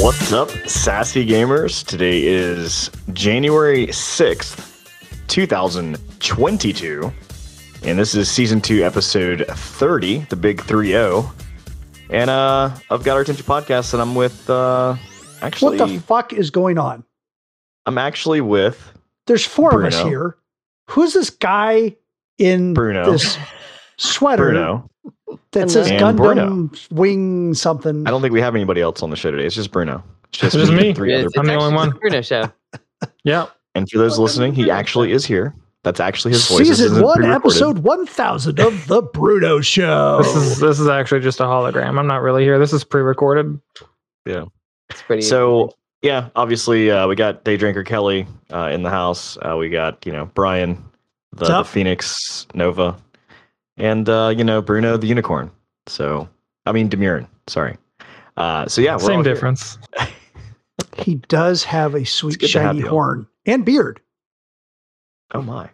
What's up, sassy gamers? Today is January 6th, 2022. And this is season two, episode 30, the big 3 0. And uh, I've got our attention podcast, and I'm with uh, actually, What the fuck is going on? I'm actually with There's four of us here. Who's this guy in Bruno. this sweater Bruno. That says And Gundam Bruno. Wing something? I don't think we have anybody else on the show today. It's just Bruno. It's just, It's just me. Three It's- other it's I'm the only one. the Bruno show. Yeah. And for those listening, he actually is here. That's actually his voice. Season one, episode one thousand of the Bruno Show. This is this is actually just a hologram. I'm not really here. This is pre-recorded. Yeah, it's pretty. So yeah, obviously uh, we got Day Drinker Kelly uh, in the house. Uh, we got you know Brian, the, the? Phoenix Nova, and uh, you know Bruno the Unicorn. So I mean Demurin. Sorry. Uh, so yeah, we're Same difference. he does have a sweet good to have shiny you. horn and beard. Oh my,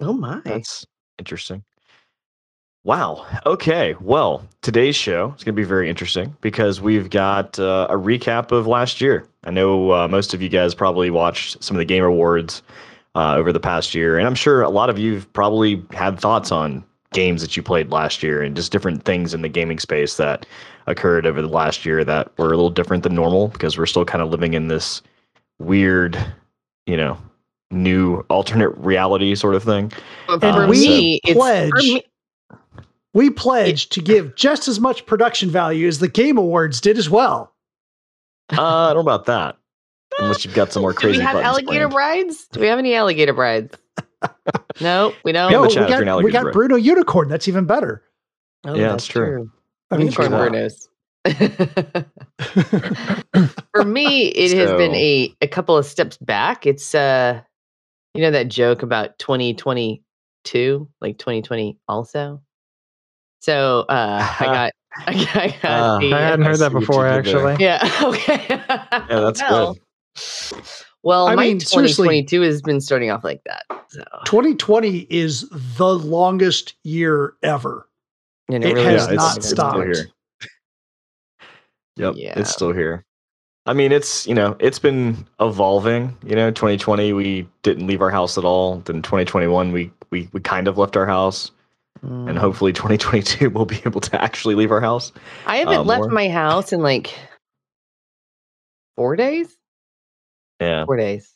oh my. that's interesting. Wow. Okay. Well, today's show is going to be very interesting because we've got uh, a recap of last year. I know uh, most of you guys probably watched some of the Game Awards uh, over the past year, and I'm sure a lot of you've probably had thoughts on games that you played last year and just different things in the gaming space that occurred over the last year that were a little different than normal because we're still kind of living in this weird, you know, new alternate reality sort of thing. But And for we me, it's for pledge- me, We pledge to give just as much production value as the Game Awards did as well. Uh, I don't know about that. Unless you've got some more Do crazy we have alligator planned. brides? Do we have any alligator brides? No, we don't. Yeah, No, we chat is an got, we got. Bruno Unicorn. That's even better. Oh, Yeah, that's true. I mean, Unicorn come. Brunos. For me, it has been a, a couple of steps back. It's uh you know that joke about 2022, like 2020 also. So uh I got I got, I got the, I hadn't heard that see what you before actually. Yeah, okay. Yeah, that's well, good. Well, I my mean, seriously- 2022 has been starting off like that. So 2020 is the longest year ever. and It really has is it's, not it's stopped. still here. Yep, Yeah. it's still here. I mean, it's you know, it's been evolving. You know, 2020 we didn't leave our house at all. Then 2021 we we we kind of left our house, Mm. and hopefully 2022 we'll be able to actually leave our house. I haven't uh, left more. my house in like four days. Yeah, Four days.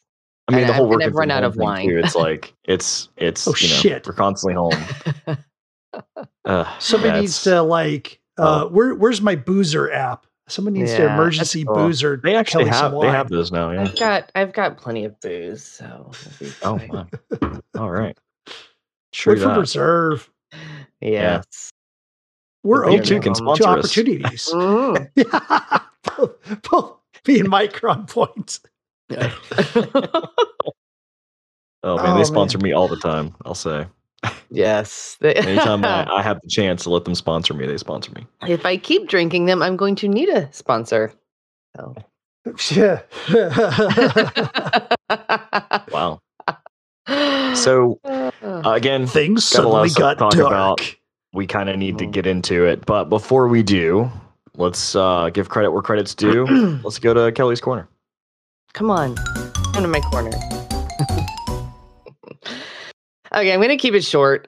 I mean And the whole I've- and I've run out of wine. Too, it's like it's it's Oh, you know, shit. We're constantly home. Uh, Somebody yeah, needs to like, uh, Oh. where, where's my boozer app? Somebody needs to emergency cool. boozer. They actually Kelly have they have those now. Yeah. I've got I've got plenty of booze, so Oh fine. my. All right. True Wait for that. reserve. yes. We're You You open too can to sponsor us. opportunities. Mhm. Yeah. both, both me and Mike are on point. Oh man, Oh, they sponsor man. me all the time. I'll say. yes. Anytime I, I have the chance to let them sponsor me, they sponsor me. if I keep drinking them, I'm going to need a sponsor. So. Yeah. Wow. So uh, again, Things Got a lot suddenly got to talk dark. about. we kind of need to Mhm. get into it. But before we do, let's uh, give credit where credit's due. let's go to Kelly's corner. Come on, come to my corner. okay, I'm going to keep it short,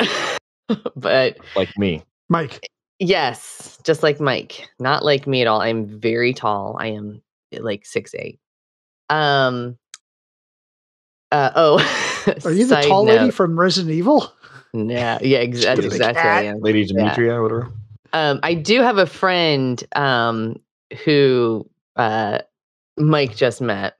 but Like me. Mike, yes, just like Mike, not like me at all. I'm very tall. I am like six eight. Um. Uh, oh, are you the side tall lady from Resident Evil? Yeah, yeah, ex- that's She's a exactly I am. Lady Demetria or whatever. Um, I do have a friend um, who uh, Mike just met,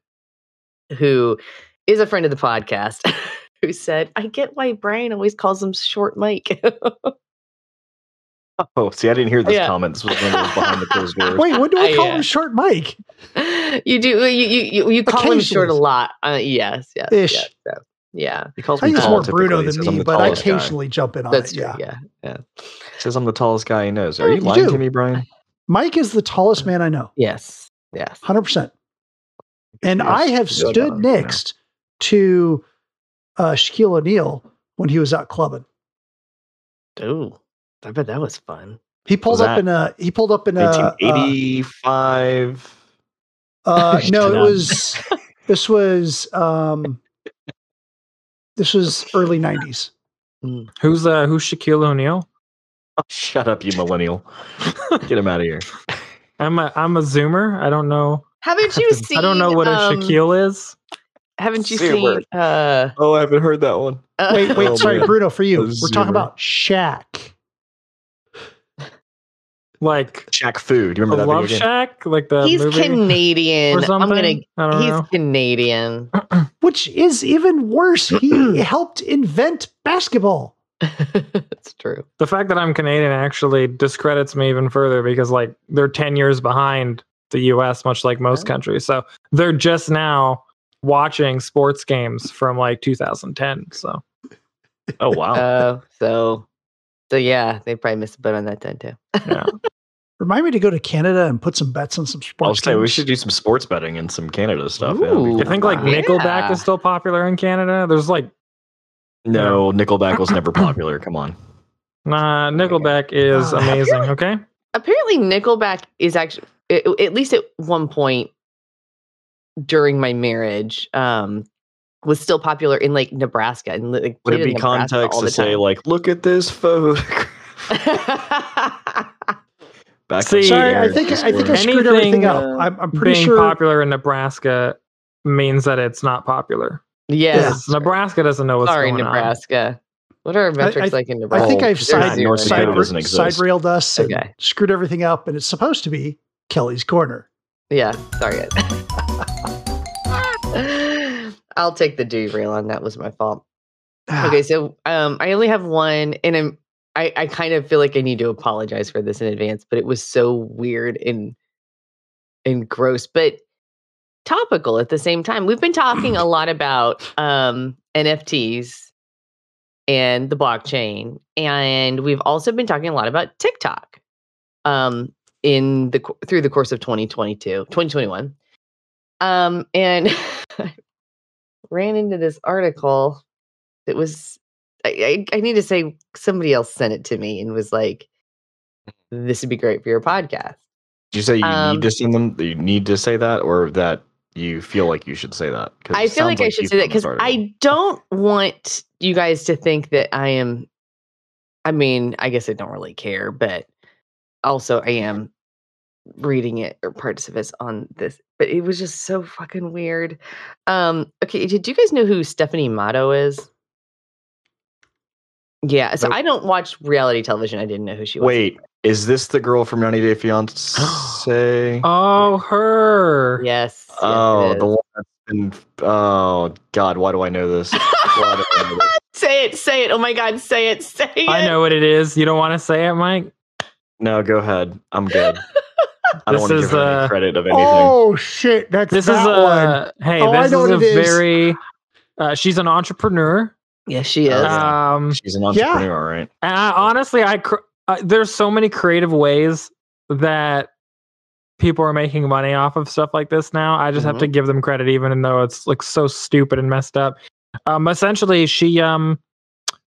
who is a friend of the podcast, who said, "I get why Brian always calls him Short Mike." Oh, see, I didn't hear this Yeah. comment. This was when was behind the closed doors. Wait, when do I Uh, call yeah. him Short Mike? you do you you you, you call him short a lot. Uh, yes, yes, Ish. yes. So, yeah, He calls I me think it's tall more Bruno than me, but I tallest guy. occasionally jump in on that's it. true. Yeah. Yeah, yeah, says I'm the tallest guy he knows. Are Yeah, you you lying do. to me, Brian? Mike is the tallest man I know, yes, yes. 100%. And I have you do. stood next to uh, Shaquille O'Neal when he was out clubbing. Ooh, I bet that was fun. He pulled Was up in a he pulled up in a uh, 1985. Uh, no, it was. This was. Um, this was early '90s. Who's uh who's Shaquille O'Neal? Shut up, you millennial. Get him out of here. I'm a I'm a zoomer. I don't know. Haven't you seen? I don't know what a um, Shaquille is. Haven't you Zoomer. seen? Uh, Oh, I haven't heard that one. uh, Wait, wait, Oh, sorry, man. Bruno, for you. We're talking about Shaq. Like Shaq Fu. You a remember that Love video game? Shaq, like the he's movie Canadian. or something. I'm gonna. I don't He's know. Canadian. which is even worse. He helped invent basketball. It's true. The fact that I'm Canadian actually discredits me even further because like they're 10 years behind the US much like most countries. So they're just now watching sports games from like 2010. So Oh wow. Oh, so, so yeah, they probably missed a boat on that then too. yeah. Remind me to go to Canada and put some bets on some sports. I was sports. saying we should do some sports betting and some Canada stuff. yeah. Ooh. You think like Wow. Nickelback Yeah. is still popular in Canada? There's like No, Nickelback was never popular. Come on. nah, Nickelback is Uh, I feel amazing, okay? Apparently, Nickelback is actually a- at least at one point during my marriage um was still popular in like Nebraska and like Would it be Nebraska context to say like, look at this photograph? Back See, Sorry, I think I think I were- screwed everything up. uh, I'm, I'm pretty Being sure. popular in Nebraska means that it's not popular. yes, Because Nebraska doesn't know what's sorry, going on. Nebraska. What are our metrics I- like in Nebraska? I think I've they're side, side, side railed us and Okay. screwed everything up, and it's supposed to be Kelly's corner. Yeah, sorry. I'll take the derail on that was my fault. Okay, so um I only have one and I'm I, I kind of feel like I need to apologize for this in advance, but it was so weird and and gross, but topical at the same time. We've been talking a lot about um NFTs and the blockchain, and we've also been talking a lot about TikTok um in the through the course of 2022, 2021. Um and I ran into this article that was I, I, I need to say somebody else sent it to me and was like, this would be great for your podcast. Did you say you Um, need to send them? You need to say that, or that you feel like you should say that? I feel like sounds I should say that because. I don't want you guys to think that I am. I mean, I guess I don't really care, but also I am reading it or parts of it on this. But it was just so fucking weird. Um, okay, did you guys know who Stephanie Matto is? Yeah, so Nope. I don't watch reality television. I didn't know who she was. Wait, is this the girl from 90 Day Fiance? Oh, her. Yes. yes, oh, the one that's been. Oh God, why do I know this? Why do I know this? say it, say it. Oh my God, say it, say it. I know what it is. You don't want to say it, Mike? No, go ahead. I'm good. I don't This want to is, give her any uh, credit of anything. Oh shit, that's This is that one. a hey, Oh, I this know is a what it is. very uh, she's an entrepreneur. Yes, she is. Oh. Um She's an entrepreneur, right? and I, honestly I cr- uh, there's so many creative ways that people are making money off of stuff like this now. I just have to give them credit even though it's like so stupid and messed up. Um essentially she um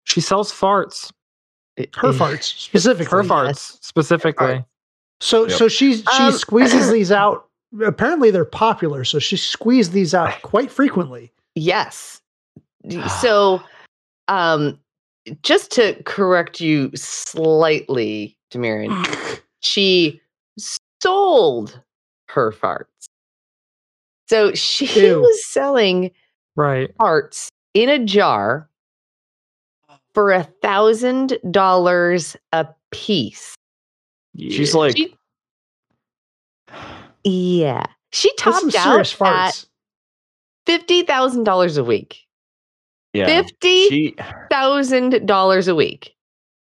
she sells farts. Her farts specifically. Her farts Yes. specifically. So Yep. so she she Um, squeezes these out. Apparently they're popular, so she squeezed these out quite frequently. Yes. So, um, just to correct you slightly, Demirin, she sold her farts. So she Ew. was selling Right. farts in a jar for a thousand dollars a piece. She's like, She- Yeah, she topped serious out at farts. fifty thousand dollars a week. yeah. Fifty She, dollars a week.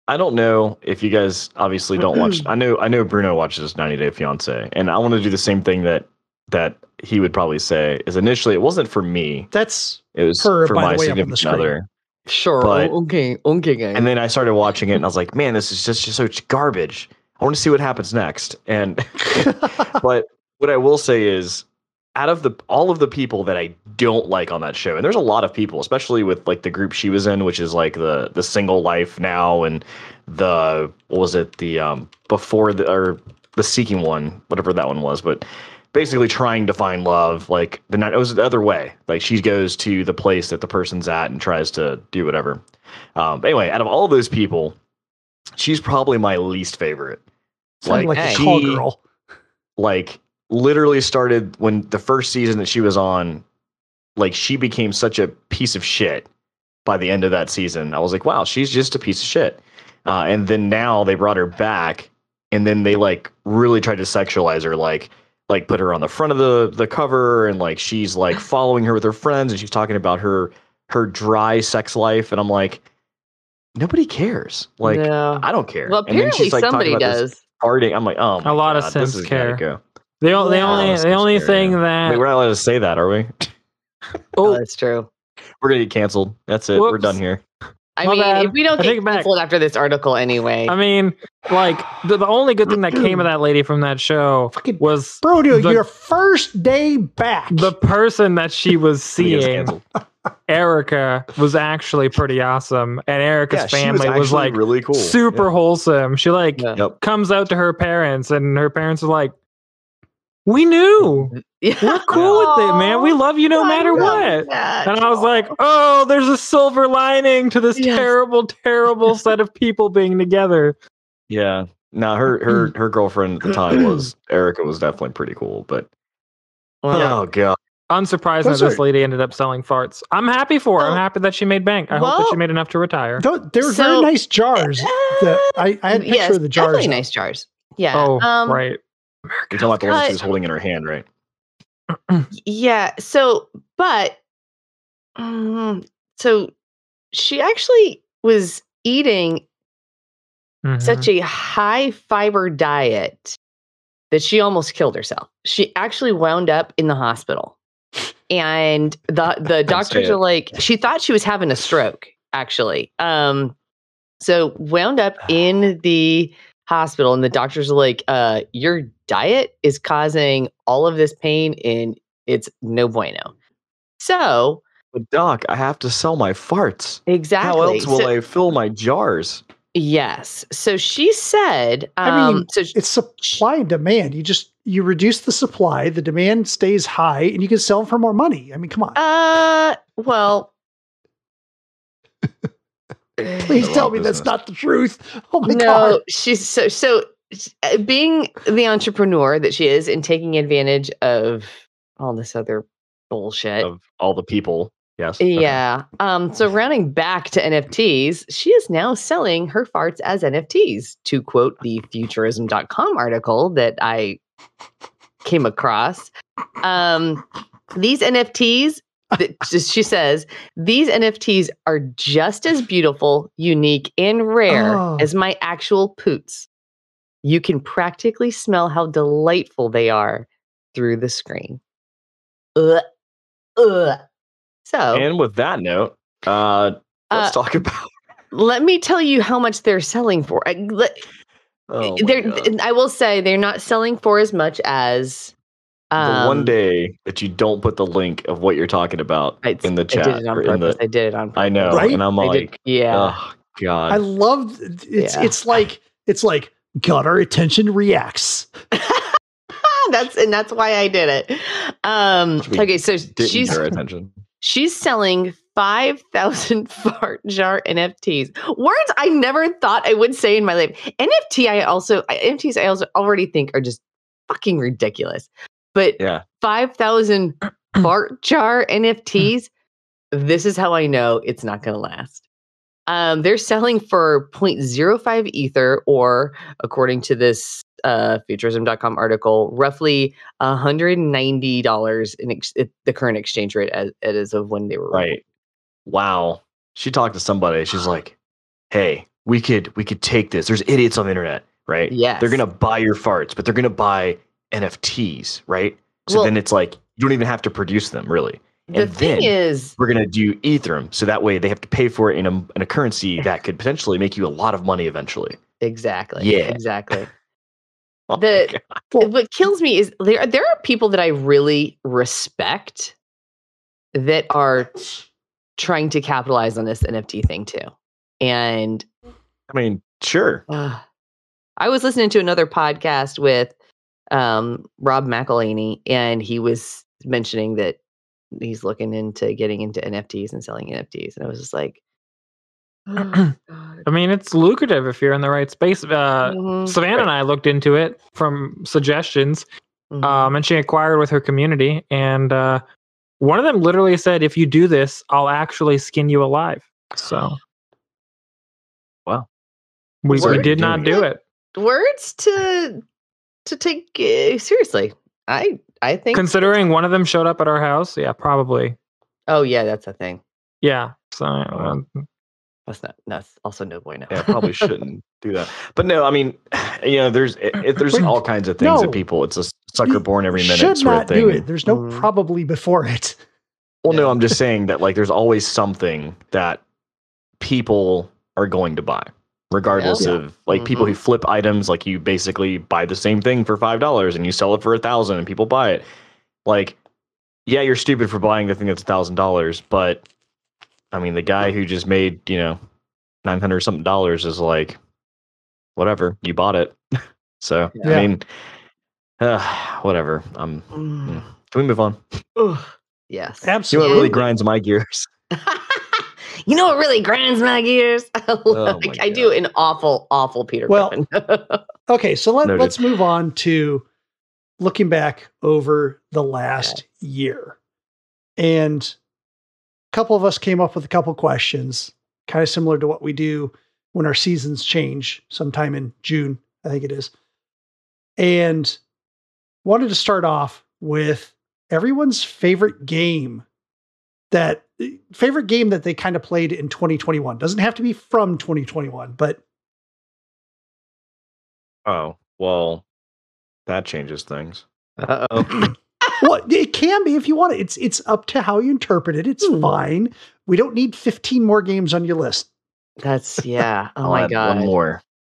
I don't know if you guys obviously don't watch. I know, I know Bruno watches 90 Day Fiance, and I want to do the same thing that that he would probably say. Is initially it wasn't for me; That's it was Her, for my way, up on significant screen. other. Sure. But- okay. Okay. And then I started watching it, and I was like, "Man, this is just, just so garbage." I want to see what happens next. And but what I will say is, out of the all of the people that I don't like on that show, and there's a lot of people, especially with like the group she was in, which is like the the single life now, and the what was it the um before the or the seeking one, whatever that one was, but basically trying to find love. Like the night it was the other way. Like she goes to the place that the person's at and tries to do whatever. Um, anyway, out of all those people, she's probably my least favorite. Sounded like, call she- girl. Like literally started when the first season that she was on. Like she became such a piece of shit by the end of that season. I was like, wow, she's just a piece of shit. Uh, and then now they brought her back, and then they like really tried to sexualize her, like like put her on the front of the the cover, and like she's like following her with her friends, and she's talking about her her dry sex life, and I'm like, nobody cares. Like no. I don't care. well, And then apparently she's, like, somebody about does. Farting. I'm like, oh, my A lot of God, this Sims has gotta care. Go. The, o- the only the only care, thing yeah. that Wait, we're not allowed to say that, are we? Oh, oh, that's true. We're gonna get canceled. That's it. We're done here. I My mean, bad. if we don't I get it back. canceled after this article anyway, I mean, like the, the only good thing that came of that lady from that show Fucking was Brodo, the- your first day back. the person that she was seeing. Erika was actually pretty awesome, and Erika's Yeah, family was, actually like really cool. super wholesome. She like Yeah. Comes out to her parents, and her parents are like, "We knew, yeah. we're cool with it, man. We love you no I matter what." that. And I was like, "Oh, there's a silver lining to this Yes. terrible, terrible set of people being together." Yeah. Now her her her girlfriend at the time was Erika was definitely pretty cool, but Well, oh god. Unsurprising Those that this lady ended up selling farts. I'm happy for her. I'm happy that she made bank. I hope that she made enough to retire. They were So- very nice jars. The, I, I had a picture yes, of the jars. definitely nice jars. Yeah. oh, um, right. You're talking about the one she was holding in her hand, right? Yeah. So, but um, so she actually was eating Mhm. such a high fiber diet that she almost killed herself. She actually wound up in the hospital. And the the doctors are like she thought she was having a stroke actually. Um so wound up in the hospital and the doctors are like uh your diet is causing all of this pain and it's no bueno. So, But doc, I have to sell my farts. exactly. How else will So- I fill my jars? Yes. So she said I um mean, so It's supply and demand. You just you reduce the supply, the demand stays high, and you can sell for more money. I mean, come on. Uh, well, Please tell wrong me that's not the truth. Oh my no, god. she's so so. uh, Being the entrepreneur that she is, and taking advantage of all this other bullshit. Of all the people. Yes. Okay. Yeah. Um. So rounding back to NFTs, she is now selling her farts as NFTs. To quote the Futurism.com article that I came across, um, these NFTs. That- She says these NFTs are just as beautiful, unique, and rare Oh. as my actual poots. You can practically smell how delightful they are through the screen. Ugh. Ugh. So, And with that note, uh, let's Uh, talk about. let me tell you how much they're selling for. I, let- Oh they're, I will say they're not selling for as much as the um, one day that you don't put the link of what you're talking about I, in the chat. I chat did it on purpose. the. I did it on purpose. I know, Right? and I'm I did- like, yeah. oh god. I love it's Yeah. it's like it's like got our attention reacts. that's and that's why I did it. Um, okay, so she's get our attention. she's selling five thousand fart jar NFTs. Words I never thought I would say in my life. NFT, I also NFTs I also already think are just fucking ridiculous. But Yeah. 5,000 fart jar NFTs, this is how I know it's not going to last. Um, they're selling for 0.05 Ether, or according to this uh, Futurism.com article, roughly $190 in ex- the current exchange rate as, as of when they were Right. Wow. She talked to somebody. She's like, "Hey, we could we could take this. There's idiots on the internet, right? Yeah. They're gonna buy your farts, but they're gonna buy NFTs, right? So Well- then it's like you don't even have to produce them, really. The and thing then is, we're gonna do Ethereum, so that way they have to pay for it in a in a currency that could potentially make you a lot of money eventually. exactly. Yeah. Exactly. Oh The- what kills me is there there are people that I really respect that are trying to capitalize on this NFT thing too. And I mean, sure. uh, I was listening to another podcast with um, Rob McElhaney, and he was mentioning that he's looking into getting into NFTs and selling NFTs, and I was just like, oh, God. I mean, it's lucrative if you're in the right space. Uh, Mhm, Savannah and I looked into it from suggestions, mhm. um, and she inquired with her community, and uh, one of them literally said, "If you do this, I'll actually skin you alive." So, Wow. we, we did not do it. words to to take uh, seriously. I I think. Considering one of them showed up at our house, yeah, probably, oh yeah, that's a thing. yeah. So, um, That's not. That's also no bueno. Yeah, probably shouldn't do that. But no, I mean, you know, there's it, it- there's all kinds of things no. that people. It's a sucker born every minute Should sort not of thing. do it. There's no Mhm. probably before it. Well, no, I'm just saying that like there's always something that people are going to buy, regardless Yeah. of like people who flip items. Like you basically buy the same thing for five dollars and you sell it for a thousand and people buy it. Like, yeah, you're stupid for buying the thing that's a thousand dollars, but I mean, the guy who just made you know nine hundred something dollars is like, whatever, you bought it. so Yeah. I mean, uh, whatever. Um, Mm. can we move on? Ugh. Yes. You know Absolutely. what really grinds my gears? you know what really grinds my gears? Oh Like, my I do an awful, awful Peter Well, Griffin. Okay, so let, let's move on to looking back over the last year. And a couple of us came up with a couple questions, kind of similar to what we do when our seasons change sometime in June, I think it is. And wanted to start off with everyone's favorite game that favorite game that they kind of played in 2021. Doesn't have to be from 2021, but Oh, well, that changes things. Uh-oh. Well, it can be if you want it. It's it's up to how you interpret it. It's Hmm. fine. We don't need 15 more games on your list. That's yeah. Oh I'll my god. One more.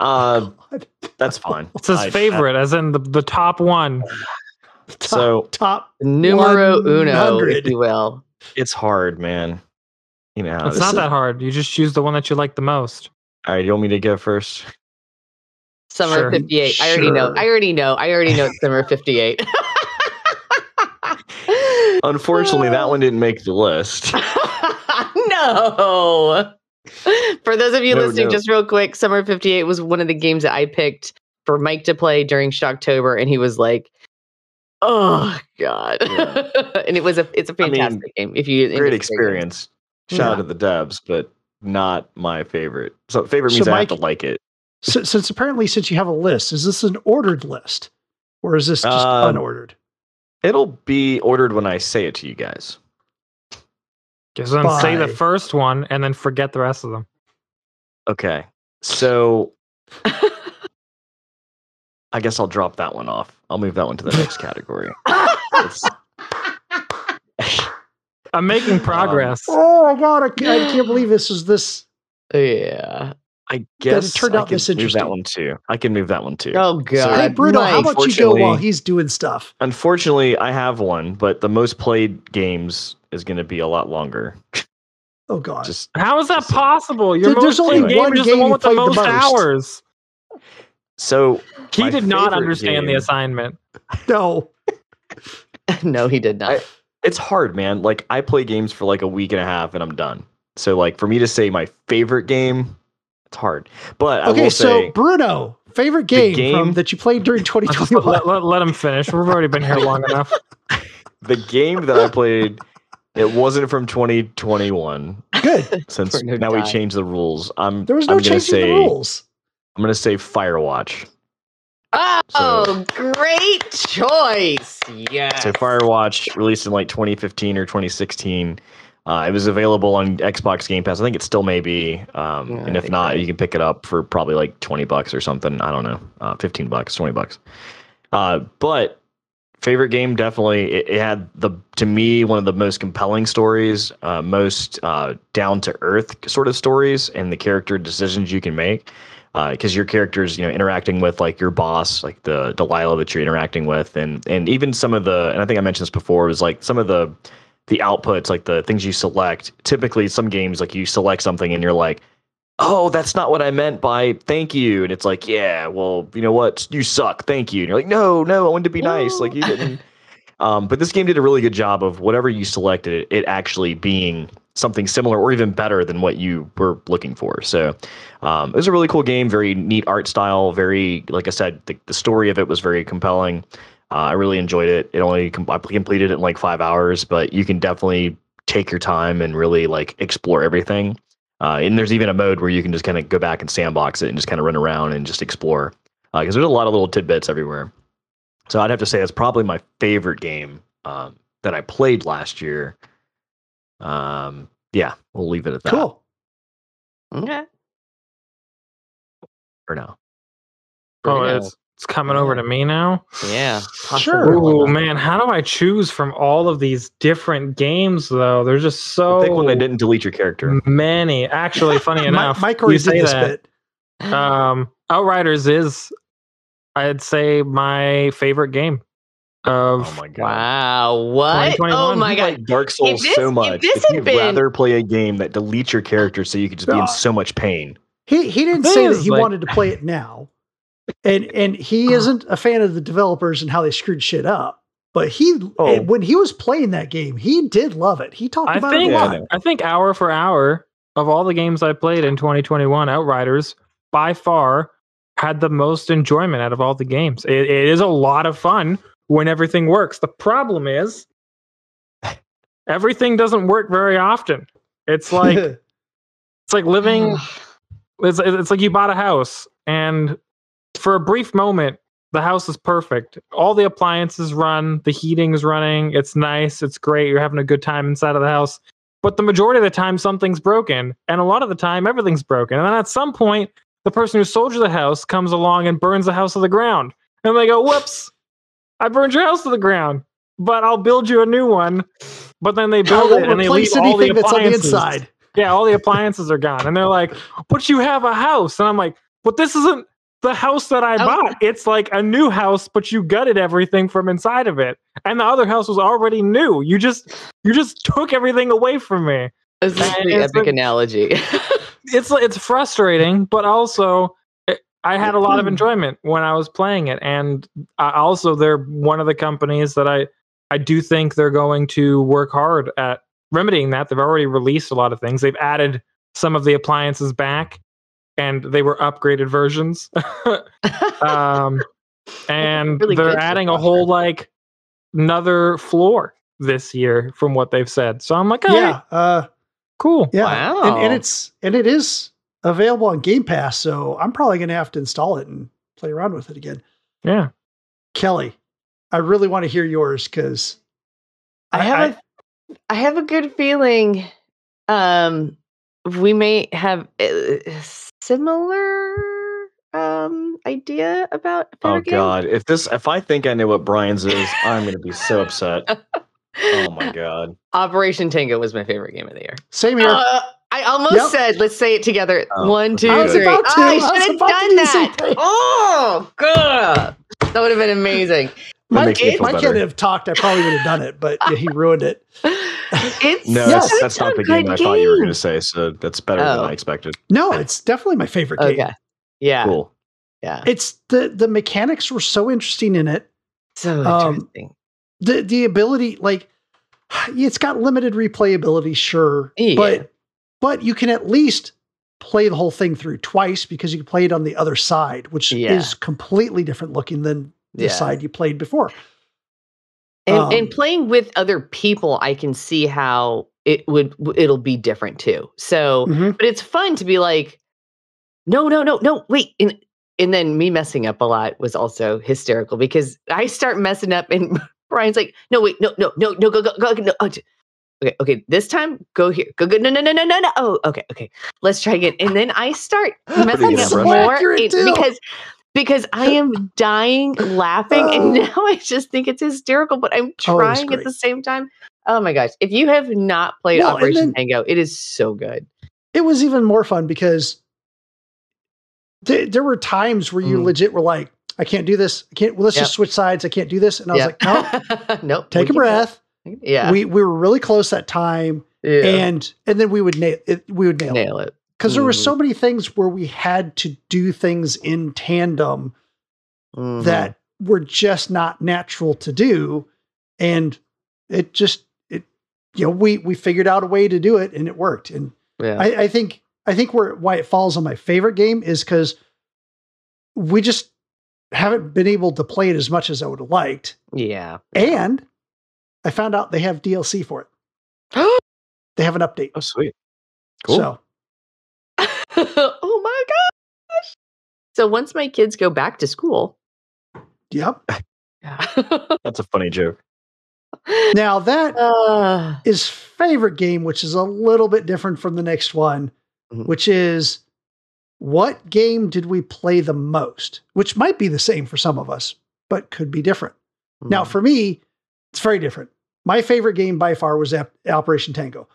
Uh, that's fine. it's his I- I- favorite, as in the, the top one. Top, So top. Numero uno, 100. if you will. It's hard, man. You know, It's not is- that hard. You just choose the one that you like the most. All right, you want me to go first? Summer Sure. 58. I already know. I already know. I already know it's summer 58. Unfortunately, that one didn't make the list. no. For those of you No, listening, no. just real quick, Summer 58 was one of the games that I picked for Mike to play during Shocktober, and he was like, Oh God. Yeah. and it was a it's a I mean, fantastic game. If you Great experience. Shout Yeah. out to the devs, but not my favorite. So favorite So, means I have to like it. So, since apparently, since you have a list, is this an ordered list, or is this just Um, unordered? It'll be ordered when I say it to you guys. Just then say the first one and then forget the rest of them. Okay. So I guess I'll drop that one off. I'll move that one to the next category. I'm making um, progress. Oh my god! I can't, I can't believe this is this. yeah. I guess turned I out can this move interesting. that one too. I can move that one too. Oh God. Hey Bruno, how about you go while he's doing stuff? Unfortunately, I have one, but the most played games is going to be a lot longer. Oh god! Just How is that So- possible? Your There- there's most only played game one is the game one you with the played the most, most. hours. So He did not favorite understand the assignment. no, no, he did not. I- it's hard, man. Like I play games for like a week and a half and I'm done. So like for me to say my favorite game, it's hard. But I okay. will So say Bruno, favorite game, game- from that you played during Let's 2021? let, let, let him finish. We've already been here long enough. the game that I played, it wasn't from 2021. Good. Since Bruno now we died. changed the rules, I'm There was no I'm gonna changing say the rules. I'm gonna say Firewatch. Oh, great choice. Yes. So Firewatch released in like 2015 or 2016. Uh, it was available on Xbox Game Pass. I think it still may be. Um, Yeah, and if not, so. you can pick it up for probably like 20 bucks or something. I don't know, uh, 15 bucks, 20 bucks. Uh, but favorite game definitely. It, it had the to me one of the most compelling stories, uh, most uh, down to earth sort of stories, and the character decisions you can make. Because your character's, you know, interacting with like your boss, like the Delilah that you're interacting with, and and even some of the, and I think I mentioned this before, was like some of the the outputs, like the things you select. Typically, some games like you select something and you're like, oh, that's not what I meant by thank you. And it's like, yeah, well, you know what? You suck. Thank you. And you're like, no, no, I wanted to be nice. Like you didn't. Um, but this game did a really good job of whatever you selected, it actually being something similar or even better than what you were looking for. So um, it was a really cool game, very neat art style, very, like I said, the, the story of it was very compelling. Uh, I really enjoyed it. It only com- I completed it in like five hours, but you can definitely take your time and really like explore everything. Uh, and there's even a mode where you can just kind of go back and sandbox it and just kind of run around and just explore because uh, there's a lot of little tidbits everywhere. So I'd have to say it's probably my favorite game um, that I played last year. Um, yeah, we'll leave it at that. Cool. Okay. For now. Oh, Pretty it's it's coming over to me now. Yeah. Sure. Oh man, how do I choose from all of these different games though? They're just so I think when they didn't delete your character. many. Actually, funny Mi- enough, Mike you already say that. bit. Um, Outriders is, I'd say, my favorite game of. Oh my god. Wow. What? Oh my You god. like Dark Souls this- so if much. this If you'd been- rather play a game that deletes your character so you could just be in so much pain. He he didn't say that he like- wanted to play it now, and and he uh-huh. isn't a fan of the developers and how they screwed shit up. But he eh, Oh. when he was playing that game, he did love it. He talked I about think it a lot. I think hour for hour of all the games I played in 2021, Outriders by far had the most enjoyment out of all the games. It, it is a lot of fun when everything works. The problem is everything doesn't work very often. It's like it's like living it's, it's like you bought a house and for a brief moment the house is perfect. All the appliances run the heating's running it's nice it's great you're having a good time inside of the house. But the majority of the time something's broken and a lot of the time everything's broken. And then at some point the person who sold you the house comes along and burns the house to the ground. And they go whoops i burned your house to the ground but i'll build you a new one but then they build it and they leave replace all the anything that's on the appliances inside. yeah, all the appliances are gone. And they're like, but you have a house. And I'm like, but this isn't the house that I Oh. bought. It's like a new house, but you gutted everything from inside of it. And the other house was already new. You just you just took everything away from me. This is And the epic like- analogy. It's it's frustrating, but also it, I had a lot of enjoyment when I was playing it. And I also they're one of the companies that I I do think they're going to work hard at remedying that. They've already released a lot of things. They've added some of the appliances back and they were upgraded versions. um, and Really they're adding a whole like another floor this year from what they've said. So I'm like, oh, Yeah, uh, cool. yeah, Wow. and, and it's and it is available on Game Pass. So I'm probably going to have to install it and play around with it again. Yeah. Kelly, I really want to hear yours because I have a, I have a good feeling um we may have a similar um idea about Oh game. god. If this if I think I know what Brian's is, I'm gonna be so upset. Oh my god. Operation Tango was my favorite game of the year. same here. Uh, I almost Yep. said let's say it together. Oh, One, that's two. I was three. about to. Oh, I I should have done do the same that. thing. Oh, God. That would have been amazing. That Mike, makes me if feel Mike have talked, I probably would have done it, but yeah, he ruined it. It's No, Yes. that's, that's not the game good I thought you were gonna say, so that's better than Oh. I expected. No, it's definitely my favorite game. Okay. Yeah. Cool. Yeah. It's the the mechanics were so interesting in it. So Um, interesting. The the ability, like, it's got limited replayability, sure, Yeah. but but you can at least play the whole thing through twice because you can play it on the other side, which Yeah. is completely different looking than the Yeah. side you played before. And, um, and playing with other people, I can see how it would it'll be different too. So, Mhm. but it's fun to be like, no, no, no, no, wait. And and then me messing up a lot was also hysterical because I start messing up and Brian's like, no, wait, no, no, no, no, go, go, go, no. Oh, Okay, okay, this time go here. Go, go, no, no, no, no, no, no. Oh, okay, okay. Let's try again. And then I start messing up more it- because because I am dying laughing, and Oh. now I just think it's hysterical, but I'm Oh, trying at the same time. Oh my gosh. If you have not played and Operation then- Tango, it is so good. It was even more fun because th- there were times where you Mm. legit were like, I can't do this. I can't. Well, let's Yep. just switch sides. I can't do this. And I was like, no, nope. take a breath. Yeah. We we were really close that time, yeah. and and then we would nail it. We would nail, it. nail it. because there were Mhm. so many things where we had to do things in tandem Mhm. that were just not natural to do and it just it you know we we figured out a way to do it and it worked and yeah. I, I think I think where why it falls on my favorite game is because we just haven't been able to play it as much as I would have liked. yeah. And I found out they have DLC for it. They have an update. Oh, sweet. Cool. So oh my gosh. So once my kids go back to school. yep. Yeah. That's a funny joke. Now that uh, is favorite game, which is a little bit different from the next one, Mhm. which is what game did we play the most? Which might be the same for some of us, but could be different. Now, mm, for me, it's very different. My favorite game by far was Ap- Operation Tango.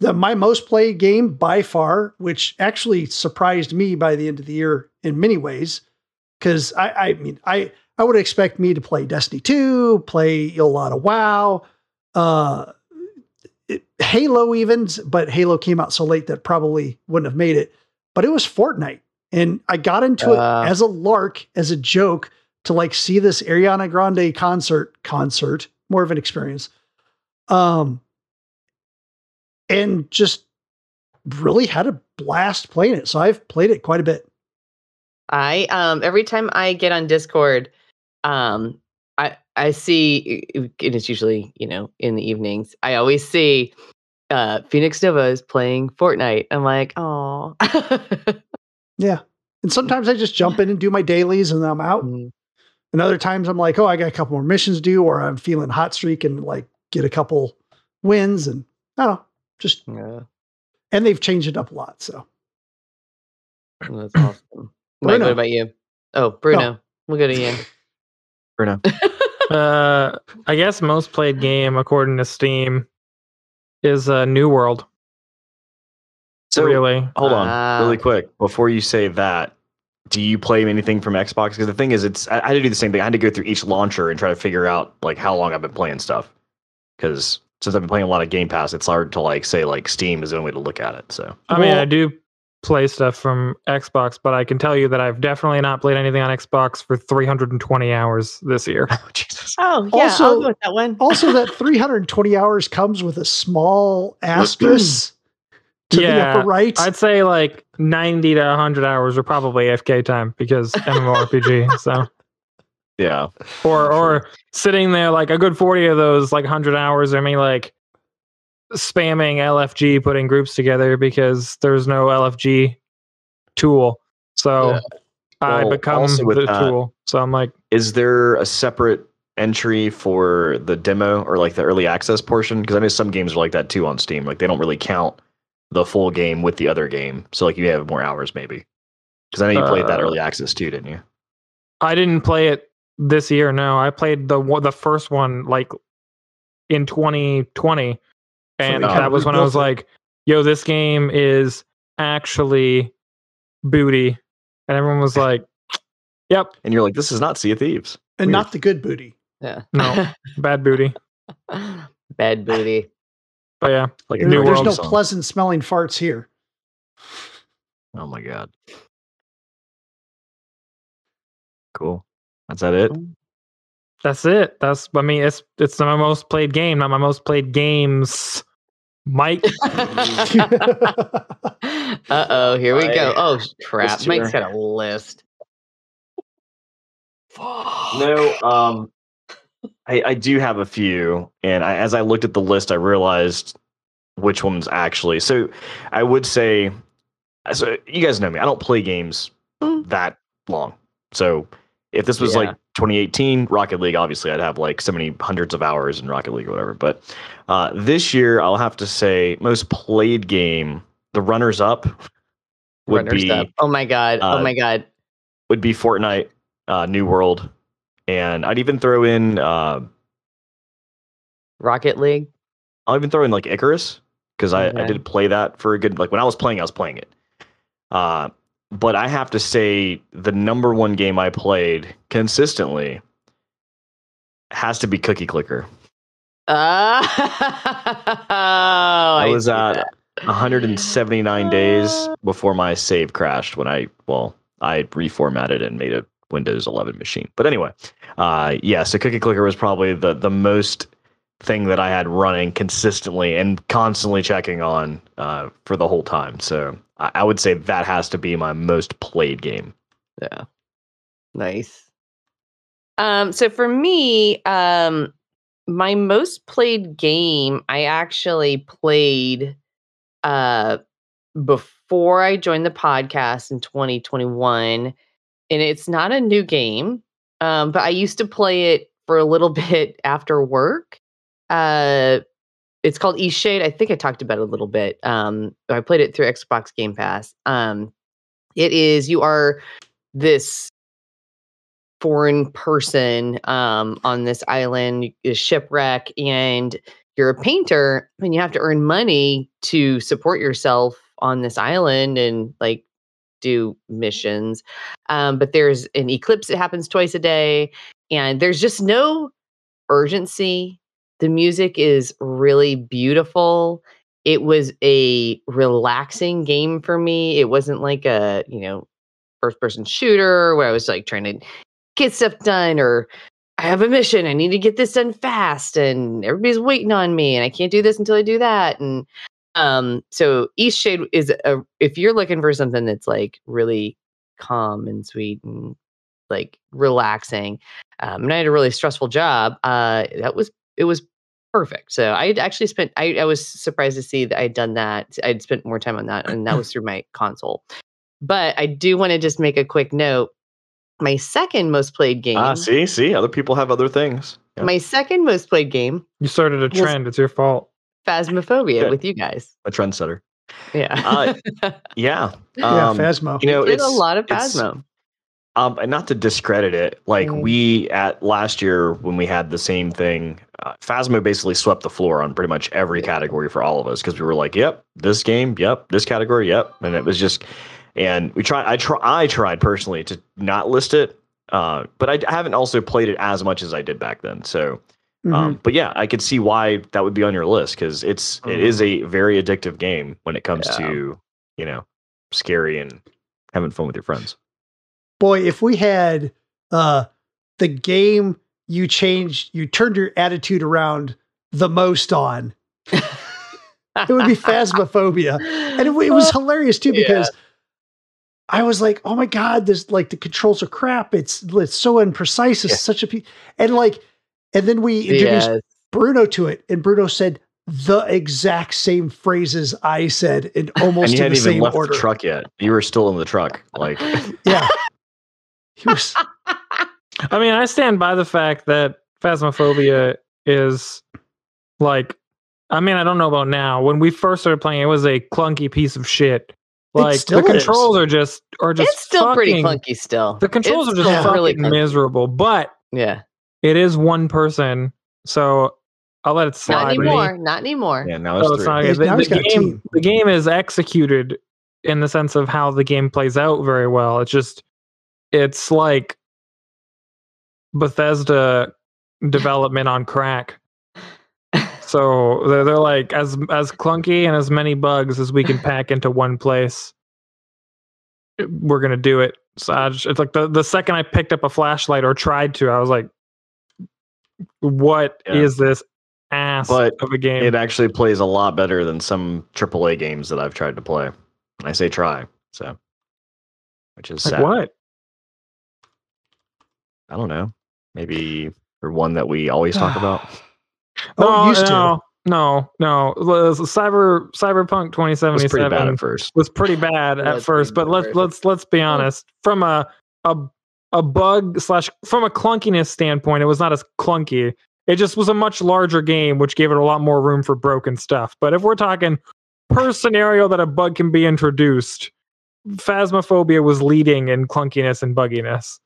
The, my most played game by far, which actually surprised me by the end of the year in many ways, because I, I mean, I, I would expect me to play Destiny 2, play a lot of WoW, uh, it- Halo even, but Halo came out so late that probably wouldn't have made it. But it was Fortnite. And I got into Uh. it as a lark, as a joke to like see this Ariana Grande concert, concert, more of an experience. Um, and just really had a blast playing it. So I've played it quite a bit. I um every time I get on Discord, um I I see and it's usually, you know, in the evenings. I always see uh Phoenix Nova is playing Fortnite. I'm like, oh Yeah. And sometimes I just jump in and do my dailies and then I'm out. And other times I'm like, oh, I got a couple more missions to do, or I'm feeling hot streak and like get a couple wins. And I don't know, just, yeah, and they've changed it up a lot. So that's awesome. Mike, what about you? Oh, Bruno. We'll go to you. Bruno. Uh, I guess most played game according to Steam is uh, New World. So really, hold on, Ah. really quick before you say that. Do you play anything from Xbox? Because the thing is, it's I, I had to do the same thing. I had to go through each launcher and try to figure out like how long I've been playing stuff. Because since I've been playing a lot of Game Pass, it's hard to like say like Steam is the only way to look at it. So I mean, I do play stuff from Xbox, but I can tell you that I've definitely not played anything on Xbox for 320 hours this year. oh Jesus, Oh, yeah, Also- I'll go with that one. also that 320 hours comes with a small asterisk to the Yeah, upper right. I'd say like 90 to 100 hours are probably FK time because MMORPG. so, yeah, or or sitting there like a good 40 of those like 100 hours are me like spamming LFG, putting groups together because there's no LFG tool. So Yeah. I Well, become the that- tool. So I'm like, is there a separate entry for the demo or like the early access portion? Because I know some games are like that too on Steam. Like they don't really count the full game with the other game. So like you have more hours maybe. Because I know you played that Uh, early access too, didn't you? I didn't play it this year. No, I played the the first one like in 2020, and they kinda that was when I was rebuilt like, "Yo, this game is actually booty," and everyone was like, "Yep, And you're like, this is not Sea of Thieves. and weird. not the good booty. Yeah. No. bad booty." Bad booty. But yeah, Like There- a New there's World no song. pleasant smelling farts here. Oh my god. Cool. That's that it? that's it. That's I mean, it's it's my most played game, not my most played games. Mike, uh oh, here we go. Oh crap. Mike's got a list. No, um I, I do have a few, and I, as I looked at the list, I realized which ones actually. So I would say, so you guys know me. I don't play games Mm. that long. So if this was Yeah. like 2018 Rocket League, obviously I'd have like so many hundreds of hours in Rocket League or whatever. But uh, this year, I'll have to say most played game, the runners up would Runners be up. Oh my god. uh, oh my god. would be Fortnite, uh, New World, and I'd even throw in uh, Rocket League. I'll even throw in like Icarus because I, I did play that for a good like when I was playing I was playing it. Uh, but I have to say the number one game I played consistently has to be Cookie Clicker. Uh, I I was at that. 179 days before my save crashed when I well I reformatted and made a Windows 11 machine. But anyway, uh, yeah, so Cookie Clicker was probably the the most thing that I had running consistently and constantly checking on uh, for the whole time. So I, I would say that has to be my most played game. Yeah. Nice. Um, so for me, um, my most played game, I actually played uh before I joined the podcast in 2021. And it's not a new game. Um, but I used to play it for a little bit after work. Uh it's called Eastshade. I think I talked about it a little bit. Um, I played it through Xbox Game Pass. Um, it is you are this foreign person um, on this island, a shipwreck, and you're a painter, and you have to earn money to support yourself on this island and like do missions. Um, but there's an eclipse that happens twice a day, and there's just no urgency. The music is really beautiful. It was a relaxing game for me. It wasn't like a, you know, first person shooter where I was like trying to get stuff done or I have a mission. I need to get this done fast and everybody's waiting on me and I can't do this until I do that. And um so Eastshade is a if you're looking for something that's like really calm and sweet and like relaxing. Um and I had a really stressful job. Uh that was it was perfect. So I had actually spent I, I was surprised to see that I'd done that. I'd spent more time on that and that was through my console. But I do want to just make a quick note my second most played game. Ah, see, see, other people have other things. Yeah. My second most played game, You started a trend. It's your fault. Phasmophobia, Good. with you guys. a trendsetter. Yeah, Uh, Yeah, yeah, um, Phasmo. you know, did it's a lot of it's- Phasmo. Um, and not to discredit it, like Mm. we at last year when we had the same thing, uh, Phasmo basically swept the floor on pretty much every category for all of us because we were like, "Yep, this game, yep, this category, yep," and it was just, and we tried. I try. I tried personally to not list it, uh, but I, haven't also played it as much as I did back then. So, um, but yeah, I could see why that would be on your list because it's it is a very addictive game when it comes Yeah. to you know scary and having fun with your friends. Boy, if we had uh, the game you changed, you turned your attitude around the most on, it would be Phasmophobia. And it, it was hilarious too Yeah. because I was like, "Oh my god, this like the controls are crap. It's it's so imprecise. It's Yeah. such a pe-. and like, and then we introduced Yes. Bruno to it, and Bruno said the exact same phrases I said in and almost you in hadn't the even same left order. the truck yet. You were still in the truck. Like, Yeah, he was. I mean, I stand by the fact that Phasmophobia is like, I mean, I don't know about now. When we first started playing, it was a clunky piece of shit. Like still the is. controls are just are just it's still pretty clunky. Still, The controls It's are just fucking really miserable. But Yeah, it is one person, so I'll let it slide. not with me. anymore. Not anymore. yeah, now No, it's it's three. not He's- good. now The, the game, the game is executed in the sense of how the game plays out very well. It's just, it's like Bethesda development on crack. So they're, they're like as as clunky and as many bugs as we can pack into one place. Eh, we're gonna do it. So I just, it's like the the second I picked up a flashlight or tried to, I was like, "What is Yeah. this ass But of a game?" It actually plays a lot better than some AAA games that I've tried to play. And I say try, so which is like sad. what? I don't know. Maybe or one that we always talk about. Oh, it used to. no, no, no. The Cyber Cyberpunk It was pretty 2077 bad at first. was pretty bad at first, but let's let's let's be honest. From a a a bug slash from a clunkiness standpoint, it was not as clunky. It just was a much larger game, which gave it a lot more room for broken stuff. But if we're talking per scenario that a bug can be introduced, Phasmophobia was leading in clunkiness and bugginess.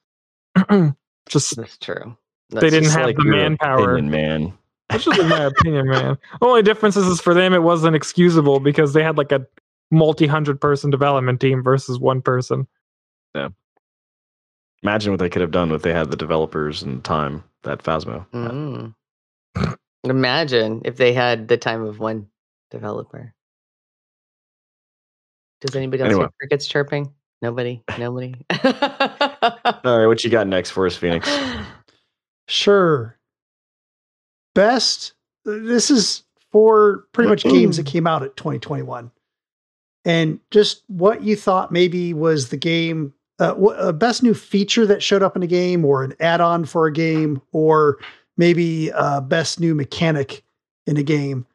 just That's true. they didn't have like the manpower. opinion, man. That's just in my opinion, man. Only difference is, is for them it wasn't excusable because they had like a multi hundred person development team versus one person. Yeah. Imagine what they could have done if they had the developers and time that Phasmo. Mm. Imagine if they had the time of one developer. Does anybody else Anyway. hear crickets chirping? Nobody. Nobody. All right, what you got next for us, Phoenix? Sure. Best. This is for pretty much games that came out at 2021, and just what you thought maybe was the game. Uh, uh, best new feature that showed up in a game, or an add-on for a game, or maybe uh, best new mechanic in a game.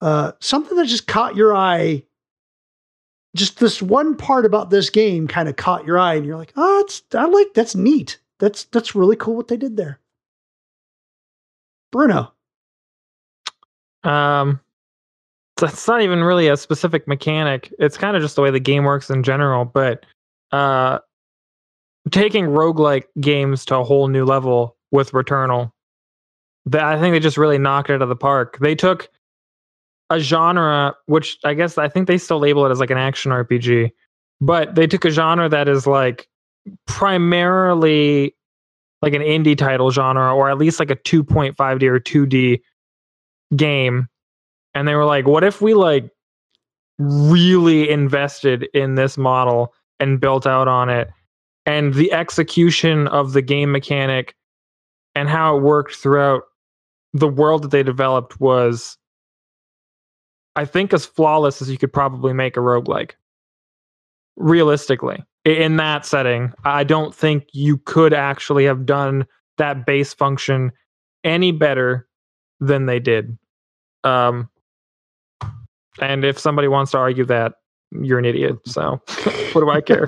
Uh, something that just caught your eye. Just this one part about this game kind of caught your eye, and you're like, "Oh, it's I like that's neat. That's that's really cool what they did there." Bruno. Um, that's not even really a specific mechanic. It's kind of just the way the game works in general. But uh, taking roguelike games to a whole new level with Returnal, that I think they just really knocked it out of the park. They took a genre, which I guess I think they still label it as like an action RPG, but they took a genre that is like primarily like an indie title genre, or at least like a 2.5D or 2D game and they were like what if we like really invested in this model and built out on it and the execution of the game mechanic and how it worked throughout the world that they developed was i think as flawless as you could probably make a roguelike realistically in that setting i don't think you could actually have done that base function any better than they did um, and if somebody wants to argue that, you're an idiot. So what do I care?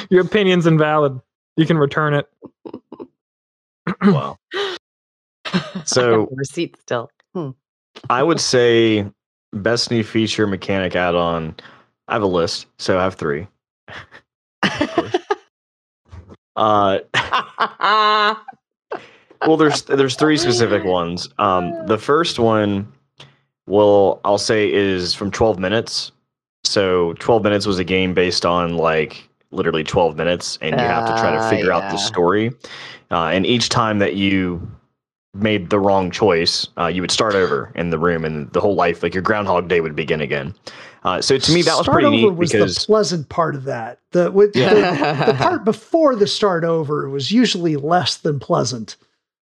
Your opinion's invalid. You can return it. Wow. So- receipt still. Hmm. I would say best new feature mechanic add-on. I have a list, so I have three. Uh, well, there's there's three specific ones. Um, the first one, well, I'll say is from 12 minutes. So 12 minutes was a game based on like literally 12 minutes, and you have to try to Ah, figure out yeah. the story. Uh, and each time that you made the wrong choice, uh, you would start over in the room, and the whole life, like your Groundhog Day, would begin again. Uh, so to me, that was start pretty over neat was because the pleasant part of that. The with the, the part before the start over was usually less than pleasant.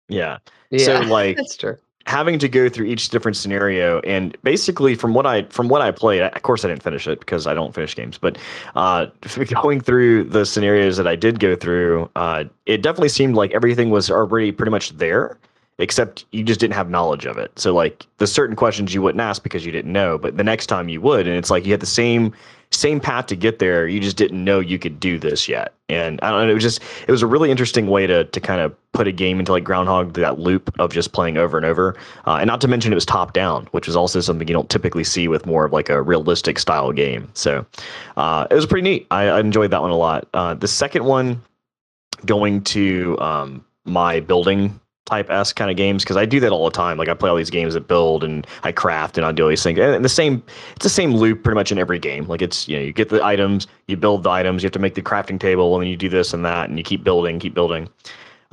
yeah, yeah, So, like, that's true. having to go through each different scenario and basically from what I from what I played, of course I didn't finish it because I don't finish games, but uh, going through the scenarios that I did go through, uh, it definitely seemed like everything was already pretty much there, except you just didn't have knowledge of it. So like the certain questions you wouldn't ask because you didn't know, but the next time you would, and it's like you had the same same path to get there. You just didn't know you could do this yet. And I don't know, it was just it was a really interesting way to to kind of put a game into like Groundhog that loop of just playing over and over. Uh, and not to mention it was top down, which is also something you don't typically see with more of like a realistic style game. So uh, it was pretty neat. I, I enjoyed that one a lot. Uh, the second one, going to um, my building type S kind of games because I do that all the time. Like I play all these games that build and I craft and I do all these things. And the same, it's the same loop pretty much in every game. Like it's you know you get the items, you build the items, you have to make the crafting table, and then you do this and that, and you keep building, keep building.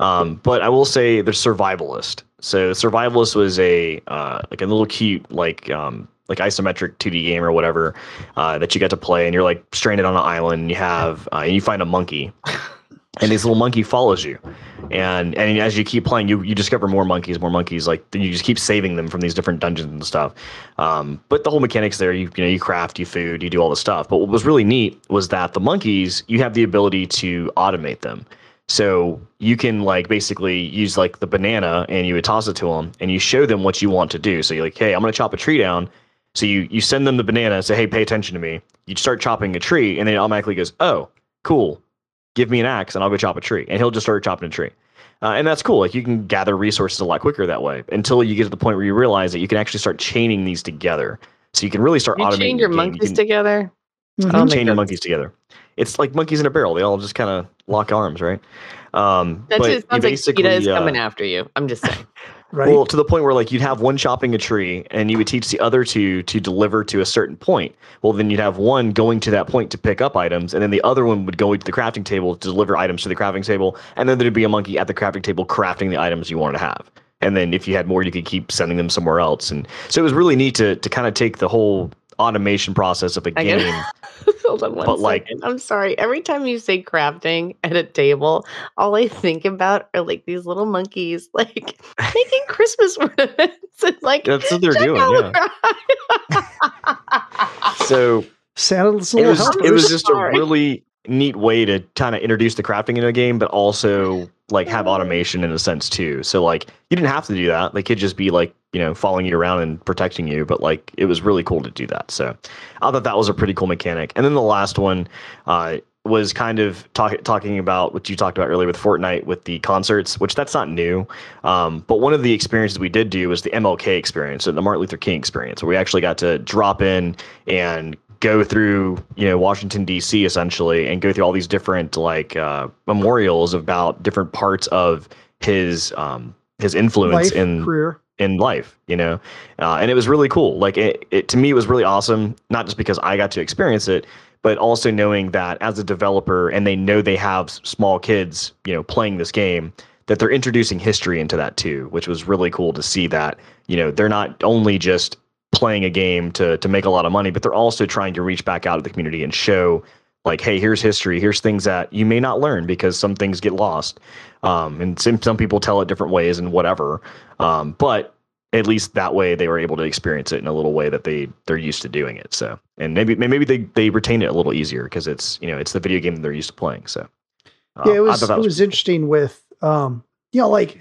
Um, but I will say there's survivalist. So survivalist was a uh, like a little cute like um, like isometric 2D game or whatever uh, that you get to play, and you're like stranded on an island, and you have uh, and you find a monkey, and this little monkey follows you, and and as you keep playing, you you discover more monkeys, more monkeys. Like you just keep saving them from these different dungeons and stuff. Um, but the whole mechanics there, you you know, you craft, you food, you do all the stuff. But what was really neat was that the monkeys, you have the ability to automate them. So you can like basically use like the banana and you would toss it to them and you show them what you want to do. So you're like, hey, I'm gonna chop a tree down. So you you send them the banana and say, hey, pay attention to me. You start chopping a tree and then it automatically goes, oh, cool. Give me an axe and I'll go chop a tree. And he'll just start chopping a tree. Uh, and that's cool. Like you can gather resources a lot quicker that way until you get to the point where you realize that you can actually start chaining these together. So you can really start You automating chain your your game. You monkeys can- together. Mhm. I don't chain your monkeys together. It's like monkeys in a barrel. They all just kind of lock arms, right? Um, That's but it. Sounds like basically, PETA is uh, coming after you. I'm just saying. Right. Well, to the point where like you'd have one chopping a tree, and you would teach the other two to deliver to a certain point. Well, then you'd have one going to that point to pick up items, and then the other one would go to the crafting table to deliver items to the crafting table, and then there'd be a monkey at the crafting table crafting the items you wanted to have. And then if you had more, you could keep sending them somewhere else. And so it was really neat to to kind of take the whole automation process of a I get game. it. Hold on one But, like- I'm sorry. Every time you say crafting at a table, all I think about are like these little monkeys, like making Christmas ornaments and like. That's what they're doing. Yeah. So Santa's it little was it was just a really neat way to kind of introduce the crafting in a game, but also like have automation in a sense too. So like you didn't have to do that. They could just be like you know following you around and protecting you, but like it was really cool to do that. So I thought that was a pretty cool mechanic. And then the last one. Uh, was kind of talk, talking about what you talked about earlier with Fortnite with the concerts, which that's not new. Um, but one of the experiences we did do was the MLK experience, and the Martin Luther King experience, where we actually got to drop in and go through, you know, Washington D.C. essentially, and go through all these different like uh, memorials about different parts of his um, his influence life, in career. In life, you know, uh, and it was really cool. Like it, it to me, it was really awesome. Not just because I got to experience it, but also knowing that as a developer, and they know they have small kids, you know, playing this game, that they're introducing history into that too, which was really cool to see. That you know, they're not only just playing a game to to make a lot of money, but they're also trying to reach back out to the community and show. Like, hey, here's history. Here's things that you may not learn because some things get lost, um, and some some people tell it different ways and whatever. Um, but at least that way they were able to experience it in a little way that they they're used to doing it. So and maybe maybe they they retain it a little easier because it's you know it's the video game that they're used to playing. So uh, yeah, it I was it was interesting with um, you know, like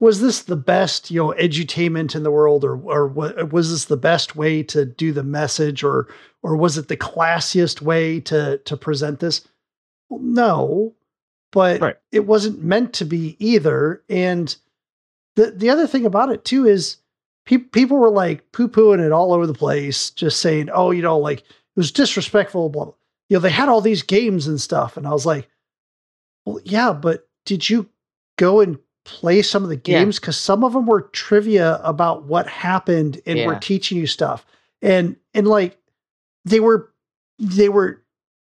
was this the best you know edutainment in the world, or or was this the best way to do the message, or or was it the classiest way to to present this? Well, no, but Right. it wasn't meant to be either. And the the other thing about it too is pe- people were like poo pooing it all over the place, just saying, oh, you know, like it was disrespectful, blah blah. You know, they had all these games and stuff, and I was like, well, yeah, but did you go and play some of the games? Because some of them were trivia about what happened and were Yeah. teaching you stuff, and and like they were they were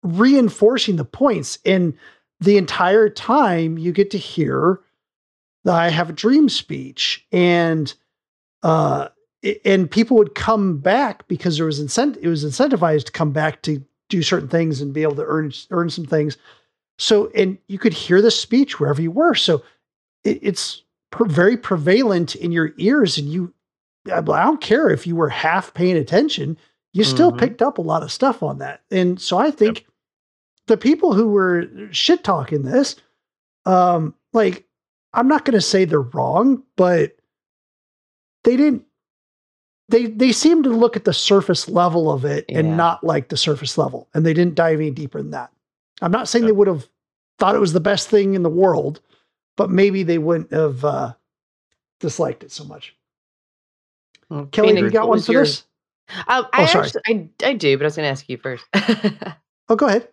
reinforcing the points, and the entire time you get to hear the "I have a dream" speech, and uh, and people would come back because there was incent it was incentivized to come back to do certain things and be able to earn earn some things. So, and you could hear the speech wherever you were. So, it, it's per, very prevalent in your ears, and you. I don't care if you were half paying attention; you still Mhm. picked up a lot of stuff on that. And so, I think the people who were shit talking this, um, like, I'm not going to say they're wrong, but they didn't. They they seem to look at the surface level of it Yeah. and not like the surface level, and they didn't dive any deeper than that. I'm not saying Yeah. they would have thought it was the best thing in the world, but maybe they wouldn't have uh, disliked it so much. Well, Kelly, Phoenix, you got one for your- this? Um, I Oh, sorry. actually, I, I do, but I was going to ask you first. Oh, go ahead.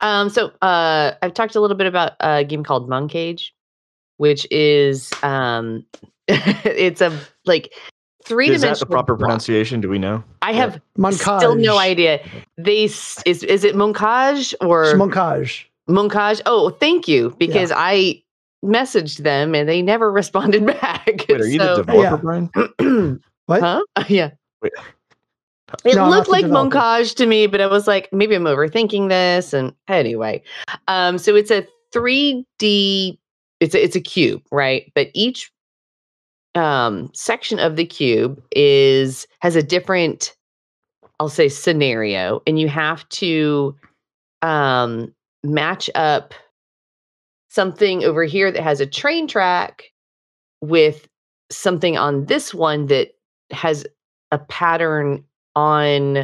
Um, so uh, I've talked a little bit about a game called Moncage, which is um, it's a like three is that dimensional. the proper pronunciation? Do we know? I have Moncage. still no idea. They is is it Moncage or It's Moncage. Moncage? Oh, thank you because I messaged them and they never responded back. Wait, are you the So- developer, Yeah. Brian? What? huh? Yeah. Wait. It No, looked like developer. Moncage to me, but I was like, maybe I'm overthinking this. And anyway, um, so it's a 3D. It's a, it's a cube, right? But each um, section of the cube is has a different, I'll say, scenario, and you have to um, match up something over here that has a train track with something on this one that has a pattern on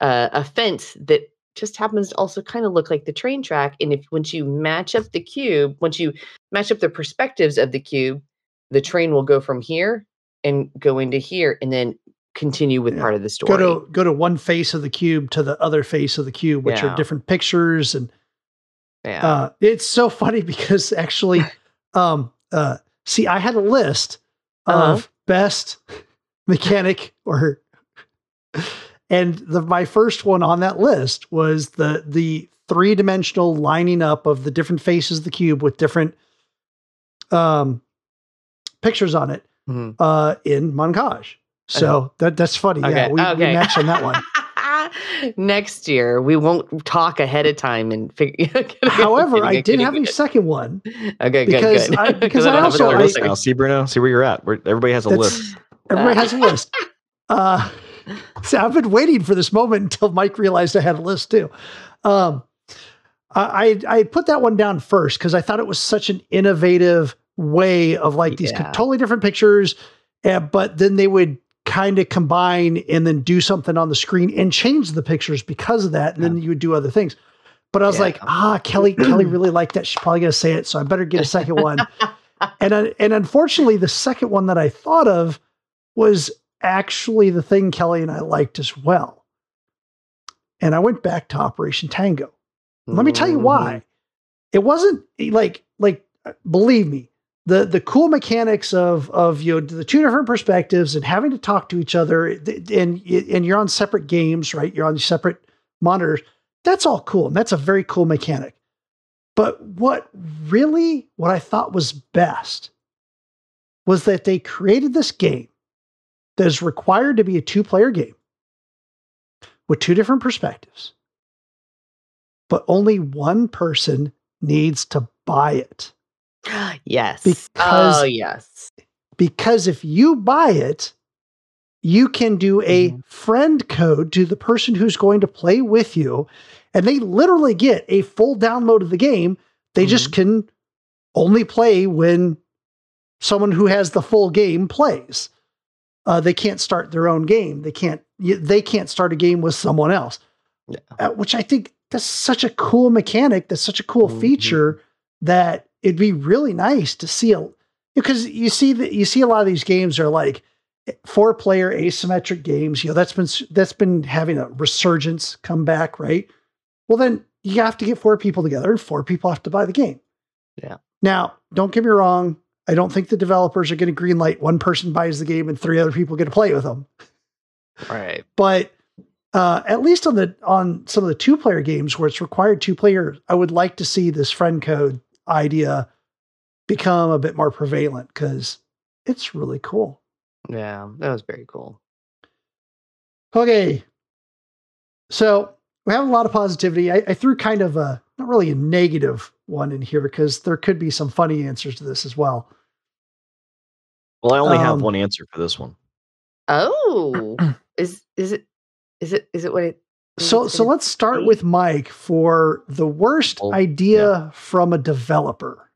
uh, a fence that just happens to also kind of look like the train track. And if once you match up the cube, once you match up the perspectives of the cube, the train will go from here and go into here and then continue with Yeah. part of the story. Go to go to one face of the cube to the other face of the cube, which Yeah. are different pictures and yeah. Uh, it's so funny because actually, um, uh, see, I had a list of Uh-huh. best mechanic or, and the my first one on that list was the the three dimensional lining up of the different faces of the cube with different um pictures on it Mhm. uh in Moncage. So that that's funny. Yeah, Okay, we, we okay. matched on that one. Next year, we won't talk ahead of time and figure. However, I did have a second one. Okay, good, because good. I- because I I don't have also- I-. Now, see Bruno, see where you're at. Where everybody has a list. Everybody has a list. Uh, so I've been waiting for this moment until Mike realized I had a list too. Um, I I I put that one down first because I thought it was such an innovative way of like these Yeah. totally different pictures, uh, but then they would kind of combine and then do something on the screen and change the pictures because of that, and then you would do other things. But I was Yeah. like, ah, Kelly, Kelly really liked that. She's probably gonna say it, so I better get a second one. and uh, and unfortunately, the second one that I thought of was actually the thing Kelly and I liked as well. And I went back to Operation Tango. Let me tell you why. It wasn't like like believe me, the the cool mechanics of of you know the two different perspectives and having to talk to each other and and you're on separate games, right? You're on separate monitors. That's all cool and that's a very cool mechanic. But what really what I thought was best was that they created this game that is required to be a two-player game with two different perspectives but only one person needs to buy it. yes. Because- oh yes. Because if you buy it, you can do a Mhm. friend code to the person who's going to play with you, and they literally get a full download of the game. They just can only play when someone who has the full game plays. Uh, they can't start their own game. They can't. They can't start a game with someone else. Yeah. Uh, which I think that's such a cool mechanic. That's such a cool Mhm. feature that it'd be really nice to see a because you see that you see a lot of these games are like four player asymmetric games. You know that's been that's been having a resurgence come back, right? Well, then you have to get four people together, and four people have to buy the game. Yeah. Now, don't get me wrong. I don't think the developers are going to greenlight one person buys the game and three other people get to play with them Right. but uh, at least on the on some of the two player games where it's required two players, I would like to see this friend code idea become a bit more prevalent because it's really cool. Yeah, that was very cool. Okay, so we have a lot of positivity. I, I threw kind of a not really a negative one in here because there could be some funny answers to this as well. Well, I only have Um, one answer for this one. Oh, is is it is it is it what it? So so let's start with Mike for the worst Oh, idea from a developer.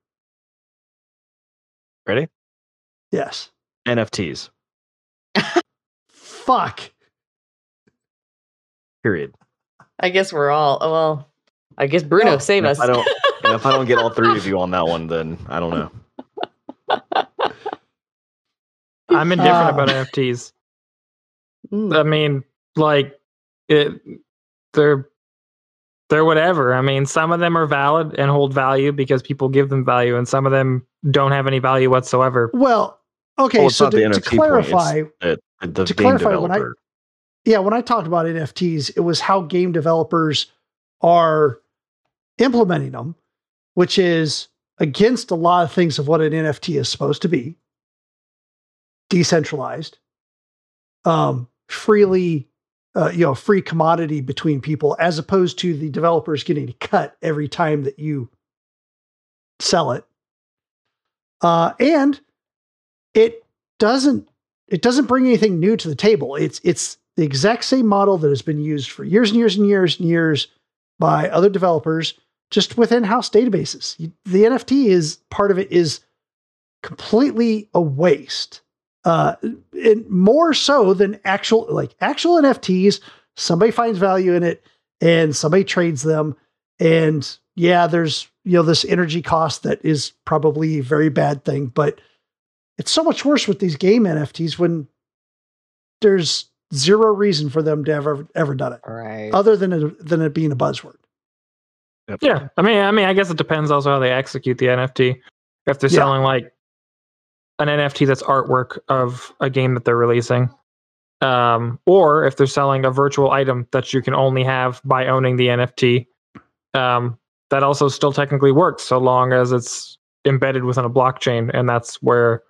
Ready? Yes. NFTs. Fuck. Period. I guess we're all. oh, Well, I guess Bruno No. save And us. I don't, and if I don't get all three of you on that one, then I don't know. I'm indifferent Uh, about NFTs. Mm. I mean, like it, they're they're whatever. I mean, some of them are valid and hold value because people give them value, and some of them don't have any value whatsoever. Well, okay, Well, so to, to NFT point, it's- clarify, The, the To game clarify, when I- developer. yeah, when I talked about NFTs, it was how game developers are implementing them, which is against a lot of things of what an NFT is supposed to be decentralized, um, freely, uh, you know, free commodity between people, as opposed to the developers getting a cut every time that you sell it. Uh, and it doesn't it doesn't bring anything new to the table. It's it's the exact same model that has been used for years and years and years and years by other developers, just with in-house databases. The NFT is part of it is completely a waste. Uh, and more so than actual like actual NFTs. Somebody finds value in it, and somebody trades them. And yeah, there's you know this energy cost that is probably a very bad thing, but it's so much worse with these game NFTs when there's zero reason for them to have ever ever done it, right. other than it, than it being a buzzword. Yep. Yeah, I mean, I mean, I guess it depends also how they execute the NFT. If they're Yeah. selling like an NFT that's artwork of a game that they're releasing, um, or if they're selling a virtual item that you can only have by owning the NFT, um, that also still technically works so long as it's embedded within a blockchain, and that's where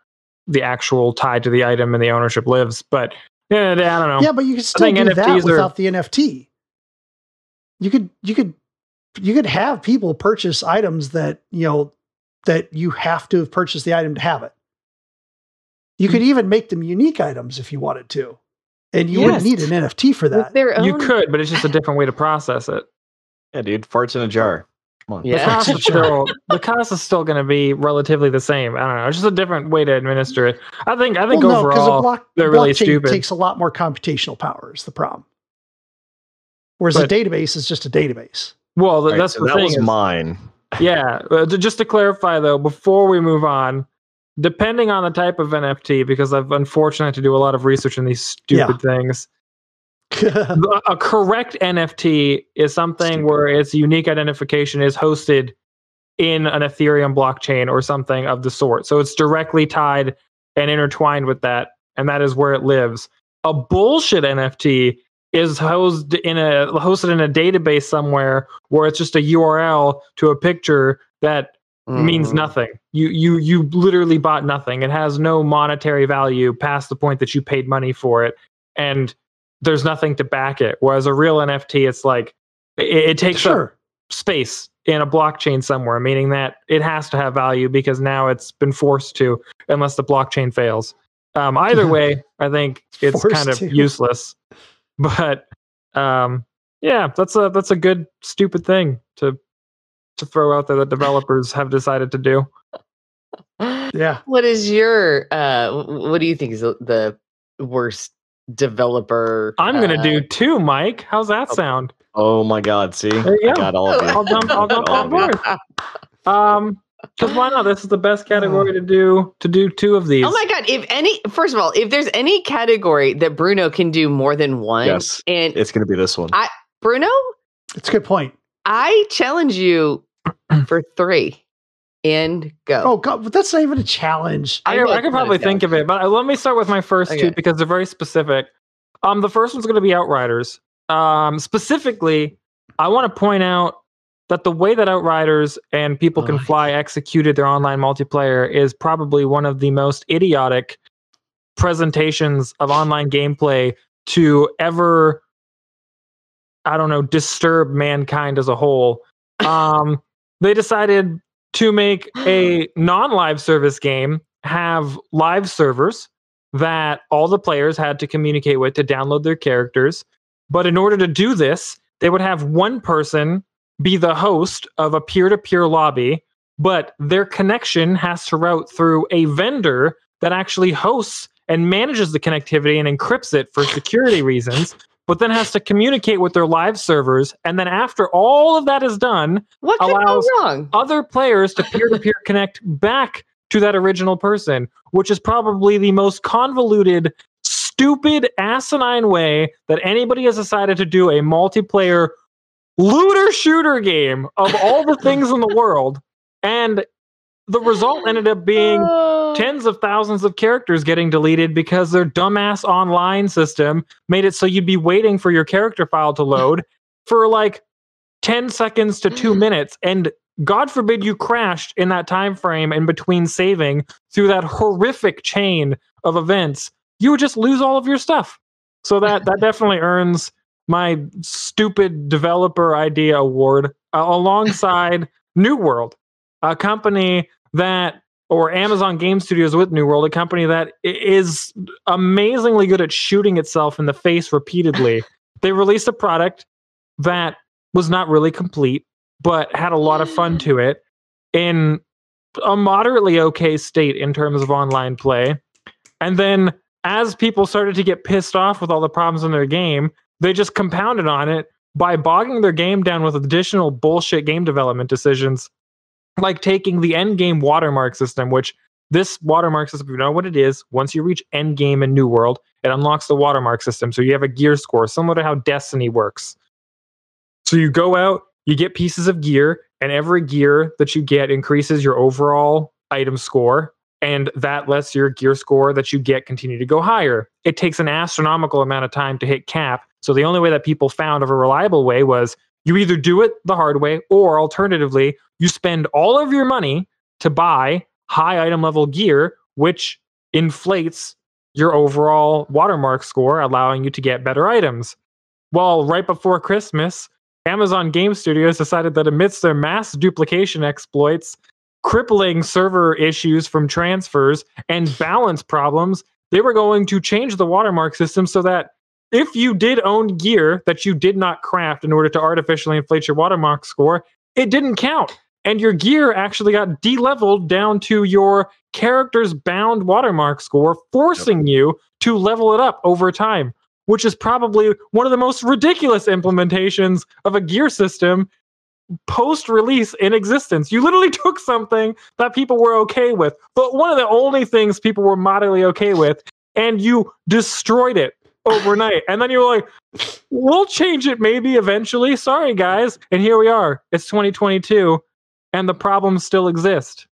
the actual tie to the item and the ownership lives. But yeah, I don't know. Yeah, but you can still do that NFTs are- without the NFT. You could you could you could have people purchase items that you know that you have to have purchased the item to have it. You Hmm. could even make them unique items if you wanted to, and you wouldn't need an NFT for With that. their own, You could, but it's just a different way to process it. Yeah, dude, farts in a jar. Come on. The Yeah. cost is still the cost is still going to be relatively the same. I don't know. It's just a different way to administer it. I think. I think well, no, a overall, block, they're really blockchain stupid. takes a lot more computational power. Is the problem. Whereas But- a database is just a database. well, th- All right, that's so the that thing. was is- mine. yeah. uh, to- just to clarify though, before we move on, depending on the type of NFT, because I've unfortunately had to do a lot of research in these stupid things. a correct NFT is something Stupid. where its unique identification is hosted in an Ethereum blockchain or something of the sort. So it's directly tied and intertwined with that, and that is where it lives. A bullshit NFT is hosted in a hosted in a database somewhere where it's just a URL to a picture that means Mm. nothing. You you you literally bought nothing. It has no monetary value past the point that you paid money for it, and there's nothing to back it. Whereas a real NFT, it's like it, it takes up sure. space in a blockchain somewhere, meaning that it has to have value because now it's been forced to, unless the blockchain fails. Um, either way, I think it's Forced kind of to. useless. But um, yeah, that's a that's a good stupid thing to to throw out there that developers have decided to do. Yeah. What is your uh what do you think is the- the worst developer? I'm gonna uh, do two, Mike. How's that oh. sound? Oh my God! See, There you I go. got all of you. I'll jump. I'll jump All on board. Um, because why not? This is the best category to do to do two of these. Oh my god, if any first of all, if there's any category that Bruno can do more than one, Yes. and It's gonna be this one. I- Bruno, It's a good point. I challenge you for three. And go. Oh god, but that's not even a challenge. I, I I could probably think of it, but uh, let me start with my first Okay. two because they're very specific. Um, the first one's going to be Outriders. Um, specifically, I want to point out that the way that Outriders and People Can Oh, Fly executed their online multiplayer is probably one of the most idiotic presentations of online gameplay to ever, I don't know, disturb mankind as a whole. Um, they decided to make a non-live service game have live servers that all the players had to communicate with to download their characters. But in order to do this, they would have one person be the host of a peer-to-peer lobby, but their connection has to route through a vendor that actually hosts and manages the connectivity and encrypts it for security reasons, but then has to communicate with their live servers. And then after all of that is done, what allows- wrong? other players to peer to peer connect back to that original person, which is probably the most convoluted, stupid, asinine way that anybody has decided to do a multiplayer looter shooter game of all the things in the world. And the result ended up being Oh. tens of thousands of characters getting deleted because their dumbass online system made it so you'd be waiting for your character file to load for like 10 seconds to 2 minutes and god forbid you crashed in that time frame in between saving through that horrific chain of events you would just lose all of your stuff so that that definitely earns my stupid developer idea award uh, alongside new world a company that or Amazon Game Studios with New World, a company that is amazingly good at shooting itself in the face repeatedly. they released a product that was not really complete, but had a lot of fun to it in a moderately okay state in terms of online play. And then as people started to get pissed off with all the problems in their game, they just compounded on it by bogging their game down with additional bullshit game development decisions like taking the end game watermark system, which this watermark system, if you know what it is, once you reach end game in New World, it unlocks the watermark system. So you have a gear score, similar to how Destiny works. So you go out, you get pieces of gear, and every gear that you get increases your overall item score. And that lets your gear score that you get continue to go higher. It takes an astronomical amount of time to hit cap. So the only way that people found of a reliable way was you either do it the hard way, or alternatively, you spend all of your money to buy high item level gear, which inflates your overall watermark score, allowing you to get better items. Well, right before Christmas, Amazon Game Studios decided that amidst their mass duplication exploits, crippling server issues from transfers, and balance problems, they were going to change the watermark system so that if you did own gear that you did not craft in order to artificially inflate your watermark score, it didn't count. And your gear actually got de-leveled down to your character's bound watermark score, forcing you to level it up over time, which is probably one of the most ridiculous implementations of a gear system post release in existence. You literally took something that people were okay with, but one of the only things people were moderately okay with, and you destroyed it overnight. and then you're like, we'll change it maybe eventually. Sorry, guys. And here we are. It's 2022, and the problems still exist.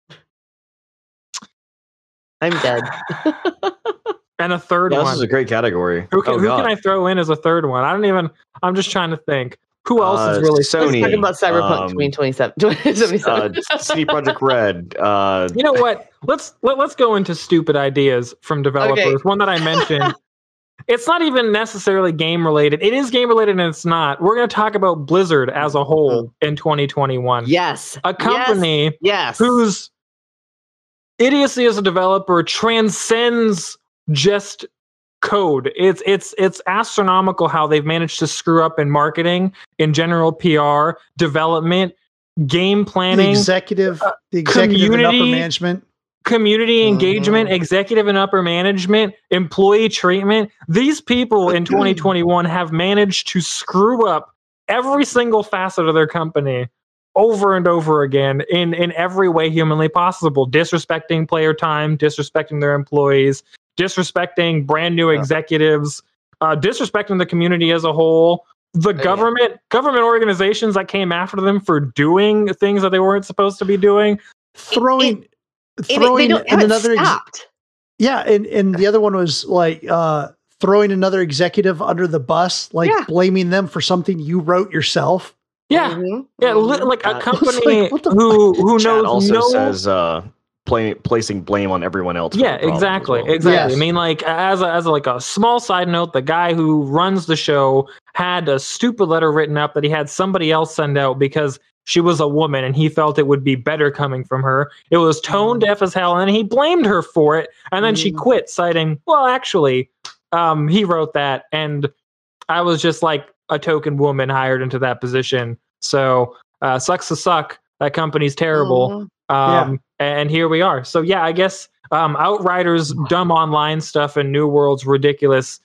I'm dead. and a third Yeah, one. this is a great category. who can, oh, who can I throw in as a third one? I don't even. I'm just trying to think. Who else is Uh, really? Let's Sony, talk about Cyberpunk um, 2027. uh, 2077. CD Projekt Red. Uh, You know what? Let's let, let's go into stupid ideas from developers. One that I mentioned. It's not even necessarily game related. It is game related and it's not. We're going to talk about Blizzard as a whole mm-hmm. in 2021. yes. A company Yes. whose idiocy as a developer transcends just code. It's it's it's astronomical how they've managed to screw up in marketing, in general PR, development, game The planning, executive, uh, the executive and upper management. Community engagement, Mhm. executive and upper management, employee treatment. These people in 2021 have managed to screw up every single facet of their company over and over again in in every way humanly possible, disrespecting player time, disrespecting their employees, disrespecting brand new Yeah. executives, uh, disrespecting the community as a whole. The yeah. government government organizations that came after them for doing things that they weren't supposed to be doing. Throwing, And they- throwing they don't in haven't another. Ex- yeah, and and the other one was like uh, throwing another executive under the bus, like Yeah. blaming them for something you wrote yourself. Yeah, Mhm, Yeah, li- mhm. like a company like, what the who who Chat knows also no. says uh, play, placing blame on everyone else. yeah, the problem as exactly, well. exactly. Yes. I mean, like as a, as a, like a small side note, the guy who runs the show had a stupid letter written up that he had somebody else send out because she was a woman and he felt it would be better coming from her. It was tone deaf as hell, and he blamed her for it. And then she Mm. quit, citing, "Well, actually, um, he wrote that, and I was just like a token woman hired into that position. So uh, sucks to suck. That company's terrible." Um, and here we are. So yeah, I guess um, Outriders dumb online stuff and New World's ridiculous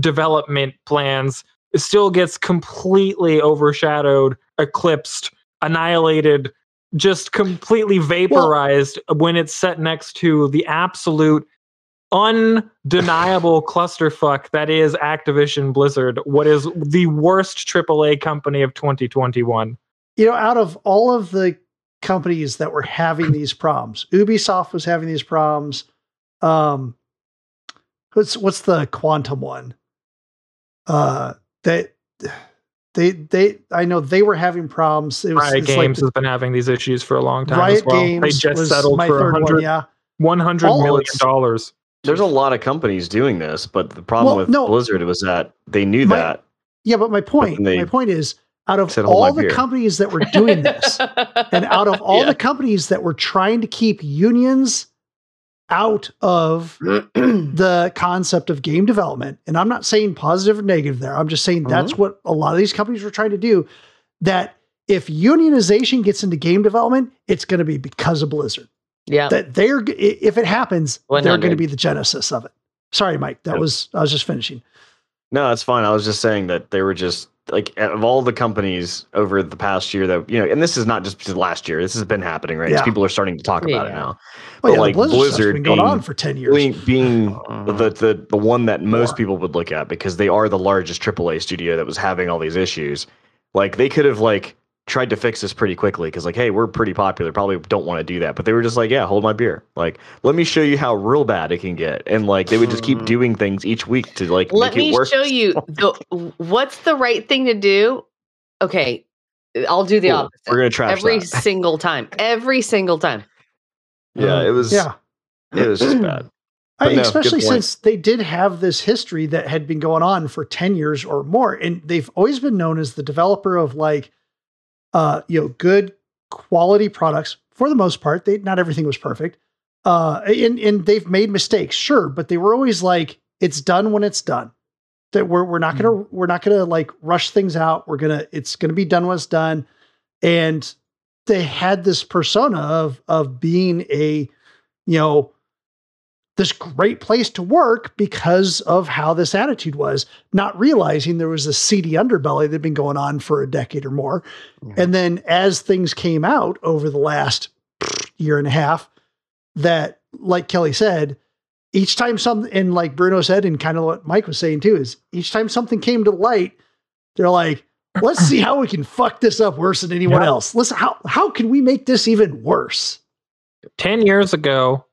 development plans still gets completely overshadowed, eclipsed, annihilated, just completely vaporized when it's set next to the absolute undeniable clusterfuck that is Activision Blizzard, what is the worst AAA company of 2021. You know, out of all of the companies that were having these problems, Ubisoft was having these problems. Um, what's what's the quantum one? Uh, that they they I know they were having problems. It was Riot it's like Games the- has been having these issues for a long time Riot as well. Games they just was settled my for third one. Yeah, 100 All million it's- dollars. There's a lot of companies doing this, but the problem Well, with no. Blizzard was that they knew My- that. yeah. But my point, they my point is, out of said, all the beer." companies that were doing this, and out of all Yeah. the companies that were trying to keep unions out of the concept of game development, and I'm not saying positive or negative there. I'm just saying that's Mm-hmm. what a lot of these companies were trying to do. That if unionization gets into game development, it's going to be because of Blizzard. yeah. That they're if it happens, they're going to be the genesis of it. Sorry, Mike. That Yep. was I was just finishing. No, it's fine. I was just saying that they were just like of all the companies over the past year that you know, and this is not just last year. This has been happening, right? Yeah. people are starting to talk about it now. Oh But yeah, like Blizzard, stuff's Blizzard been going being- on for ten years. Being, being Uh-huh. the, the the one that most More. people would look at because they are the largest AAA studio that was having all these issues. Like they could have like tried to fix this pretty quickly because like, hey, we're pretty popular. Probably don't want to do that, but they were just like, yeah, hold my beer. Like, let me show you how real bad it can get, and like they would just keep Mhm. doing things each week to like Let make it me show you the what's the right thing to do. Okay, I'll do the Cool. opposite We're gonna trash every that. single time. Every single time. yeah, it was. yeah, it was just bad. I, no, especially since they did have this history that had been going on for 10 years or more. And they've always been known as the developer of like, uh, you know, good quality products for the most part. They, not everything was perfect. Uh, and, and they've made mistakes, sure, but they were always like, it's done when it's done. That we're, we're not gonna, we're not gonna like rush things out. We're gonna, it's gonna be done when it's done. And they had this persona of, of being a, you know, this great place to work because of how this attitude was, not realizing there was a seedy underbelly that had been going on for a decade or more. And then as things came out over the last year and a half, that, like Kelly said, each time something, and like Bruno said, and kind of what Mike was saying too, is each time something came to light, they're like, let's see how we can fuck this up worse than anyone Yeah. else. Listen, how, how can we make this even worse? 10 years ago,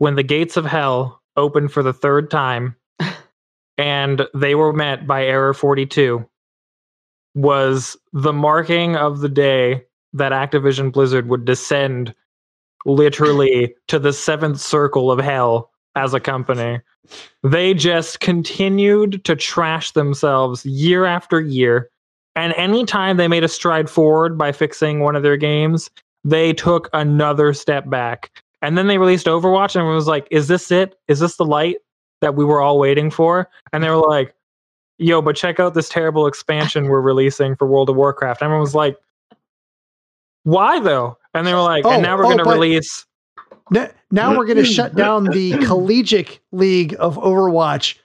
when the gates of hell opened for the third time and they were met by Error 42, was the marking of the day that Activision Blizzard would descend literally to the seventh circle of hell as a company. They just continued to trash themselves year after year. And anytime they made a stride forward by fixing one of their games, they took another step back. And then they released Overwatch, and everyone was like, Is this it? Is this the light that we were all waiting for? And they were like, Yo, but check out this terrible expansion we're releasing for World of Warcraft. Everyone was like, Why though? And they were like, Oh, And now we're oh, going to release. N- Now we're going to shut down the collegiate league of Overwatch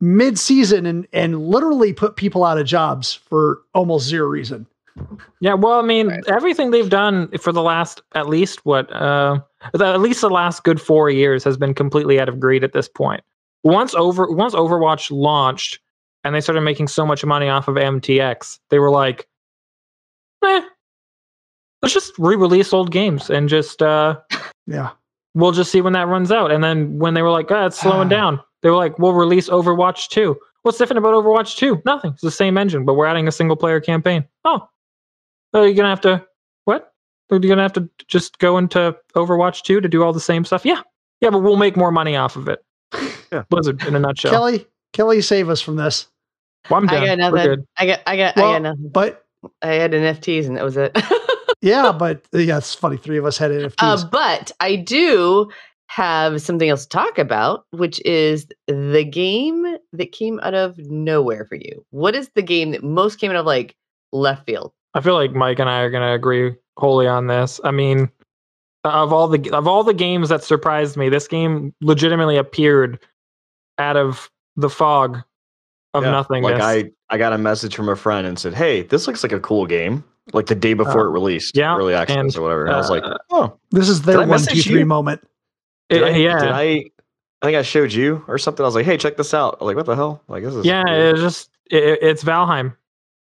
mid-season and and literally put people out of jobs for almost zero reason. Yeah, well, I mean, Right. everything they've done for the last, at least what, uh, the- at least the last good four years has been completely out of greed at this point. Once over, once Overwatch launched and they started making so much money off of MTX, they were like, eh, let's just re-release old games and just, uh, Yeah. we'll just see when that runs out. And then when they were like, ah, it's slowing Ah. down, they were like, we'll release Overwatch 2. What's different about Overwatch 2? Nothing. It's the same engine, but we're adding a single player campaign. Oh, are you're going to have to, what? You're going to have to just go into Overwatch 2 to do all the same stuff? Yeah. Yeah, but we'll make more money off of it. Yeah. Blizzard in a nutshell. Kelly, Kelly, save us from this. well, I'm I done. got We're nothing. good. I got, I got, Well, I got nothing. But I had NFTs and that was it. yeah, but yeah, it's funny. Three of us had NFTs. Uh, but I do have something else to talk about, which is the game that came out of nowhere for you. What is the game that most came out of like left field? I feel like Mike and I are going to agree wholly on this. I mean, of all the of all the games that surprised me, this game legitimately appeared out of the fog of Yeah, nothingness. Like I, I got a message from a friend and said, "Hey, this looks like a cool game." Like the day before Uh, it released, yeah, early access and, or whatever. And I was like, uh, "Oh, this is did their I one, message two, three you? moment. did It- I, yeah, did I?" I think I showed you or something. I was like, "Hey, check this out." I was like, "What the hell?" Like this is yeah, weird. it's just it, it's Valheim,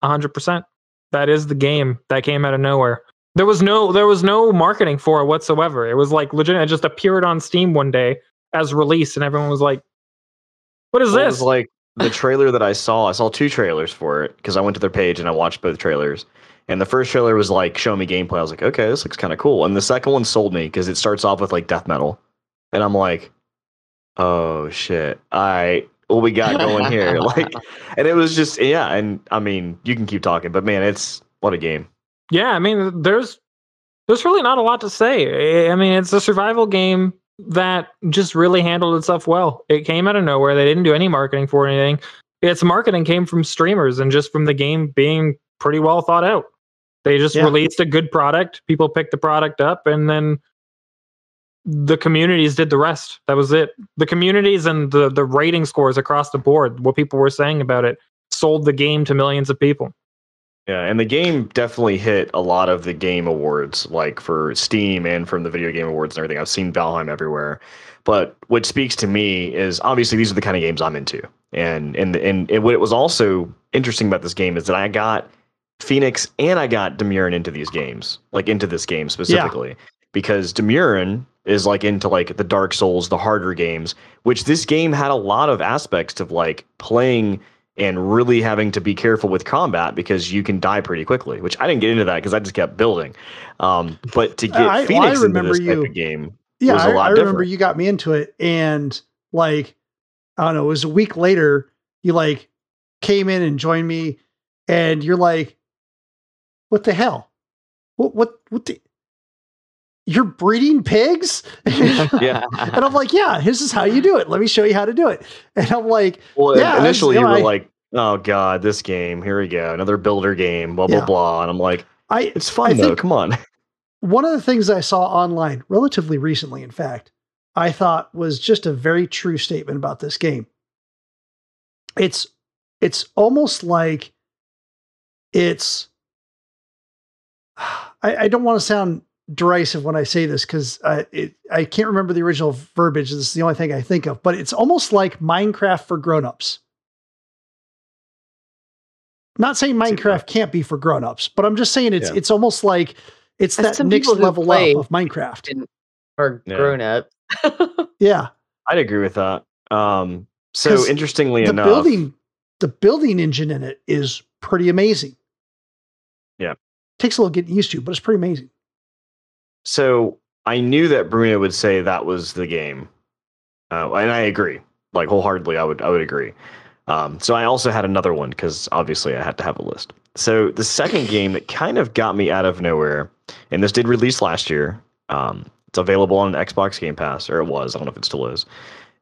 hundred percent. That is the game that came out of nowhere. There was no there was no marketing for it whatsoever. It was like legit. It just appeared on Steam one day as release, and everyone was like, "What is Well, it this?" was like the trailer that I saw. I saw two trailers for it because I went to their page and I watched both trailers. And the first trailer was like showing me gameplay. I was like, okay, this looks kind of cool. And the second one sold me because it starts off with like death metal, and I'm like, oh shit, right, what we got going here? like, and it was just yeah. And I mean, you can keep talking, but man, it's what a game. Yeah, I mean, there's there's really not a lot to say. I- I mean, it's a survival game that just really handled itself well. It came out of nowhere. They didn't do any marketing for anything. Its marketing came from streamers and just from the game being pretty well thought out. They just Yeah. released a good product. People picked the product up, and then the communities did the rest. That was it. The communities and the the rating scores across the board, what people were saying about it, sold the game to millions of people. Yeah, and the game definitely hit a lot of the game awards, like for Steam and from the video game awards and everything. I've seen Valheim everywhere. But what speaks to me is obviously these are the kind of games I'm into. And and and, and what it was also interesting about this game is that I got Phoenix and I got Demurin into these games, like into this game specifically. Because Demurin is like into like the Dark Souls, the harder games, which this game had a lot of aspects of like playing and really having to be careful with combat because you can die pretty quickly. Which I didn't get into that because I just kept building. Um, but to get I- well, I Phoenix remember into this you- type of game, Yeah, was a I, lot I remember different. you got me into it, and like I don't know, it was a week later, you like came in and joined me, and you're like, "What the hell? What what what the?" You're breeding pigs? Yeah. And I'm like, yeah, this is how you do it. Let me show you how to do it. And I'm like, Well, Yeah, was- initially you you were I- like, "Oh God, this game. Here we go, another builder game." Blah blah Yeah. blah. And I'm like, I "It's fun I though. think- Come on." one of the things I saw online relatively recently, in fact, I thought was just a very true statement about this game. It's it's almost like it's I, I don't want to sound derisive when I say this because I it, I can't remember the original verbiage. This is the only thing I think of, but it's almost like Minecraft for grown-ups. Not saying Minecraft can't be for grown-ups, but I'm just saying it's Yeah. it's almost like it's There's that next level up of Minecraft. or Yeah. grown up. Yeah, I'd agree with that. Um, so 'Cause interestingly the enough, building the building engine in it is pretty amazing. Yeah. takes a little getting used to, but it's pretty amazing. So I knew that Bruno would say that was the game, uh, and I agree, like wholeheartedly. I would, I would agree. Um, so I also had another one because obviously I had to have a list. So the second game that kind of got me out of nowhere, and this did release last year. Um, it's available on Xbox Game Pass, or it was. I don't know if it still is.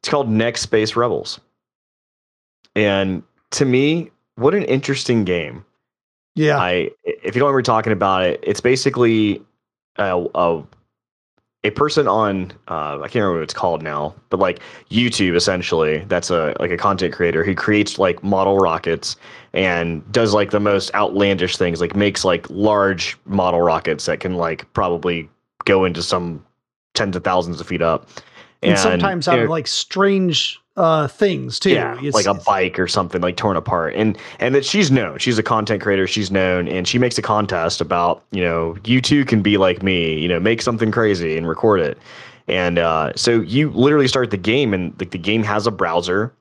It's called Next Space Rebels, and to me, what an interesting game. Yeah, I if you don't remember talking about it, it's basically a a, a person on uh, I can't remember what it's called now, but like YouTube essentially. That's a like a content creator who creates like model rockets and does like the most outlandish things, like makes like large model rockets that can like probably go into some tens of thousands of feet up. and, sometimes you out of like strange uh things too. yeah, It's- like a bike or something like torn apart, and and that she's known. She's a content creator. She's known, and she makes a contest about you know you too can be like me. You know, make something crazy and record it. And uh, so you literally start the game, and like the game has a browser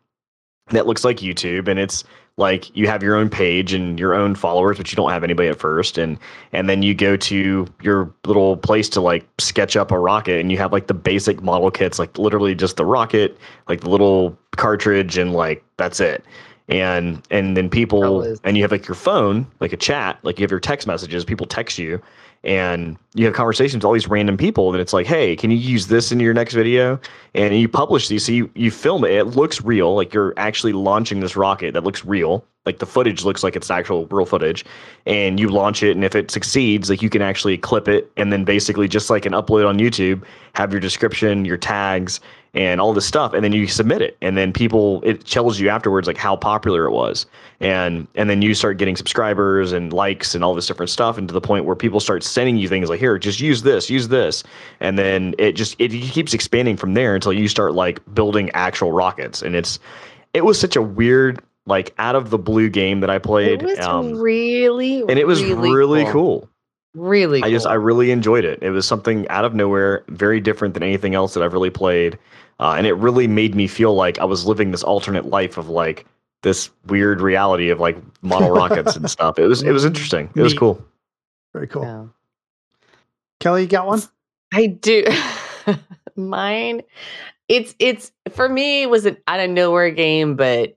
that looks like YouTube, and it's like you have your own page and your own followers, but you don't have anybody at first, and and then you go to your little place to like sketch up a rocket, and you have like the basic model kits, like literally just the rocket, like the little cartridge, and like that's it. And and then people and you have like your phone, like a chat, like you have your text messages, people text you, and you have conversations with all these random people and it's like, hey, can you use this in your next video? And you publish these, so you, you film it. It looks real, like you're actually launching this rocket that looks real. Like the footage looks like it's actual real footage. And you launch it, and if it succeeds, like you can actually clip it and then basically just like an upload on YouTube, have your description, your tags, and all this stuff, and then you submit it. And then people it tells you afterwards like how popular it was. And and then you start getting subscribers and likes and all this different stuff, and to the point where people start sending you things like, here, just use this, use this. And then it just it keeps expanding from there until you start like building actual rockets. And it's it was such a weird, like out of the blue game that I played. It was um, really, and it was really, cool. Really, I just I really enjoyed it. It was something out of nowhere, very different than anything else that I've really played, uh, and it really made me feel like I was living this alternate life of like this weird reality of like model rockets and stuff. It was it was interesting. It was cool. very cool. Yeah. Kelly, you got one? I do. Mine, it's it's for me it was an out of nowhere game, but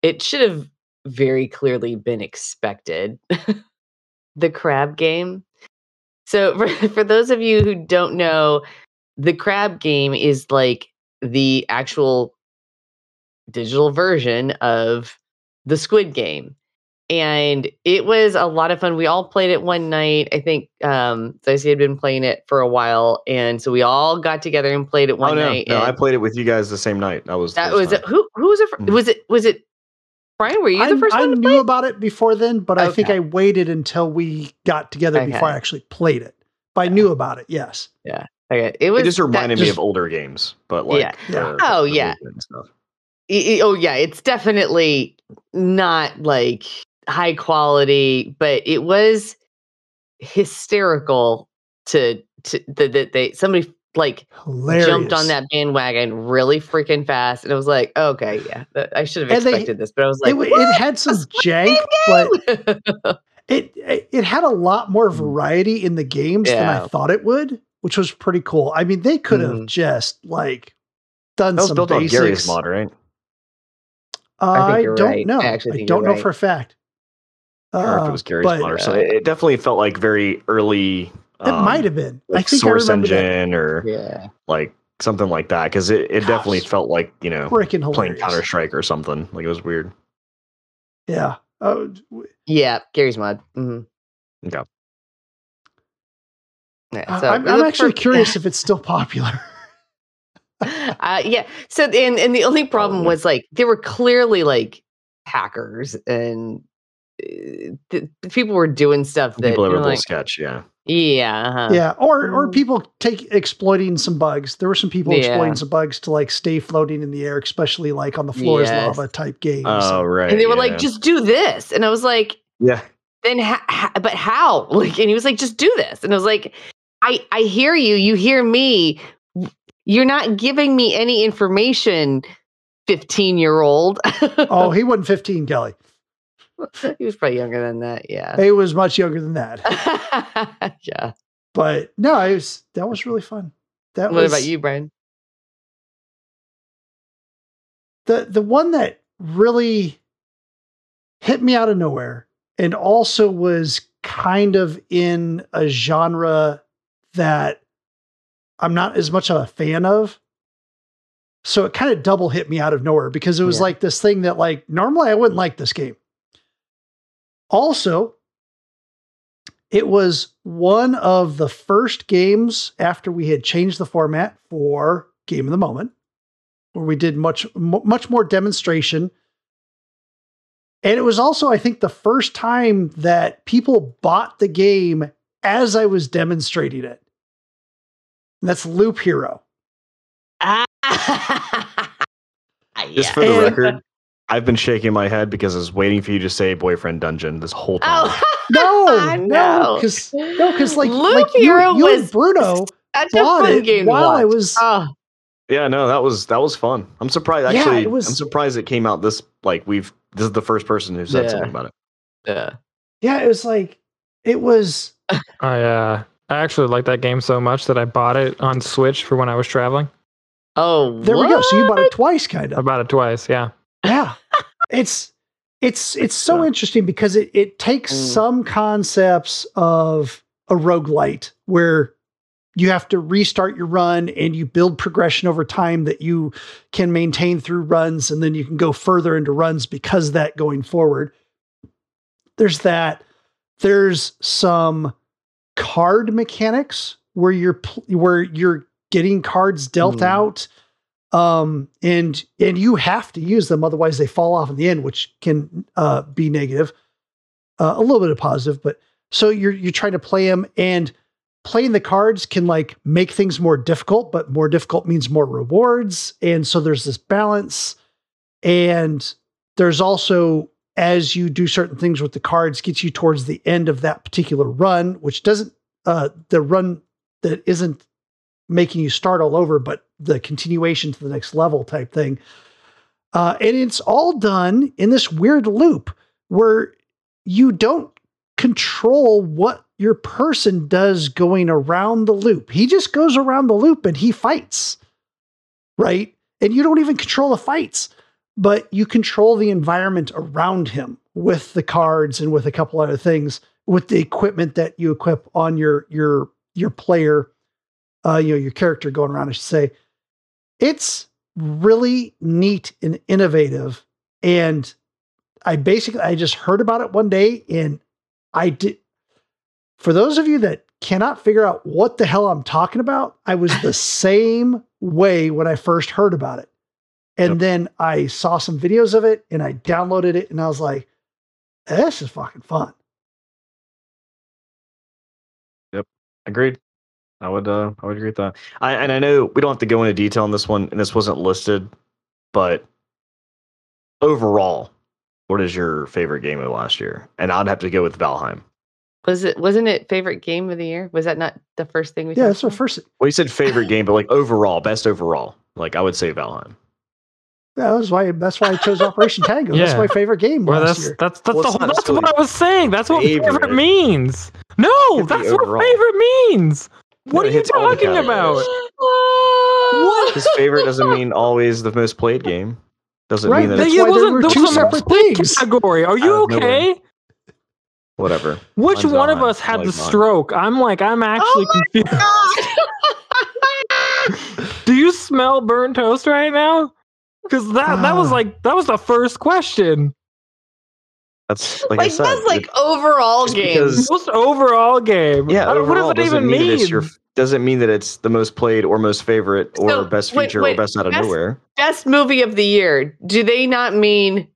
it should have very clearly been expected. the crab game. So for, for those of you who don't know, the crab game is like the actual digital version of the squid game and it was a lot of fun. We all played it one night. I think um Dicey had been playing it for a while, and so we all got together and played it one oh no, night. no, I played it with you guys the same night. That was that was. Who who was it? fir- Mhm. Was it was it Brian? Were you I, the first I one to knew play? about it before then, but I think I waited until we got together before I actually played it. But I knew about it. Yes. Yeah. Okay, it was It just that- reminded me just- of older games, but like Yeah. Yeah. the- Oh, the yeah. movement and stuff. I- I- oh yeah, it's definitely not like high quality, but it was hysterical to to that that they somebody like Hilarious. jumped on that bandwagon really freaking fast, and it was like, okay, yeah, I should have And they- expected this, but I was like, it, w- it had some jank, but but it, it it had a lot more variety in the games than I thought it would, which was pretty cool. I mean, they could have Mhm. just like done That was some built on basics. Garry's mod, right? I, think don't right. know. I actually I don't know right. for a fact. or if it Uh, was Garry's but mod or something. It, it definitely felt like very early. It might have been. I like think Source I remember that. Engine or Yeah. like something like that because it, it definitely felt like you know Freaking playing hilarious. Counter Strike or something. Like it was weird. Yeah. Oh, w- Yeah. Garry's mod. Mm-hmm. Okay. Yeah, I- so I'm, I'm actually for- curious if it's still popular. uh, yeah. So and and the only problem Probably. was like there were clearly like hackers and uh, th- people were doing stuff that People you're ever like, sketch, yeah. Yeah, uh-huh. yeah. Or or Mm. people take exploiting some bugs. There were some people exploiting some bugs to like stay floating in the air, especially like on the floor is Yes. lava type games. Oh right. and they were yeah. like, just do this, and I was like, yeah. then ha- ha- but how? Like, and he was like, just do this, and I was like, I I hear you, you hear me, you're not giving me any information, fifteen year old. oh, he wasn't 15, Kelly. he was probably younger than that. Yeah. He was much younger than that. yeah. But no, it was that was really fun. That What was about you, Brian? the the one that really hit me out of nowhere and also was kind of in a genre that I'm not as much of a fan of. So it kind of double hit me out of nowhere because it was Yeah. like this thing that like normally I wouldn't like this game. Also, it was one of the first games after we had changed the format for Game of the Moment, where we did much mu- much more demonstration. And it was also, I think, the first time that people bought the game as I was demonstrating it. And that's Loop Hero. Ah, Just for the And- record, I've been shaking my head because I was waiting for you to say boyfriend dungeon this whole time. Oh, No, no, because no, because like, Loop like you, you and Bruno such a bought fun it game while I was Oh, Yeah, no, that was that was fun. I'm surprised Yeah, actually it was- I'm surprised it came out this like we've this is the first person who said Yeah. something about it. yeah. yeah, it was like it was I uh, I actually like that game so much that I bought it on Switch for when I was traveling. Oh, there we go. So you bought it twice, kind of. I bought it twice. Yeah. Yeah. it's it's it's so Yeah. interesting because it it takes Mm. some concepts of a roguelite where you have to restart your run and you build progression over time that you can maintain through runs and then you can go further into runs because that going forward. There's that. There's some card mechanics where you're pl- where you're getting cards dealt Mm. out um and and you have to use them otherwise they fall off in the end which can uh be negative uh, a little bit of positive but so you're you're trying to play them and playing the cards can like make things more difficult but more difficult means more rewards and so there's this balance and there's also as you do certain things with the cards gets you towards the end of that particular run which doesn't uh the run that isn't making you start all over but the continuation to the next level type thing. Uh and it's all done in this weird loop where you don't control what your person does going around the loop. He just goes around the loop and he fights right? And you don't even control the fights but you control the environment around him with the cards and with a couple other things with the equipment that you equip on your your your player uh you know your character going around i should say it's really neat and innovative and i basically i just heard about it one day and i did for those of you that cannot figure out what the hell i'm talking about i was the same way when i first heard about it and Yep. then i saw some videos of it and i downloaded it and i was like this is fucking fun Yep. Agreed. I would uh I would agree with that. I and I know we don't have to go into detail on this one and this wasn't listed, but overall, what is your favorite game of last year? And I'd have to go with Valheim. Was it wasn't it favorite game of the year? Was that not the first thing we yeah talked that's our first Well, you said favorite game, but like overall, best overall. Like I would say Valheim. Yeah, that's why that's why I chose Operation Tango. That's my favorite game Well, last that's year. that's that's, Well, the whole, that's what I was saying. That's what favorite, favorite. means. No, Could be that's what overall. favorite means. What Yeah, are you hits all the talking about? What? His favorite doesn't mean always the most played game. Doesn't Right, mean that that's it's it wasn't were there two separate split things. category. Are you Out of okay? whatever. Which Mine's one of us had I the like mine. stroke? I'm like, I'm actually Oh confused. Do you smell burnt toast right now? Because that that was Ah. like that was the first question. That's like, like I said. that's like it- overall Just game. because- Most overall game. yeah, overall what does it doesn't even mean, mean? that it's your doesn't mean that it's the most played or most favorite or So, best feature wait, or best out of best- nowhere. Best movie of the year. Do they not mean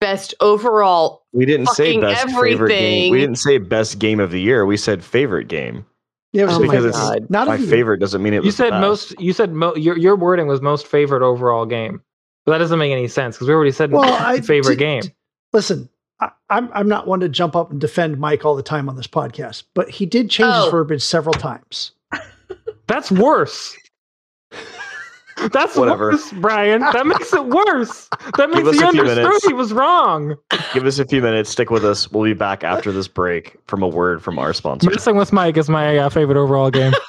best overall? We didn't say fucking best favorite game. We didn't say best game of the year. We said favorite game. Yeah, it was Oh my my because it's. God. Not My of the- favorite doesn't mean it was you the said best. most. You said mo- your your wording was most favorite overall game. But that doesn't make any sense because we already said Well, I favorite did- game. Listen, I, I'm I'm not one to jump up and defend Mike all the time on this podcast, but he did change his Oh. verbiage several times. That's worse. That's Whatever. worse, Brian. That makes it worse. That Give makes us he understood he was wrong. Give us a few minutes. Stick with us. We'll be back after this break from a word from our sponsor. Messing with Mike is my uh, favorite overall game.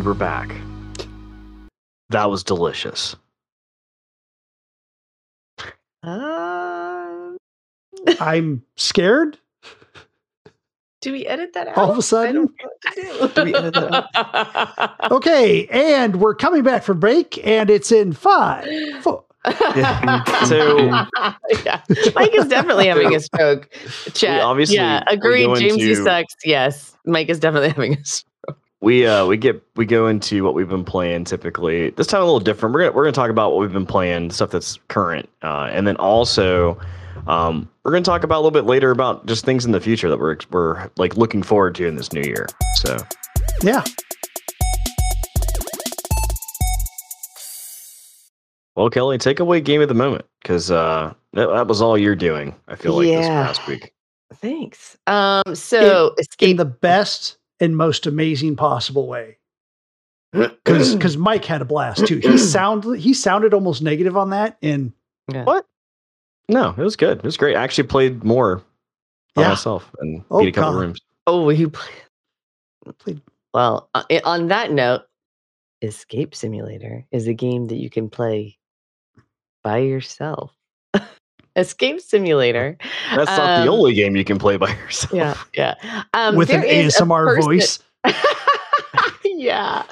And we're back. That was delicious. Um, I'm scared. do we edit that out? All of a sudden? don't know what to do. Do we edit that Okay, and we're coming back from break, and it's in five, four. Yeah. So- yeah. Mike is definitely having a stroke. Chat. obviously- yeah, agreed. go James, into- sucks. Yes, Mike is definitely having a stroke. We uh we get we go into what we've been playing typically. This time a little different. We're gonna we're gonna talk about what we've been playing, stuff that's current, uh, and then also um, we're gonna talk about a little bit later about just things in the future that we're we're like looking forward to in this new year. So Yeah, well, Kelly, take away game of the moment because uh, that, that was all you're doing. I feel like this past week. Thanks. Um. So in escape. the best and most amazing possible way. Because because Mike had a blast too. He sound he sounded almost negative on that, and Yeah. What? No, it was good. It was great. I actually played more by Yeah. myself and Oh, beat a couple God. rooms. Oh, you play. Played- Well, uh, on that note, Escape Simulator is a game that you can play by yourself. Escape Simulator. That's not the Um, only game you can play by yourself. Yeah, yeah. Um, with an there is a ASMR person- voice. yeah.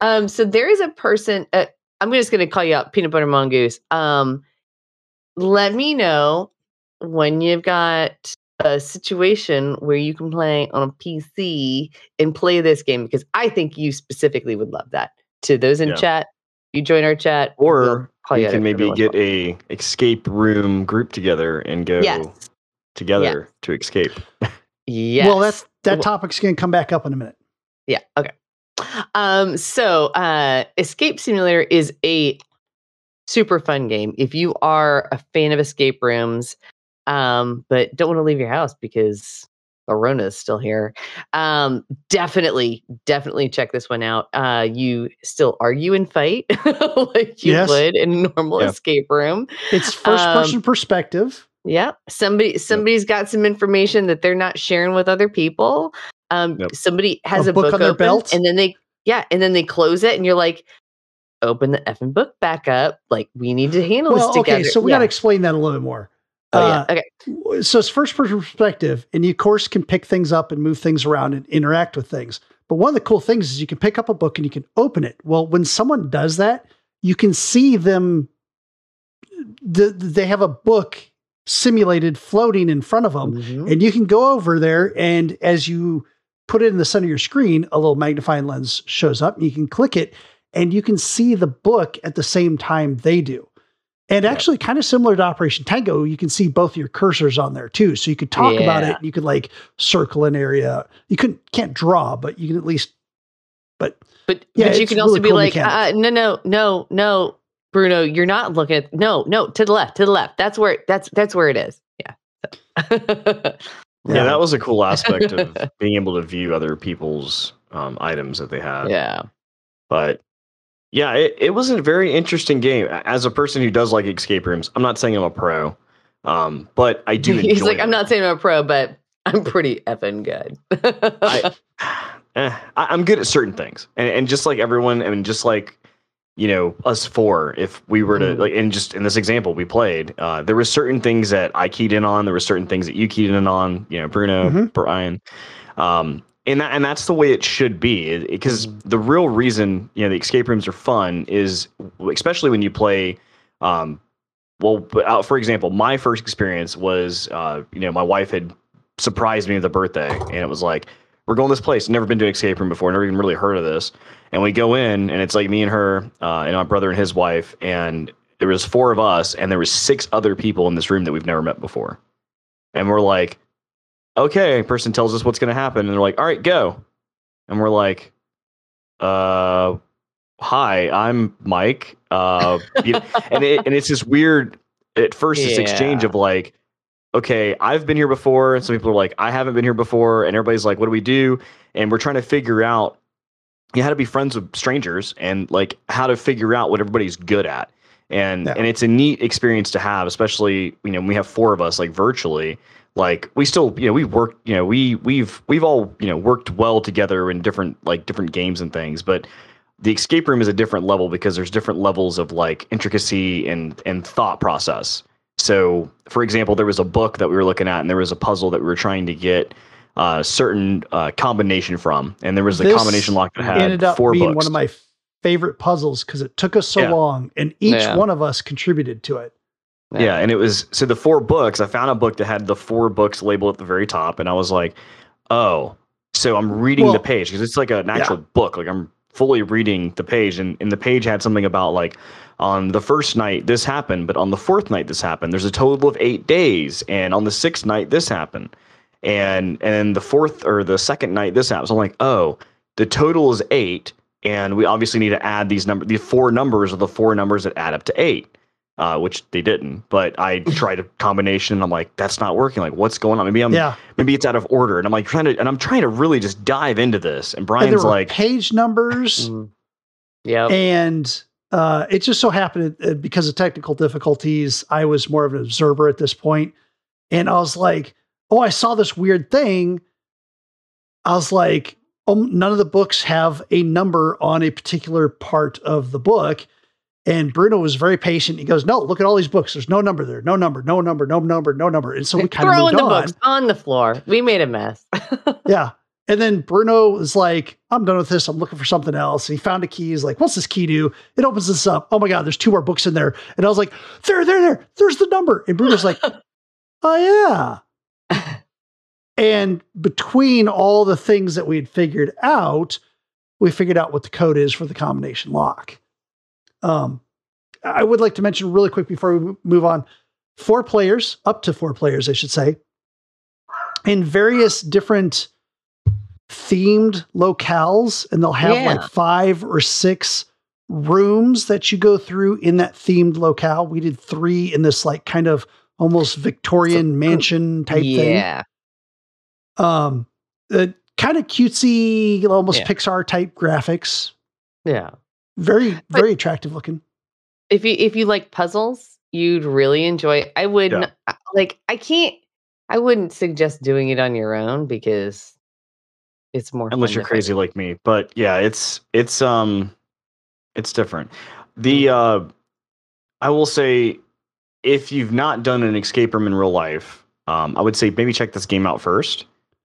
Um, so there is a person. Uh, I'm just going to call you out, Peanut Butter Mongoose. Um, let me know when you've got a situation where you can play on a PC and play this game because I think you specifically would love that. To those in Yeah. chat, you join our chat, we'll Or call you can maybe get a escape room group together and go yes, together to escape. yes. Well, that's that Well- topic's going to come back up in a minute. Yeah. Okay. Um, so uh Escape Simulator is a super fun game. If you are a fan of escape rooms, um, but don't want to leave your house because Corona is still here, um, definitely, definitely check this one out. Uh, you still argue and fight like you Yes. would in a normal Yeah. escape room. It's first Um, person perspective. Yeah. Somebody somebody's got some information that they're not sharing with other people. Um Yep. somebody has A a, book book, on their belt? and then they yeah, and then they close it and you're like open the effing book back up. Like we need to handle Well, this together. okay, so we yeah. got to explain that a little bit more. Oh Uh, yeah. Okay. so it's first person perspective, and you of course can pick things up and move things around and interact with things. But one of the cool things is you can pick up a book and you can open it. Well, when someone does that, you can see them. The, they have a book simulated floating in front of them, Mhm. and you can go over there and as you put it in the center of your screen, a little magnifying lens shows up. And you can click it, and you can see the book at the same time they do. And Yeah. actually, kind of similar to Operation Tango, you can see both your cursors on there too. So you could talk about Yeah. it. You could like circle an area. You couldn't can't draw, but you can at least. But But Yeah, but you it's can also really be cool like, uh, no, no, no, no, Bruno, you're not looking at no, no, to the left, to the left. That's where that's that's where it is. Yeah. Yeah, Yeah. that was a cool aspect of being able to view other people's um, items that they had. yeah. But Yeah, it, it was a very interesting game. As a person who does like escape rooms, I'm not saying I'm a pro, um, but I do. He's like, it. I'm not saying I'm a pro, but I'm pretty effing good. I, eh, I, am good at certain things, and, and just like everyone, I mean, just like you know us four, if we were to Mm. like, and just in this example we played, uh, there were certain things that I keyed in on, there were certain things that you keyed in on, you know, Bruno, Mhm. Brian, um, and that and that's the way it should be, because the real reason you know the escape rooms are fun is, especially when you play. Um, well, uh, for example, my first experience was, uh, you know, my wife had surprised me with a birthday, and it was like, we're going to this place. Never been to an escape room before. Never even really heard of this. And we go in, and it's like me and her, uh, and my brother and his wife, and there was four of us, and there was six other people in this room that we've never met before. And we're like, okay, person tells us what's going to happen, and they're like, all right, go. And we're like, uh, hi, I'm Mike. Uh, you know, and it, and it's this weird. At first, this exchange of like, okay, I've been here before, and some people are like, I haven't been here before, and everybody's like, what do we do? And we're trying to figure out you how to be friends with strangers and like how to figure out what everybody's good at. And Yeah. and it's a neat experience to have, especially you know when we have four of us like virtually. Like we still, you know, we work, you know, we we've we've all you know worked well together in different like different games and things, but the escape room is a different level because there's different levels of like intricacy and and thought process. So, for example, there was a book that we were looking at, and there was a puzzle that we were trying to get a certain uh, combination from, and there was a This combination lock that had ended up four being books. one of my favorite puzzles because it took us so Yeah. long, and each Yeah. one of us contributed to it. Yeah, and it was so the four books. I found a book that had the four books labeled at the very top, and I was like, "Oh, so I'm reading Well, the page because it's like an actual book. Like I'm fully reading the page, and and the page had something about like on the first night this happened, but on the fourth night this happened. There's a total of eight days, and on the sixth night this happened, and and the fourth or the second night this happened. So I'm like, oh, the total is eight, and we obviously need to add these number. The four numbers are the four numbers that add up to eight uh, which they didn't. But I tried a combination, and I'm like, that's not working. Like, what's going on? Maybe I'm yeah, maybe it's out of order, and I'm like trying to, and I'm trying to really just dive into this. And and there Brian's were like, page numbers, yeah, and uh, it just so happened uh, because of technical difficulties, I was more of an observer at this point, and I was like, "Oh, I saw this weird thing." I was like, "Oh, none of the books have a number on a particular part of the book." And Bruno was very patient. He goes, "No, look at all these books. There's no number there. No number. No number. No number. No number." And so we kind of Throwing moved the on. books on the floor. We made a mess. Yeah. And then Bruno was like, I'm done with this. I'm looking for something else. And he found a key. He's like, what's this key do? It opens this up. Oh my God, there's two more books in there. And I was like, there, there, there. There's the number. And Bruno's like, oh yeah. and between all the things that we had figured out, we figured out what the code is for the combination lock. Um, I would like to mention really quick before we move on four players, up to four players, I should say, in various different themed locales, and they'll have Yeah. like five or six rooms that you go through in that themed locale. We did three in this like kind of almost Victorian mansion type thing. yeah. Um, uh, kind of cutesy, almost Yeah. Pixar type graphics. Yeah. Very, But- very attractive looking. If you if you like puzzles, you'd really enjoy. I would Yeah. not like. I can't. I wouldn't suggest doing it on your own because it's more. unless you're crazy like me. But yeah, it's it's um it's different. The Mm-hmm. uh I will say if you've not done an escape room in real life, um, I would say maybe check this game out first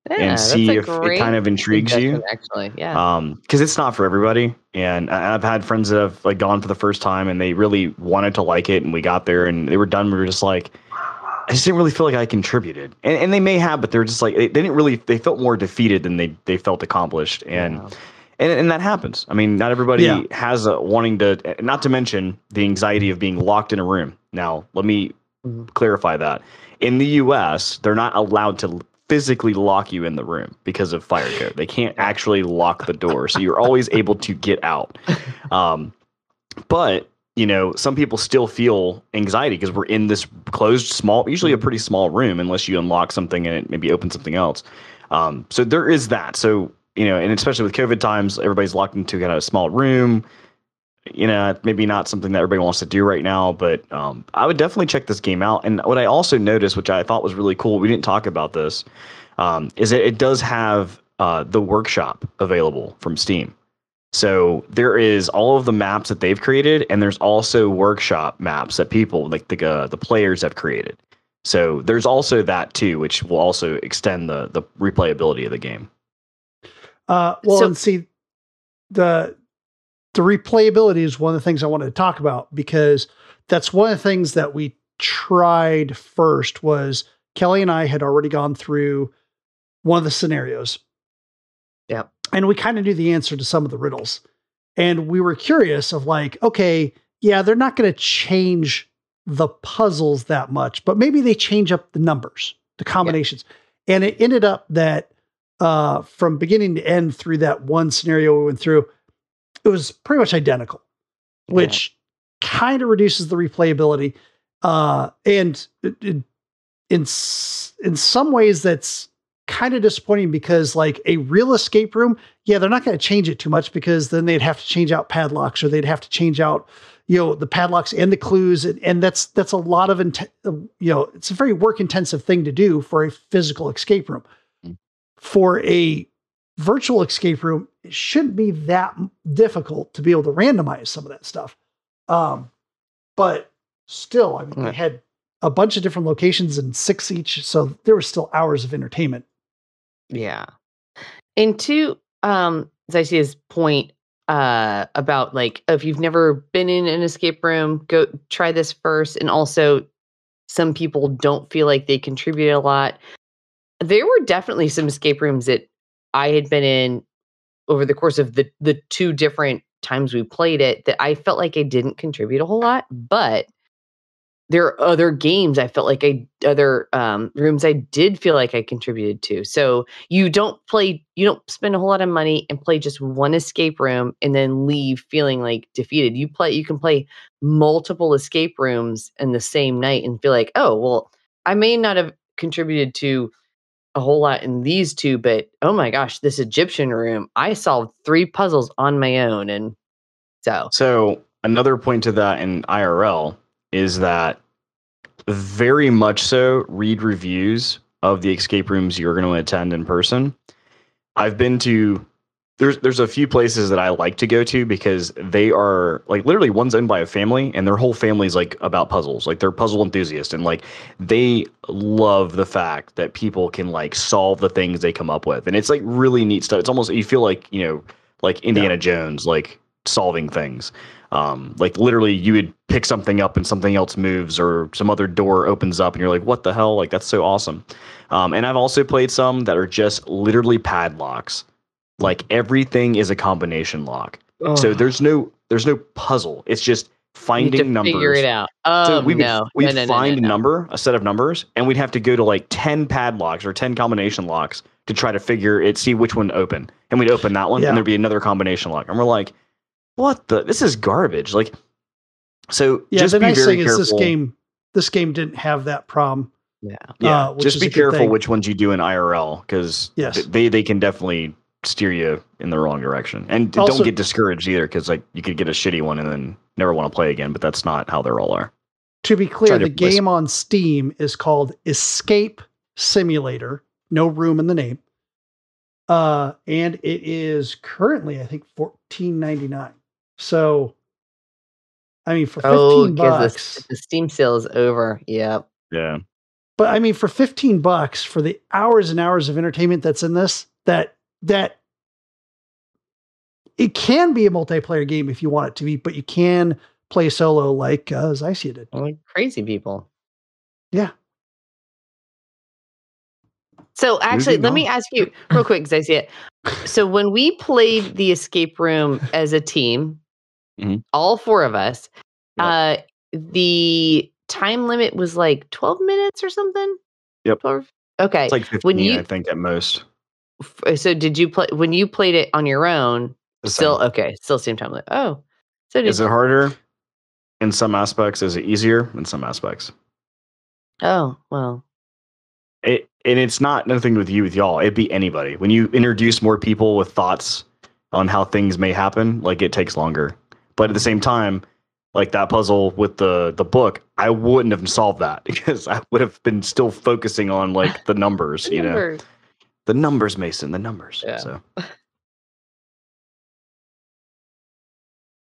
Yeah, and see if it kind of intrigues you. Actually, yeah. um because it's not for everybody and I- i've had friends that have like gone for the first time and they really wanted to like it and we got there and they were done we were just like i just didn't really feel like i contributed and, and they may have but they're just like they, they didn't really they felt more defeated than they they felt accomplished and Yeah. and, and that happens i mean not everybody Yeah. has a wanting to not to mention the anxiety of being locked in a room now let me Mhm. clarify that in the us they're not allowed to physically lock you in the room because of fire code. They can't actually lock the door so you're always able to get out. Um, but you know some people still feel anxiety because we're in this closed small usually a pretty small room unless you unlock something and maybe open something else. Um, so there is that. So you know and especially with covid times everybody's locked into kind of a small room you know, maybe not something that everybody wants to do right now, but um, I would definitely check this game out. And what I also noticed, which I thought was really cool, we didn't talk about this, um, is that it does have uh, the workshop available from Steam. So there is all of the maps that they've created, and there's also workshop maps that people like the uh, the players have created. So there's also that too, which will also extend the the replayability of the game. Uh, well, So- and see the the replayability is one of the things I wanted to talk about because that's one of the things that we tried first was Kelly and I had already gone through one of the scenarios. Yeah. And we kind of knew the answer to some of the riddles. And we were curious of like, okay, yeah, they're not going to change the puzzles that much, but maybe they change up the numbers, the combinations. And it ended up that uh, from beginning to end through that one scenario we went through, it was pretty much identical, which kind of reduces the replayability. Uh, and it, it, in in some ways, that's kind of disappointing because like a real escape room, yeah, they're not going to change it too much because then they'd have to change out padlocks or they'd have to change out you know the padlocks and the clues and, and that's that's a lot of int- you know it's a very work intensive thing to do for a physical escape room Mm. for a virtual escape room it shouldn't be that difficult to be able to randomize some of that stuff um but still i mean Yeah. they had a bunch of different locations and six each so there were still hours of entertainment Yeah. And to um point uh about like if you've never been in an escape room, go try this first. And also some people don't feel like they contribute a lot. There were definitely some escape rooms that I had been in over the course of the the two different times we played it that I felt like I didn't contribute a whole lot, but there are other games I felt like I other um, rooms I did feel like I contributed to. So you don't play, you don't spend a whole lot of money and play just one escape room and then leave feeling like defeated. You play, you can play multiple escape rooms in the same night and feel like, oh well, I may not have contributed to a whole lot in these two, but oh my gosh, this Egyptian room, I solved three puzzles on my own, and so So another point to that in IRL is that very much so read reviews of the escape rooms you're going to attend in person. I've been to there's there's a few places that I like to go to because they are like literally one's owned by a family and their whole family's like about puzzles. Like they're puzzle enthusiasts and like they love the fact that people can like solve the things they come up with. And it's like really neat stuff. It's almost you feel like, you know, like Indiana Jones like solving things. Um, like literally you would pick something up and something else moves or some other door opens up and you're like, what the hell? Like that's so awesome. Um, and I've also played some that are just literally padlocks. Like everything is a combination lock. So there's no there's no puzzle. It's just you have finding to numbers. figure it out. Oh So we would no, we'd no, no, no, find no, a no. number, a set of numbers, and we'd have to go to like ten padlocks or ten combination locks to try to figure it, see which one to open. And we'd open that one, Yeah. and there'd be another combination lock. And we're like, what the? This is garbage. Like, so yeah just the be nice very thing careful. is this game this game didn't have that problem Yeah. Yeah, uh, which just be careful which ones you do in IRL because Yes. they they can definitely steer you in the wrong direction. And Also- don't get discouraged either because like you could get a shitty one and then never want to play again. But that's not how they're all are. To be clear, Try the different game on Steam is called Escape Simulator. No room in the name. Uh, and it is currently, I think, fourteen ninety nine. So, I mean, for fifteen Oh, because bucks, the, the Steam sale is over. Yep. Yeah. but I mean, for fifteen bucks for the hours and hours of entertainment that's in this, that that it can be a multiplayer game if you want it to be, but you can play solo like uh, Zycia did. Like crazy people. Yeah. So actually, let me ask you real quick because I see it. So when we played the escape room as a team, Mhm. all four of us, Yep. uh, the time limit was like twelve minutes or something. Yep. 12? Okay. It's like 15, When you- I think, at most. So did you play when you played it on your own? Still okay. Still same time limit. Oh, so did Is it harder in some aspects? Is it easier in some aspects? oh well. It and it's not nothing with you with y'all. It'd be anybody. When you introduce more people with thoughts on how things may happen, like it takes longer. But at the same time, like that puzzle with the the book, I wouldn't have solved that because I would have been still focusing on like the numbers, you know. Remember- The numbers, Mason, the numbers. Yeah. So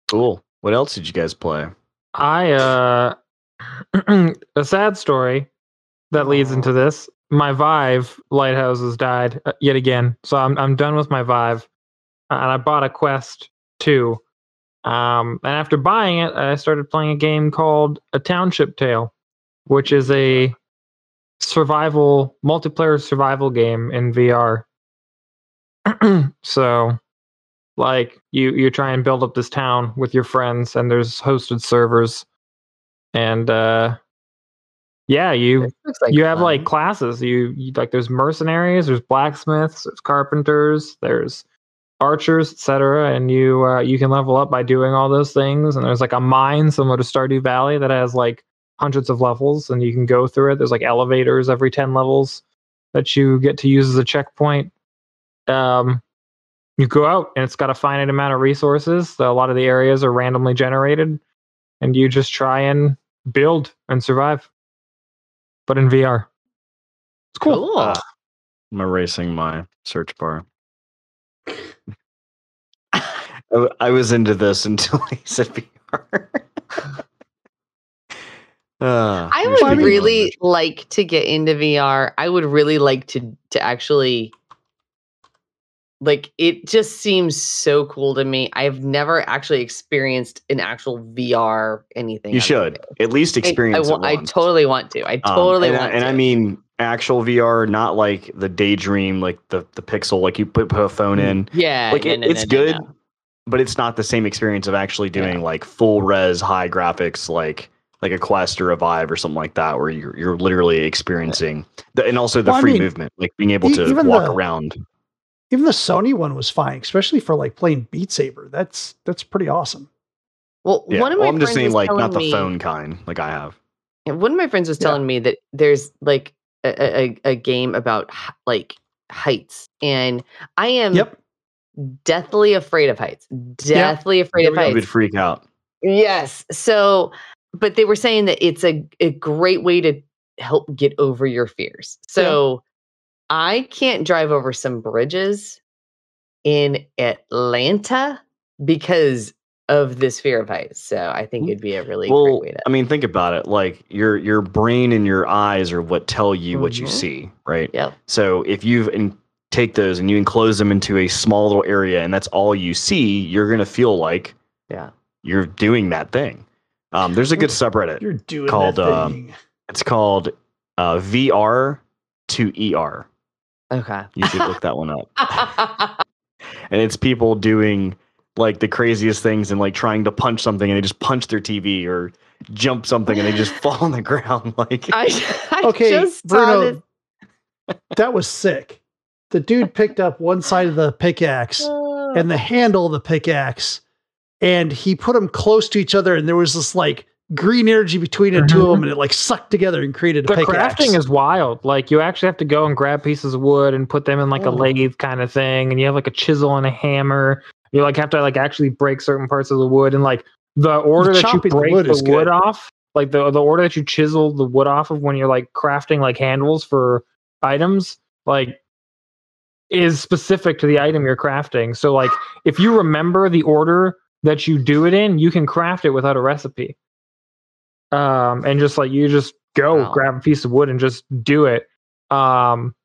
cool. What else did you guys play? I uh a sad story that leads into this. My Vive lighthouse has died uh, yet again, so I'm I'm done with my Vive, uh, and I bought a Quest two. Um, and after buying it, I started playing a game called A Township Tale, which is a survival multiplayer survival game in VR. so like you you try and build up this town with your friends and there's hosted servers and uh yeah you like you have like classes. You, you like there's mercenaries there's blacksmiths there's carpenters there's archers etc and you uh, you can level up by doing all those things. And there's like a mine similar to stardew valley that has like hundreds of levels and you can go through it there's like elevators every 10 levels that you get to use as a checkpoint um you go out and it's got a finite amount of resources a lot of the areas are randomly generated and you just try and build and survive but in vr it's cool, Cool. Ah, I'm erasing my search bar. I was into this until he said VR. Ah, I would really like to get into VR. I would really like to to actually like it just seems so cool to me. I've never actually experienced an actual VR anything. You should at least experience I, I once. totally want to. I Um, totally and, I- want and to. I mean actual VR, not like the daydream, like the the pixel, like you put, put a phone in. yeah, Like no, it, no, it's no, good, but it's not the same experience of actually doing Yeah. like full res high graphics, like like a Quest or a Vive or something like that, where you're you're literally experiencing the, and also the Well, I free mean, movement, like being able to even walk the- around. Even the Sony one was fine, especially for like playing Beat Saber. That's that's pretty awesome. Well, Yeah, one of my well, I'm just saying like not the me- phone kind, like I have. And one of my friends was Yeah. telling me that there's like a, a, a game about like heights, and I am Yep. deathly afraid of heights. Deathly afraid There of heights. go. I would freak out. Yes. So, but they were saying that it's a, a great way to help get over your fears. So, I can't drive over some bridges in Atlanta because of this fear of heights. So, I think Mm. it'd be a really well, great way to. I mean, think about it. Like your your brain and your eyes are what tell you what you Mhm. see, right? Yep. So if you in, take those and you enclose them into a small little area, and that's all you see, you're gonna feel like Yeah. you're doing that thing. Um, there's a good subreddit. You're doing Called, that thing. It's called uh, VR to ER. Okay. You should look that one up. And it's people doing like the craziest things and like trying to punch something, and they just punch their TV or jump something, and they just fall on the ground. Like I, I Okay, just Bruno, this- that was sick. The dude picked up one side of the pickaxe and the handle of the pickaxe, and he put them close to each other, and there was this like green energy between the two of mm-hmm. them, and it like sucked together and created a the crafting is wild. Like you actually have to go and grab pieces of wood and put them in like a Oh. lathe kind of thing, and you have like a chisel and a hammer. You like have to like actually break certain parts of the wood, and like the order that you chopping the break wood the wood off, like the the order that you chisel the wood off of when you're like crafting like handles for items, like is specific to the item you're crafting. So like if you remember the order that you do it in, you can craft it without a recipe. Um, and just like you just go Wow. grab a piece of wood and just do it. Um,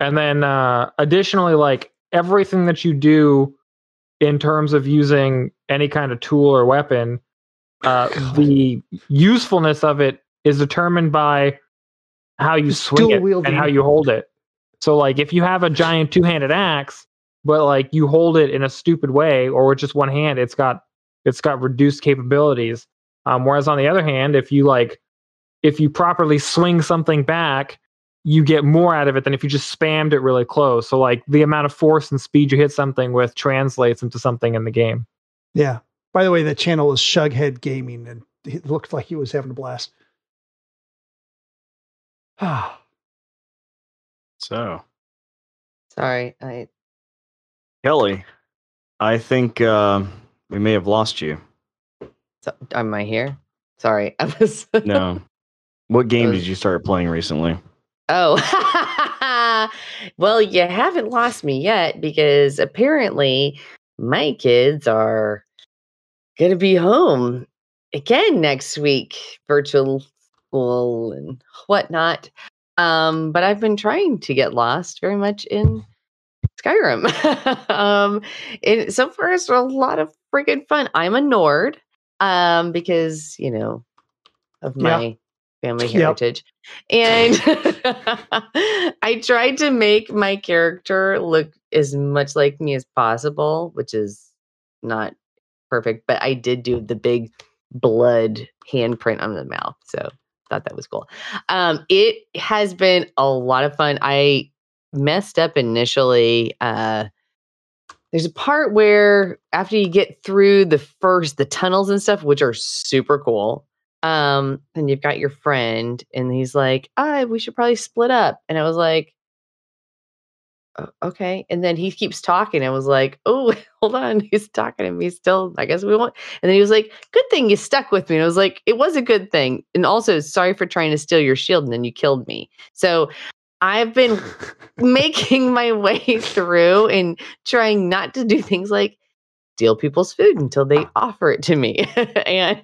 and then uh, additionally, like everything that you do in terms of using any kind of tool or weapon, uh, the usefulness of it is determined by how you swing it dual-wielding. and how you hold it. So, like, if you have a giant two-handed axe, but like you hold it in a stupid way or with just one hand, it's got it's got reduced capabilities. Um, whereas on the other hand, if you like, if you properly swing something back, you get more out of it than if you just spammed it really close. So like the amount of force and speed you hit something with translates into something in the game. Yeah. By the way, that channel is Shughead Gaming, and it looked like he was having a blast. Ah, so. Sorry, I Kelly, I think uh, we may have lost you. So, am I here? Sorry, I was. No. What game Uh, did you start playing recently? Oh, well, you haven't lost me yet because apparently my kids are going to be home again next week, virtual school and whatnot. Um, but I've been trying to get lost very much in Skyrim. um, and so far it's a lot of freaking fun. I'm a Nord um, because, you know, of Yeah. my family Yep. heritage. And I tried to make my character look as much like me as possible, which is not perfect, but I did do the big blood handprint on the mouth. So thought that was cool. Um, it has been a lot of fun. I messed up initially. Uh, there's a part where after you get through the first the tunnels and stuff, which are super cool, um, and you've got your friend, and he's like, "Ah, we should probably split up." And I was like, "O- "Okay." And then he keeps talking. I was like, "Oh, hold on, he's talking to me still. I guess we won't." And then he was like, "Good thing you stuck with me." And I was like, "It was a good thing." And also, sorry for trying to steal your shield, and then you killed me. So. I've been making my way through and trying not to do things like steal people's food until they offer it to me. and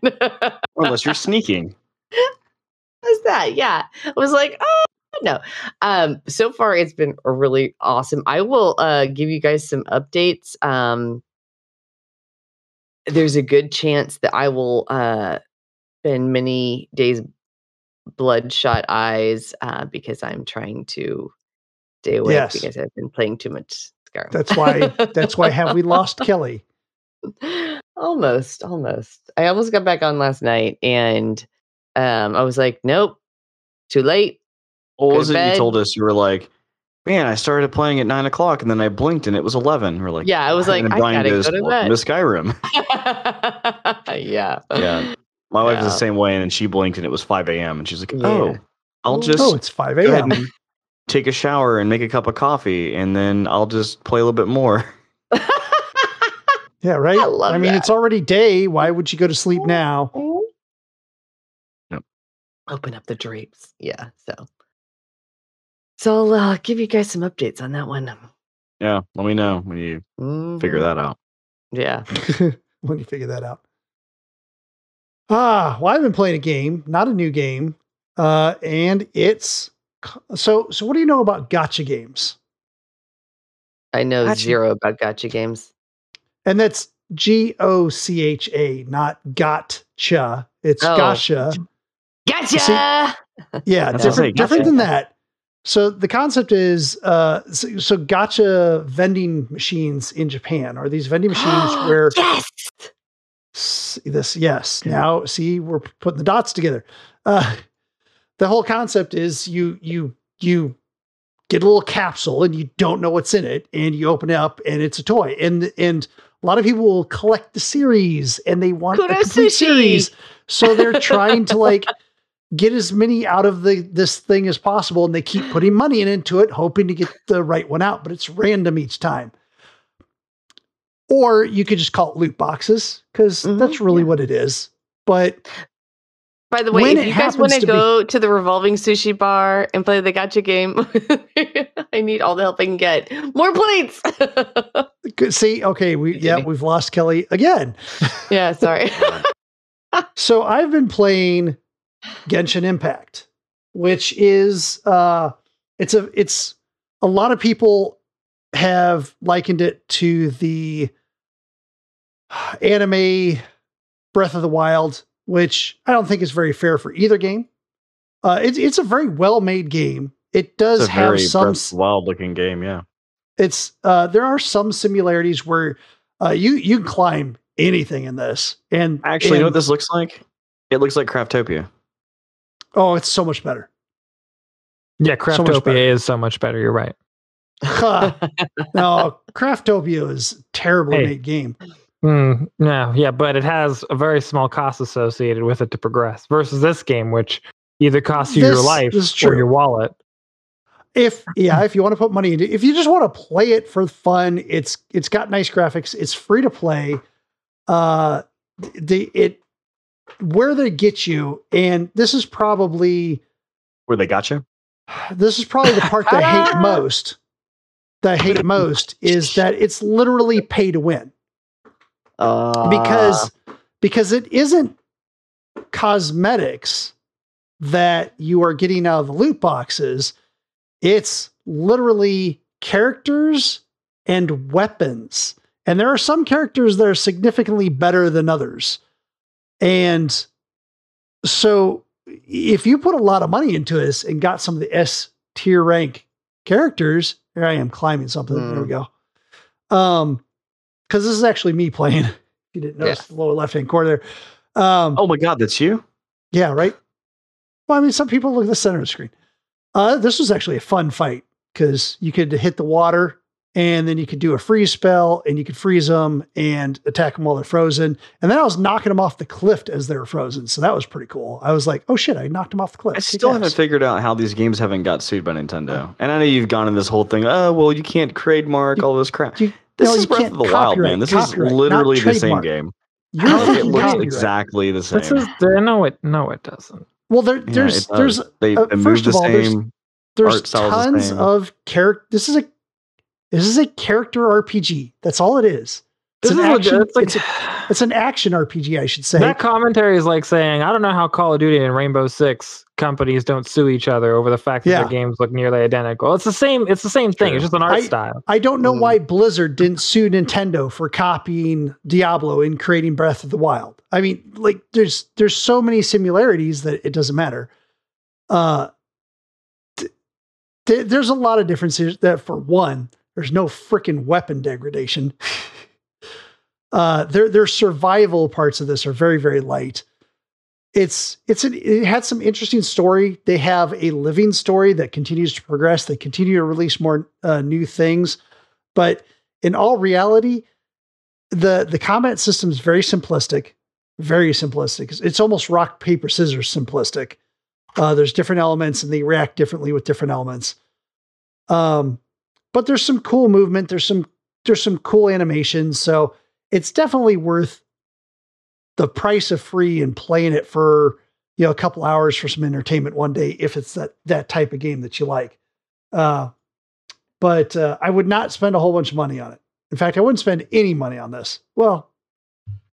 Unless you're sneaking. was that? Yeah. I was like, oh no. Um, so far it's been really awesome. I will uh give you guys some updates. Um there's a good chance that I will uh spend many days bloodshot eyes uh because I'm trying to stay awake Yes. because I've been playing too much Skyrim. That's why. That's why. Have we lost Kelly? almost almost i almost got back on last night and um i was like nope too late What Go was to it you told us? You were like, man, I started playing at nine o'clock and then I blinked and it was 11. We're like, yeah i was like and i Brian gotta goes, go to bed to Skyrim. yeah Yeah. My wife was Yeah. the same way and then she blinked and it was 5 a.m. And she's like, Yeah. oh, I'll just Oh, it's five a.m. take a shower and make a cup of coffee and then I'll just play a little bit more. Yeah, right. I love mean, that. it's already day. Why would you go to sleep now? Yep. open up the drapes yeah so so i'll uh, give you guys some updates on that one Yeah. Let me know when you figure Mhm. that out. yeah when you figure that out. Ah, well, I've been playing a game, not a new game, uh, and it's so. So, what do you know about gotcha games? i know Gotcha. zero about gotcha games And that's G O C H A, not gotcha. It's Oh. gotcha. gotcha See- Yeah, That's what I say, different, different than that. So the concept is, uh, so, so gotcha vending machines in Japan are these vending machines where yes S- this yes now see we're putting the dots together. Uh the whole concept is you you you get a little capsule and you don't know what's in it and you open it up and it's a toy. And and a lot of people will collect the series and they want the Kudo complete series. So they're trying to like get as many out of the this thing as possible and they keep putting money in into it hoping to get the right one out but it's random each time or you could just call it loot boxes because Mhm, that's really yeah. what it is but By the way, When if you guys want to to be- go to the revolving sushi bar and play the gotcha game, I need all the help I can get. More plates. good- see okay we yeah, we've lost kelly again yeah, sorry. so i've been playing genshin impact which is uh it's a it's a lot of people have likened it to the anime breath of the wild which i don't think is very fair for either game uh it's it's a very well made game it does It's a have very some wild looking game. Yeah. it's uh there are some similarities where uh you you can climb anything in this and Actually, you know what this looks like? It looks like Craftopia. oh it's so much better Yeah, So. Craftopia is so much better. You're right. No craftopia is a terribly Hey. made game Mm, no, yeah, but it has a very small cost associated with it to progress versus this game, which either costs you your life or your wallet. if yeah if you want to put money into if you just want to play it for fun it's it's got nice graphics it's free to play uh the it where they get you, and this is probably Where they got you? this is probably the part that I hate most. That I hate most is that it's literally pay to win Uh, because because it isn't cosmetics that you are getting out of the loot boxes. It's literally characters and weapons. And there are some characters that are significantly better than others. And so if you put a lot of money into this and got some of the S tier rank characters, here I am climbing something. There we go. Um, because this is actually me playing. If you didn't notice Yeah. the lower left hand corner there. Um, oh my God, that's you. yeah, right. Well, I mean, some people look at the center of the screen. Uh, this was actually a fun fight because you could hit the water and then you could do a freeze spell and you could freeze them and attack them while they're frozen. And then I was knocking them off the cliff as they were frozen. So that was pretty cool. I was like, oh shit, I knocked them off the cliff. I still haven't figured out how these games haven't got sued by Nintendo. And I know you've gone in this whole thing. Oh well, you can't trademark all this crap. You- This no, is Breath of the Wild, man. This is literally the same game. You're it looks copyright. exactly the same. This is there. No, it no, it doesn't. Well, there, there's it does. there's they, uh, they first moved the of all, there's- same. there's Art style's the tons same. of character. This is a this is a character RPG. That's all it is. It's an action. It's like it's, a- it's an action RPG, I should say. that commentary is like saying, I don't know how Call of Duty and Rainbow Six companies don't sue each other over the fact that Yeah. their games look nearly identical. It's the same. It's the same thing. True. It's just an art I- style. I don't know Mm. why Blizzard didn't sue Nintendo for copying Diablo and creating Breath of the Wild. I mean, like there's there's so many similarities that it doesn't matter. Uh th- th- there's a lot of differences that for one, there's no freaking weapon degradation. uh their their survival parts of this are very very light. It's it's an, it had some interesting story. They have a living story that continues to progress. They continue to release more uh, new things, but in all reality, the the combat system is very simplistic, very simplistic. It's, almost rock paper scissors simplistic. Uh, there's different elements and they react differently with different elements. Um, but there's some cool movement. There's some there's some cool animations. So it's definitely worth the price of free and playing it for you know a couple hours for some entertainment one day if it's that that type of game that you like. Uh, but uh, I would not spend a whole bunch of money on it. In fact, I wouldn't spend any money on this. Well,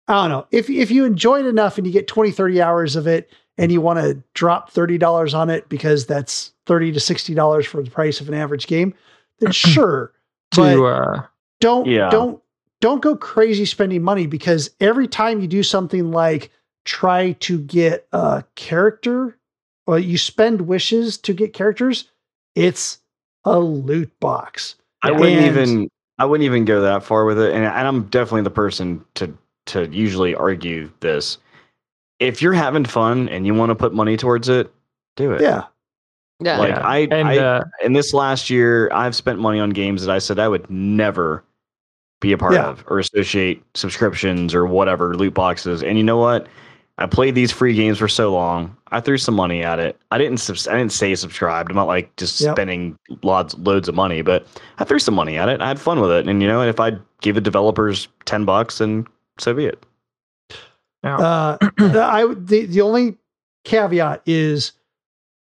I don't know. If if you enjoy it enough and you get 20, 30 hours of it and you want to drop $30 on it because that's 30 to $60 for the price of an average game, then sure. But uh, don't Yeah. don't don't go crazy spending money because every time you do something like try to get a character or you spend wishes to get characters, it's a loot box. I wouldn't And- even. I wouldn't even go that far with it, and, and I'm definitely the person to to usually argue this. If you're having fun and you want to put money towards it, do it. Yeah. Yeah. Like yeah. I, and I uh, in this last year, I've spent money on games that I said I would never be a part Yeah. of or associate subscriptions or whatever loot boxes. And you know what? I played these free games for so long. I threw some money at it. I didn't. subs- I didn't say subscribed. I'm not like just Yep. spending lots, loads of money, but I threw some money at it. I had fun with it. And you know, if I give the developers ten bucks, and so be it. yeah. Uh, the, I the the only caveat is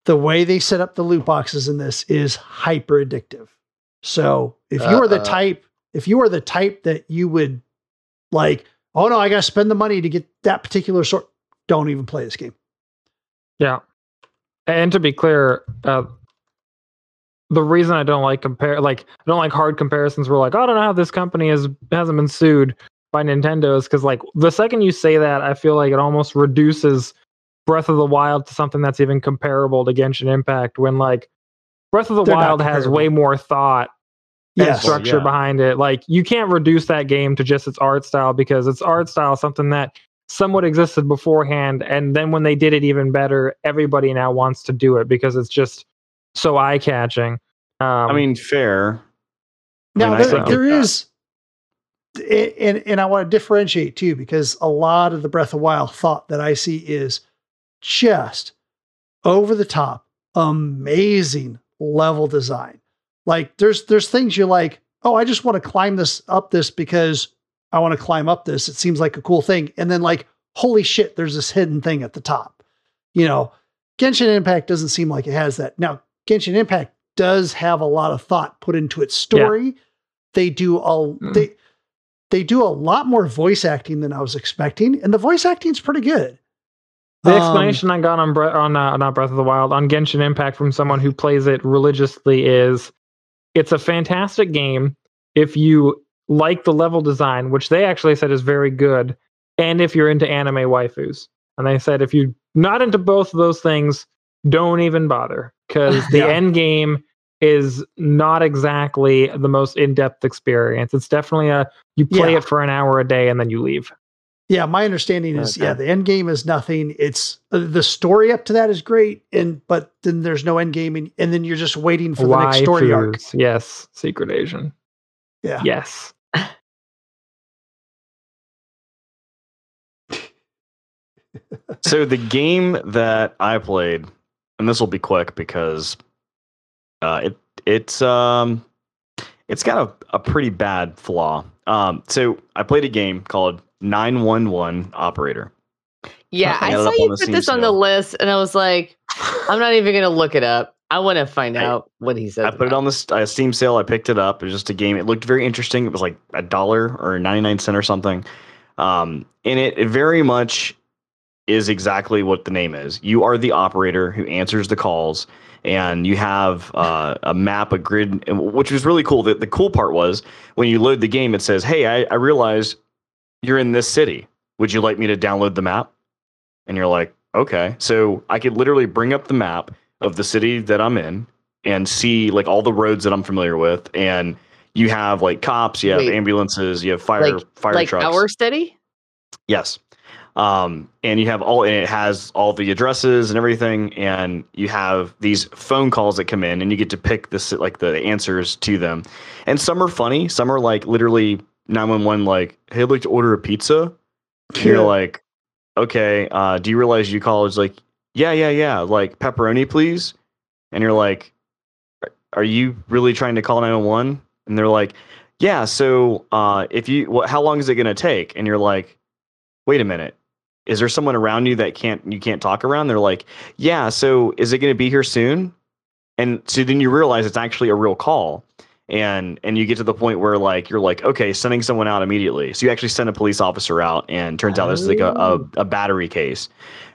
the way they set up the loot boxes in this is hyper addictive. So if you are the type, if you are the type that you would like, oh no, I got to spend the money to get that particular sort, don't even play this game. Yeah. And to be clear, uh, the reason I don't like compare, like I don't like hard comparisons. Where like, "Oh, I don't know how this company has hasn't been sued by Nintendo, is because like the second you say that, I feel like it almost reduces Breath of the Wild to something that's even comparable to Genshin Impact. When like Breath of the They're Wild has way more thought and Yes. structure yeah. behind it. Like you can't reduce that game to just its art style because its art style is something that somewhat existed beforehand, and then when they did it even better, everybody now wants to do it because it's just so eye catching. Um, I mean, fair. I Now mean, there, think there that- is, and and I want to differentiate too because a lot of the Breath of Wild thought that I see is just over the top, amazing level design. Like there's there's things you're like, oh, I just want to climb this up this because I want to climb up this. It seems like a cool thing, and then like, holy shit, there's this hidden thing at the top. You know, Genshin Impact doesn't seem like it has that. Now, Genshin Impact does have a lot of thought put into its story. They do all Mm. they they do a lot more voice acting than I was expecting, and the voice acting is pretty good. The Um, explanation I got on Bre- on uh, not Breath of the Wild on Genshin Impact from someone who plays it religiously is it's a fantastic game if you like the level design, which they actually said is very good, and if you're into anime waifus. And they said if you're not into both of those things, don't even bother because the Yeah. end game is not exactly the most in-depth experience. It's definitely a you play Yeah. it for an hour a day and then you leave. Yeah, my understanding is Okay. yeah, the end game is nothing. It's uh, the story up to that is great, and but then there's no end game, and, and then you're just waiting for the next story arc. Yes, Secret Asian. Yeah. Yes. So the game that I played, and this will be quick because uh, it it's um it's got a, a pretty bad flaw. Um, so I played a game called 911 Operator. Yeah, I I saw you put this on the list, and I was like, I'm not even gonna look it up. I want to find I- out what he said. I put it on this uh, Steam sale. I picked it up. It was just a game. It looked very interesting. It was like a dollar or 99 cent or something. Um, and it, it very much is exactly what the name is. You are the operator who answers the calls, and you have uh, a map, a grid, which was really cool. The, the cool part was when you load the game, it says, Hey, I, I realized you're in this city. Would you like me to download the map? And you're like, Okay. So I could literally bring up the map of the city that I'm in and see like all the roads that I'm familiar with. And you have like cops, you have Wait. ambulances, you have fire like fire like trucks. our study. Yes. Um, and you have all, and it has all the addresses and everything. And you have these phone calls that come in and you get to pick this, like the answers to them. And some are funny. Some are like literally 911, like, Hey, I'd like to order a pizza. And you're like, okay, uh, do you realize you call is like, yeah, yeah, yeah, like pepperoni, please. And you're like, "Are- are you really trying to call 911? And they're like, yeah. So uh, if you, what, how long is it going to take? And you're like, wait a minute. Is there someone around you that can't you can't talk around? They're like, yeah. So is it going to be here soon? And so then you realize it's actually a real call and and you get to the point where like you're like okay sending someone out immediately so you actually send a police officer out and turns out this is like a, a, Oh. a battery case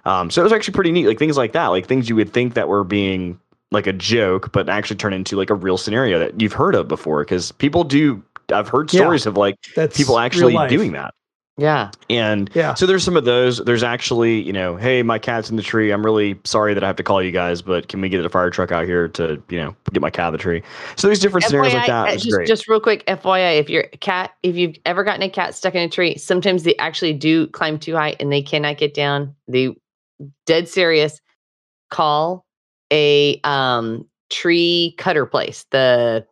um so it was actually pretty neat like things like that like things you would think that were being like a joke but actually turn into like a real scenario that you've heard of before because people do i've heard Yeah. stories of like That's people actually doing that Yeah. and Yeah. so there's some of those. There's actually, you know, hey, my cat's in the tree. I'm really sorry that I have to call you guys, but can we get a fire truck out here to, you know, get my cat out of the tree? So there's different scenarios like that. uh, just, great. just real quick, FYI, if your cat, if you've ever gotten a cat stuck in a tree, sometimes they actually do climb too high and they cannot get down. They dead serious. Call a um tree cutter place. The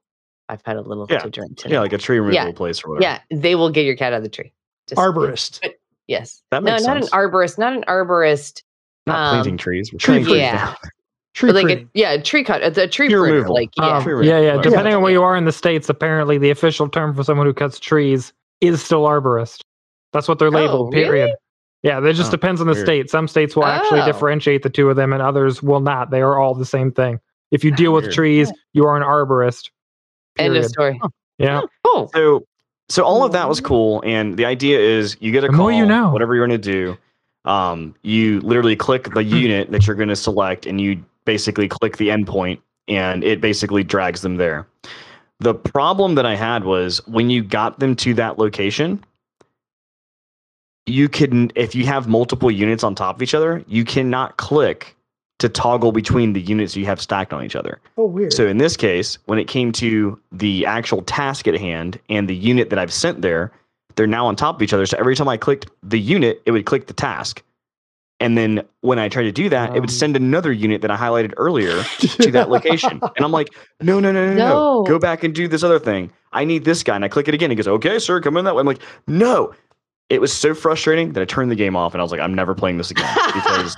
I've had a little Yeah. to drink today. yeah, like a tree removal Yeah. place or whatever. yeah, they will get your cat out of the tree. Just- Arborist. Yes. That no, makes not an arborist, not an arborist. Not planting um, trees. We're tree cutting Yeah. Tree But like a, yeah, a tree cut, the tree Tree pruner, removal. like yeah. Um, Tree yeah, removal. yeah. Yeah. Depending on where you are in the states, apparently the official term for someone who cuts trees is still arborist. That's what they're labeled. Oh, really? period. Yeah, it just Oh, depends on the weird. state. Some states will actually Oh. differentiate the two of them, and others will not. They are all the same thing. If you deal with Weird. trees, you are an arborist. End Period. of story. Yeah. Oh, So so all of that was cool. And the idea is you get a The call, you know. whatever you're gonna do. Um, you literally click the unit that you're gonna select and you basically click the endpoint and it basically drags them there. The problem that I had was when you got them to that location, you can if you have multiple units on top of each other, you cannot click to toggle between the units you have stacked on each other. Oh, weird. So in this case, when it came to the actual task at hand and the unit that I've sent there, they're now on top of each other. So every time I clicked the unit, it would click the task. And then when I tried to do that, it would Um. send another unit that I highlighted earlier to that location. And I'm like, no, no, no, no, no, No. Go back and do this other thing. I need this guy. And I click it again. He goes, okay, sir, come in that way. I'm like, no. It was so frustrating that I turned the game off and I was like, I'm never playing this again because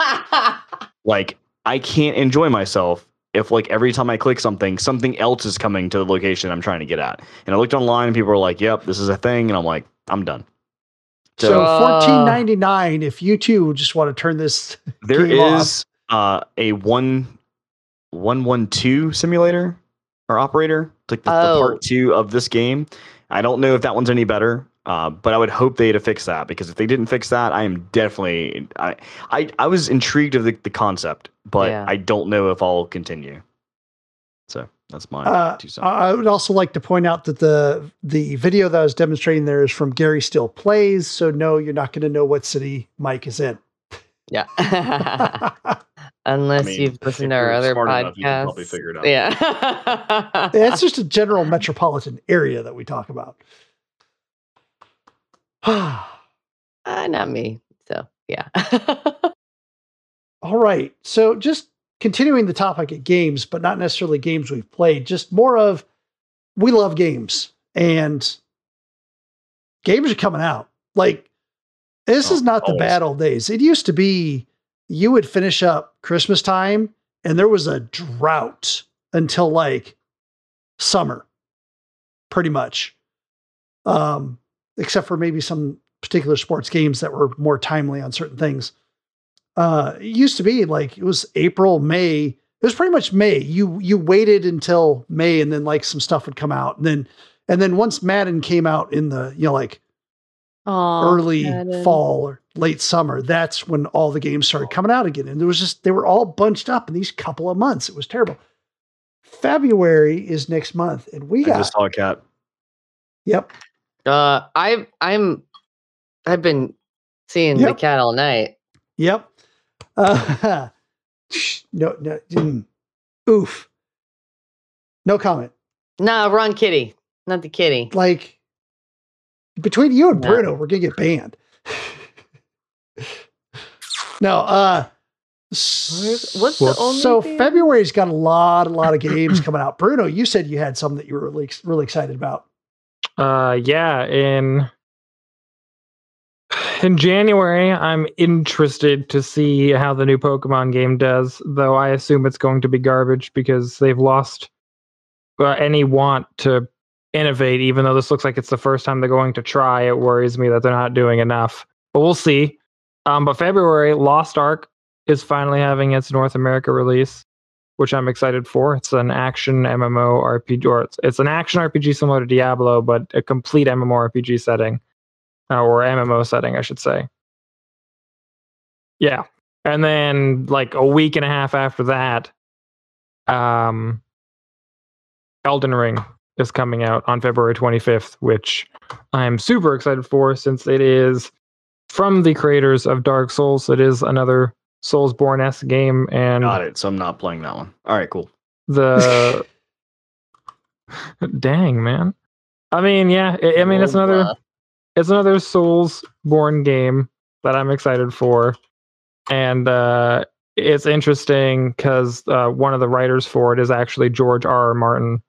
like I can't enjoy myself if like every time I click something, something else is coming to the location I'm trying to get at. And I looked online and people were like, "Yep, this is a thing," and I'm like, "I'm done." So Uh, fourteen ninety nine. If you too just want to turn this, There game off. uh, a one one one two simulator or operator, like the, the Oh. part two of this game. I don't know if that one's any better, uh, but I would hope they to fix that because if they didn't fix that, I am definitely I I, I was intrigued of the, the concept, but Yeah. I don't know if I'll continue. So that's my uh, two cents. I would also like to point out that the the video that I was demonstrating there is from Gary Still Plays. So no, you're not going to know what city Mike is in. yeah. Unless mean, you've listened to our other smart podcasts. enough, you can probably figure out. Yeah. It's just a general metropolitan area that we talk about. uh, not me. So yeah. All right. So just continuing the topic of games, but not necessarily games we've played, just more of we love games and games are coming out. Like this is Oh, not the always. bad old days. It used to be you would finish up Christmas time and there was a drought until like summer, pretty much. Um, except for maybe some particular sports games that were more timely on certain things. Uh it used to be like it was april may it was pretty much may. You you waited until may and then like some stuff would come out. And then and then once madden came out in the you know like Aw, early Madden. fall or late summer that's when all the games started coming out again. And there was just they were all bunched up in these couple of months. It was terrible. February is next month and we I got just saw a cat. yep Uh, I I'm I've been seeing the cat all night. Yep. Uh, no, no. mm. Oof. No comment. No, wrong kitty, not the kitty. Like between you and No. Bruno, we're gonna get banned. no. Uh. Where's- what's so- the only so thing? February's got a lot, a lot of games coming out. Bruno, you said you had some that you were really, really excited about. Uh, yeah, in in January, I'm interested to see how the new Pokemon game does. Though I assume it's going to be garbage because they've lost uh, any want to innovate. Even though this looks like it's the first time they're going to try, it worries me that they're not doing enough. But we'll see. Um, but February, Lost Ark is finally having its North America release which I'm excited for. It's an action MMO RPG, or it's, it's an action RPG similar to Diablo, but a complete MMORPG setting, uh, or MMO setting, I should say. Yeah, and then like a week and a half after that, um, Elden Ring is coming out on February 25th, which I'm super excited for since it is from the creators of Dark Souls. It is another Soulsborne esque game, and Got it. So I'm not playing that one. All right, cool. the dang man i mean yeah i, I mean it's another it's another souls born game that i'm excited for and uh it's interesting because uh, one of the writers for it is actually george r r martin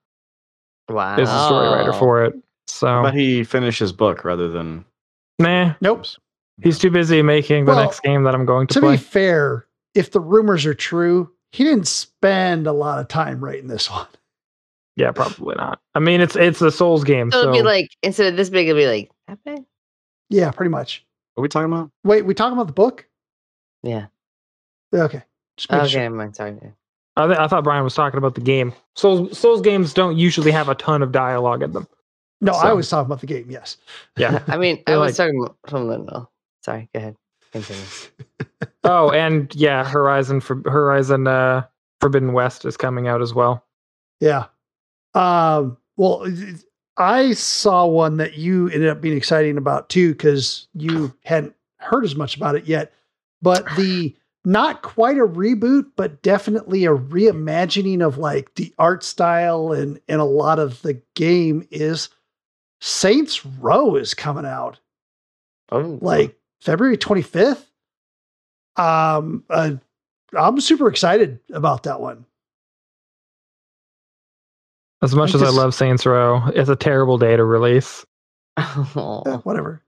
Wow. is the story writer for it so But he finished his book rather than. nah Nope. He's too busy making the Well, next game that i'm going to, To play be fair, if the rumors are true, he didn't spend a lot of time writing this one. yeah probably not i mean it's it's a souls game So so, it'd be like instead of this big, it'd be like that big. Yeah, pretty much. What are we talking about? Wait, we talking about the book? Yeah. Okay. Just make Okay, sure. never mind. Sorry. I, th- I thought brian was talking about the game souls souls games don't usually have a ton of dialogue in them No, I was talking about the game. Yes. yeah I mean, I was like- talking about something else. Sorry. Go ahead. Continue. oh, and yeah, Horizon for Horizon uh Forbidden West is coming out as well. Yeah. Um. Well, I saw one that you ended up being exciting about too, because you hadn't heard as much about it yet. But the not quite a reboot, but definitely a reimagining of like the art style and and a lot of the game is Saints Row is coming out. Oh, like February 25th. Um, uh, I'm super excited about that one. As much I as I love Saints Row, it's a terrible day to release. Oh. whatever.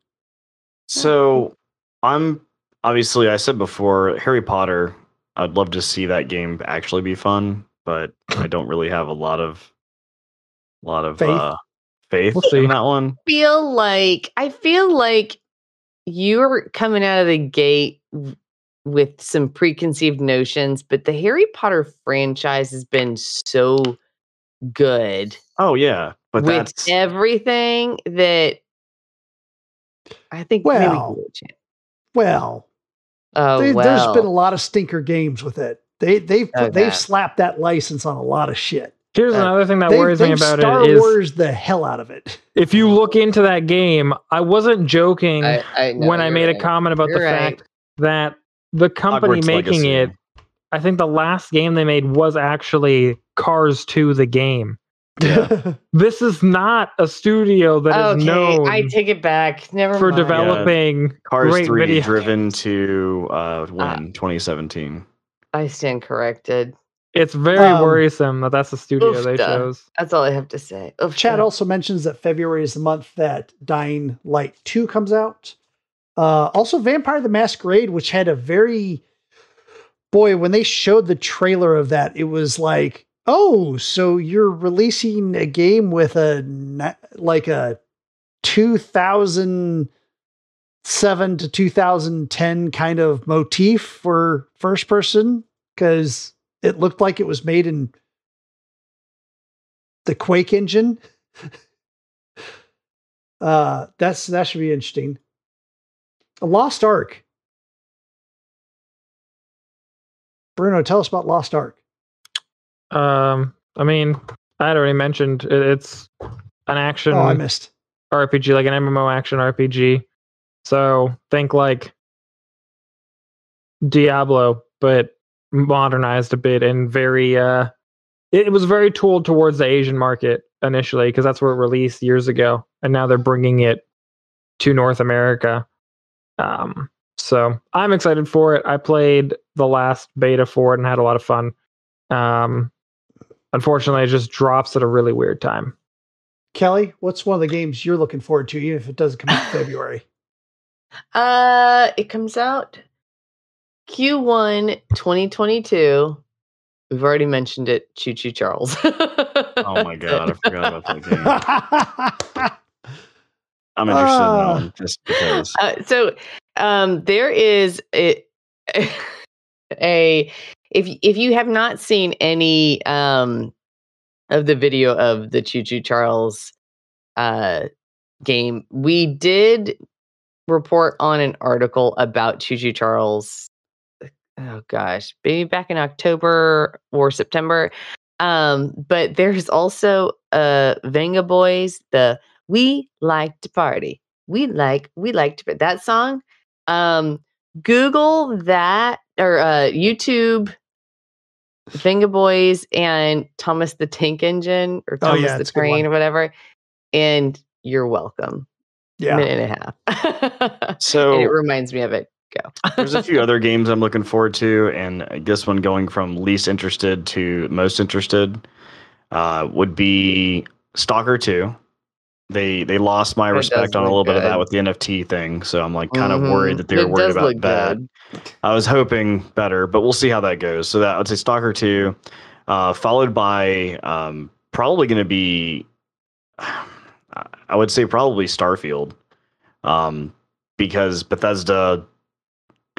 So I'm obviously I said before Harry Potter. I'd love to see that game actually be fun, but I don't really have a lot of lot of Faith? uh, faith We'll see. in that one. feel like I feel like you're coming out of the gate with some preconceived notions, but the Harry Potter franchise has been so good Oh yeah, but with that's everything that I think Well, give it a chance. Well, Oh they, well. there's been a lot of stinker games with it. They they've Oh, they've slapped that license on a lot of shit. Here's Uh, another thing that They, worries me they've about Star it is Wars the hell out of it. if you look into that game, I wasn't joking I, I know, when I made right. a comment about You're the right. fact that the company Hogwarts making Legacy. it, I think the last game they made was actually Cars 2 the game. This is not a studio that is okay, known I take it back. Never for mind. developing Cars great three video. driven to uh, when Ah. 2017. I stand corrected. It's very Um, worrisome that that's the studio they oofda. chose. That's all I have to say. Oof, Chad da. also mentions that February is the month that Dying Light 2 comes out. Uh, also, Vampire the Masquerade, which had a very boy, when they showed the trailer of that, it was like, oh, so you're releasing a game with a like a 2007 to 2010 kind of motif for first person because it looked like it was made in the Quake engine. uh, that's that should be interesting. A Lost Ark. Bruno, tell us about Lost Ark. Um, I mean, I had already mentioned it, it's an action Oh, I missed. RPG, like an MMO action RPG. So think like Diablo, but modernized a bit and very uh it, it was very tooled towards the Asian market initially because that's where it released years ago. And now they're bringing it to North America. Um so I'm excited for it. I played the last beta for it and had a lot of fun. Um unfortunately it just drops at a really weird time. Kelly, what's one of the games you're looking forward to, even if it doesn't come out in February? Uh, it comes out Q1 2022. We've already mentioned it. Choo Choo Charles. Oh my god, I forgot about that game. I'm interested in that Ah. one just because. Uh, so um, there is a, a if if you have not seen any um, of the video of the Choo Choo Charles uh, game, we did report on an article about Choo Choo Charles. Oh gosh, maybe back in October or September. Um, but there's also uh Vengaboys, the We Like to Party. We like we like to put that song. Um Google that or uh YouTube Vengaboys and Thomas the Tank Engine or Oh, Thomas yeah, the it's a good one. Train or whatever. And you're welcome. yeah. Minute and a half. and So it reminds me of it. Go. there's a few other games I'm looking forward to, and I guess one going from least interested to most interested uh, would be Stalker 2. They they lost my It respect on a little bit of that with the NFT thing, so I'm like kind of worried that they were It worried about that. good. I was hoping better, but we'll see how that goes. So that I would say Stalker 2, uh, followed by um, probably going to be, I would say probably Starfield, um, because Bethesda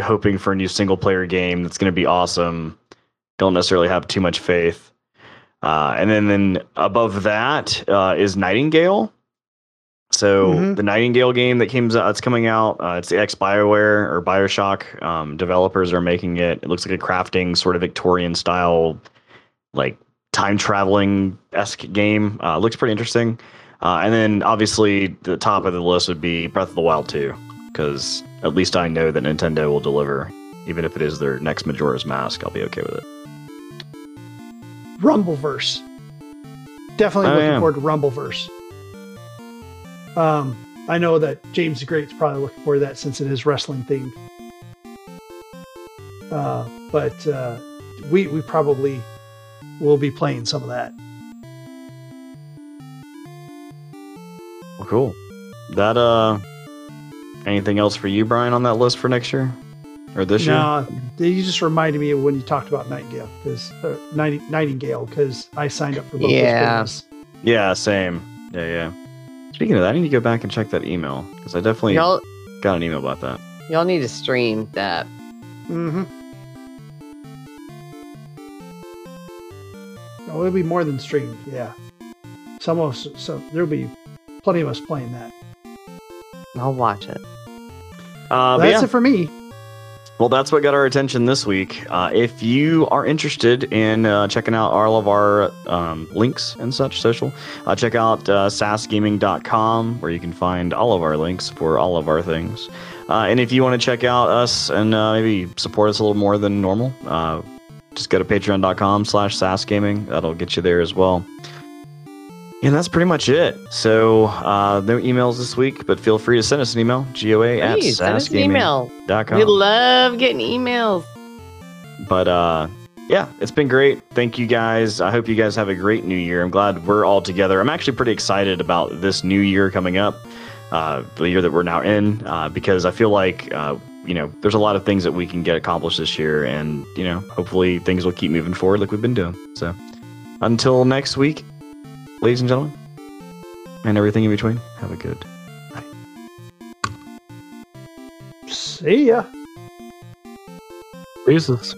hoping for a new single player game that's going to be awesome. Don't necessarily have too much faith. Uh, and then, then above that uh, is Nightingale. So Mhm. the Nightingale game that came it's coming out. Uh, it's the ex Bioware or Bioshock um, developers are making it. It looks like a crafting sort of Victorian style, like time traveling esque game. Uh, looks pretty interesting. Uh, and then obviously the top of the list would be Breath of the Wild 2, because at least I know that Nintendo will deliver. Even if it is their next Majora's Mask, I'll be okay with it. Rumbleverse. Definitely Oh, looking yeah. forward to Rumbleverse. Um, I know that James the Great's probably looking forward to that since it is wrestling themed. Uh, but uh, we we probably will be playing some of that. Well, cool. That uh, anything else for you, Brian, on that list for next year or this year? No, you just reminded me of when you talked about Nightingale because uh, Nighting- Nightingale because I signed up for both Yeah. those. Yeah, same. Yeah, yeah. Speaking of that, I need to go back and check that email because I definitely Y'all got an email about that. Y'all need to stream that. Mm-hmm. Oh, it'll be more than streamed. Yeah. Some of us, so there'll be plenty of us playing that. I'll watch it. Uh, That's yeah. it for me. Well, that's what got our attention this week. Uh, if you are interested in uh, checking out all of our um, links and such social, uh, check out uh, sassgaming.com where you can find all of our links for all of our things. Uh, and if you want to check out us and uh, maybe support us a little more than normal, uh, just go to patreon.com slash sassgaming. That'll get you there as well. And that's pretty much it. So, uh, no emails this week, but feel free to send us an email, goa at Please send us an email. sassgaming.com. We love getting emails. But uh yeah, it's been great. Thank you guys. I hope you guys have a great new year. I'm glad we're all together. I'm actually pretty excited about this new year coming up, uh, the year that we're now in, uh, because I feel like, uh, you know, there's a lot of things that we can get accomplished this year. And, you know, hopefully things will keep moving forward like we've been doing. So until next week, ladies and gentlemen, and everything in between, have a good night. See ya. Jesus.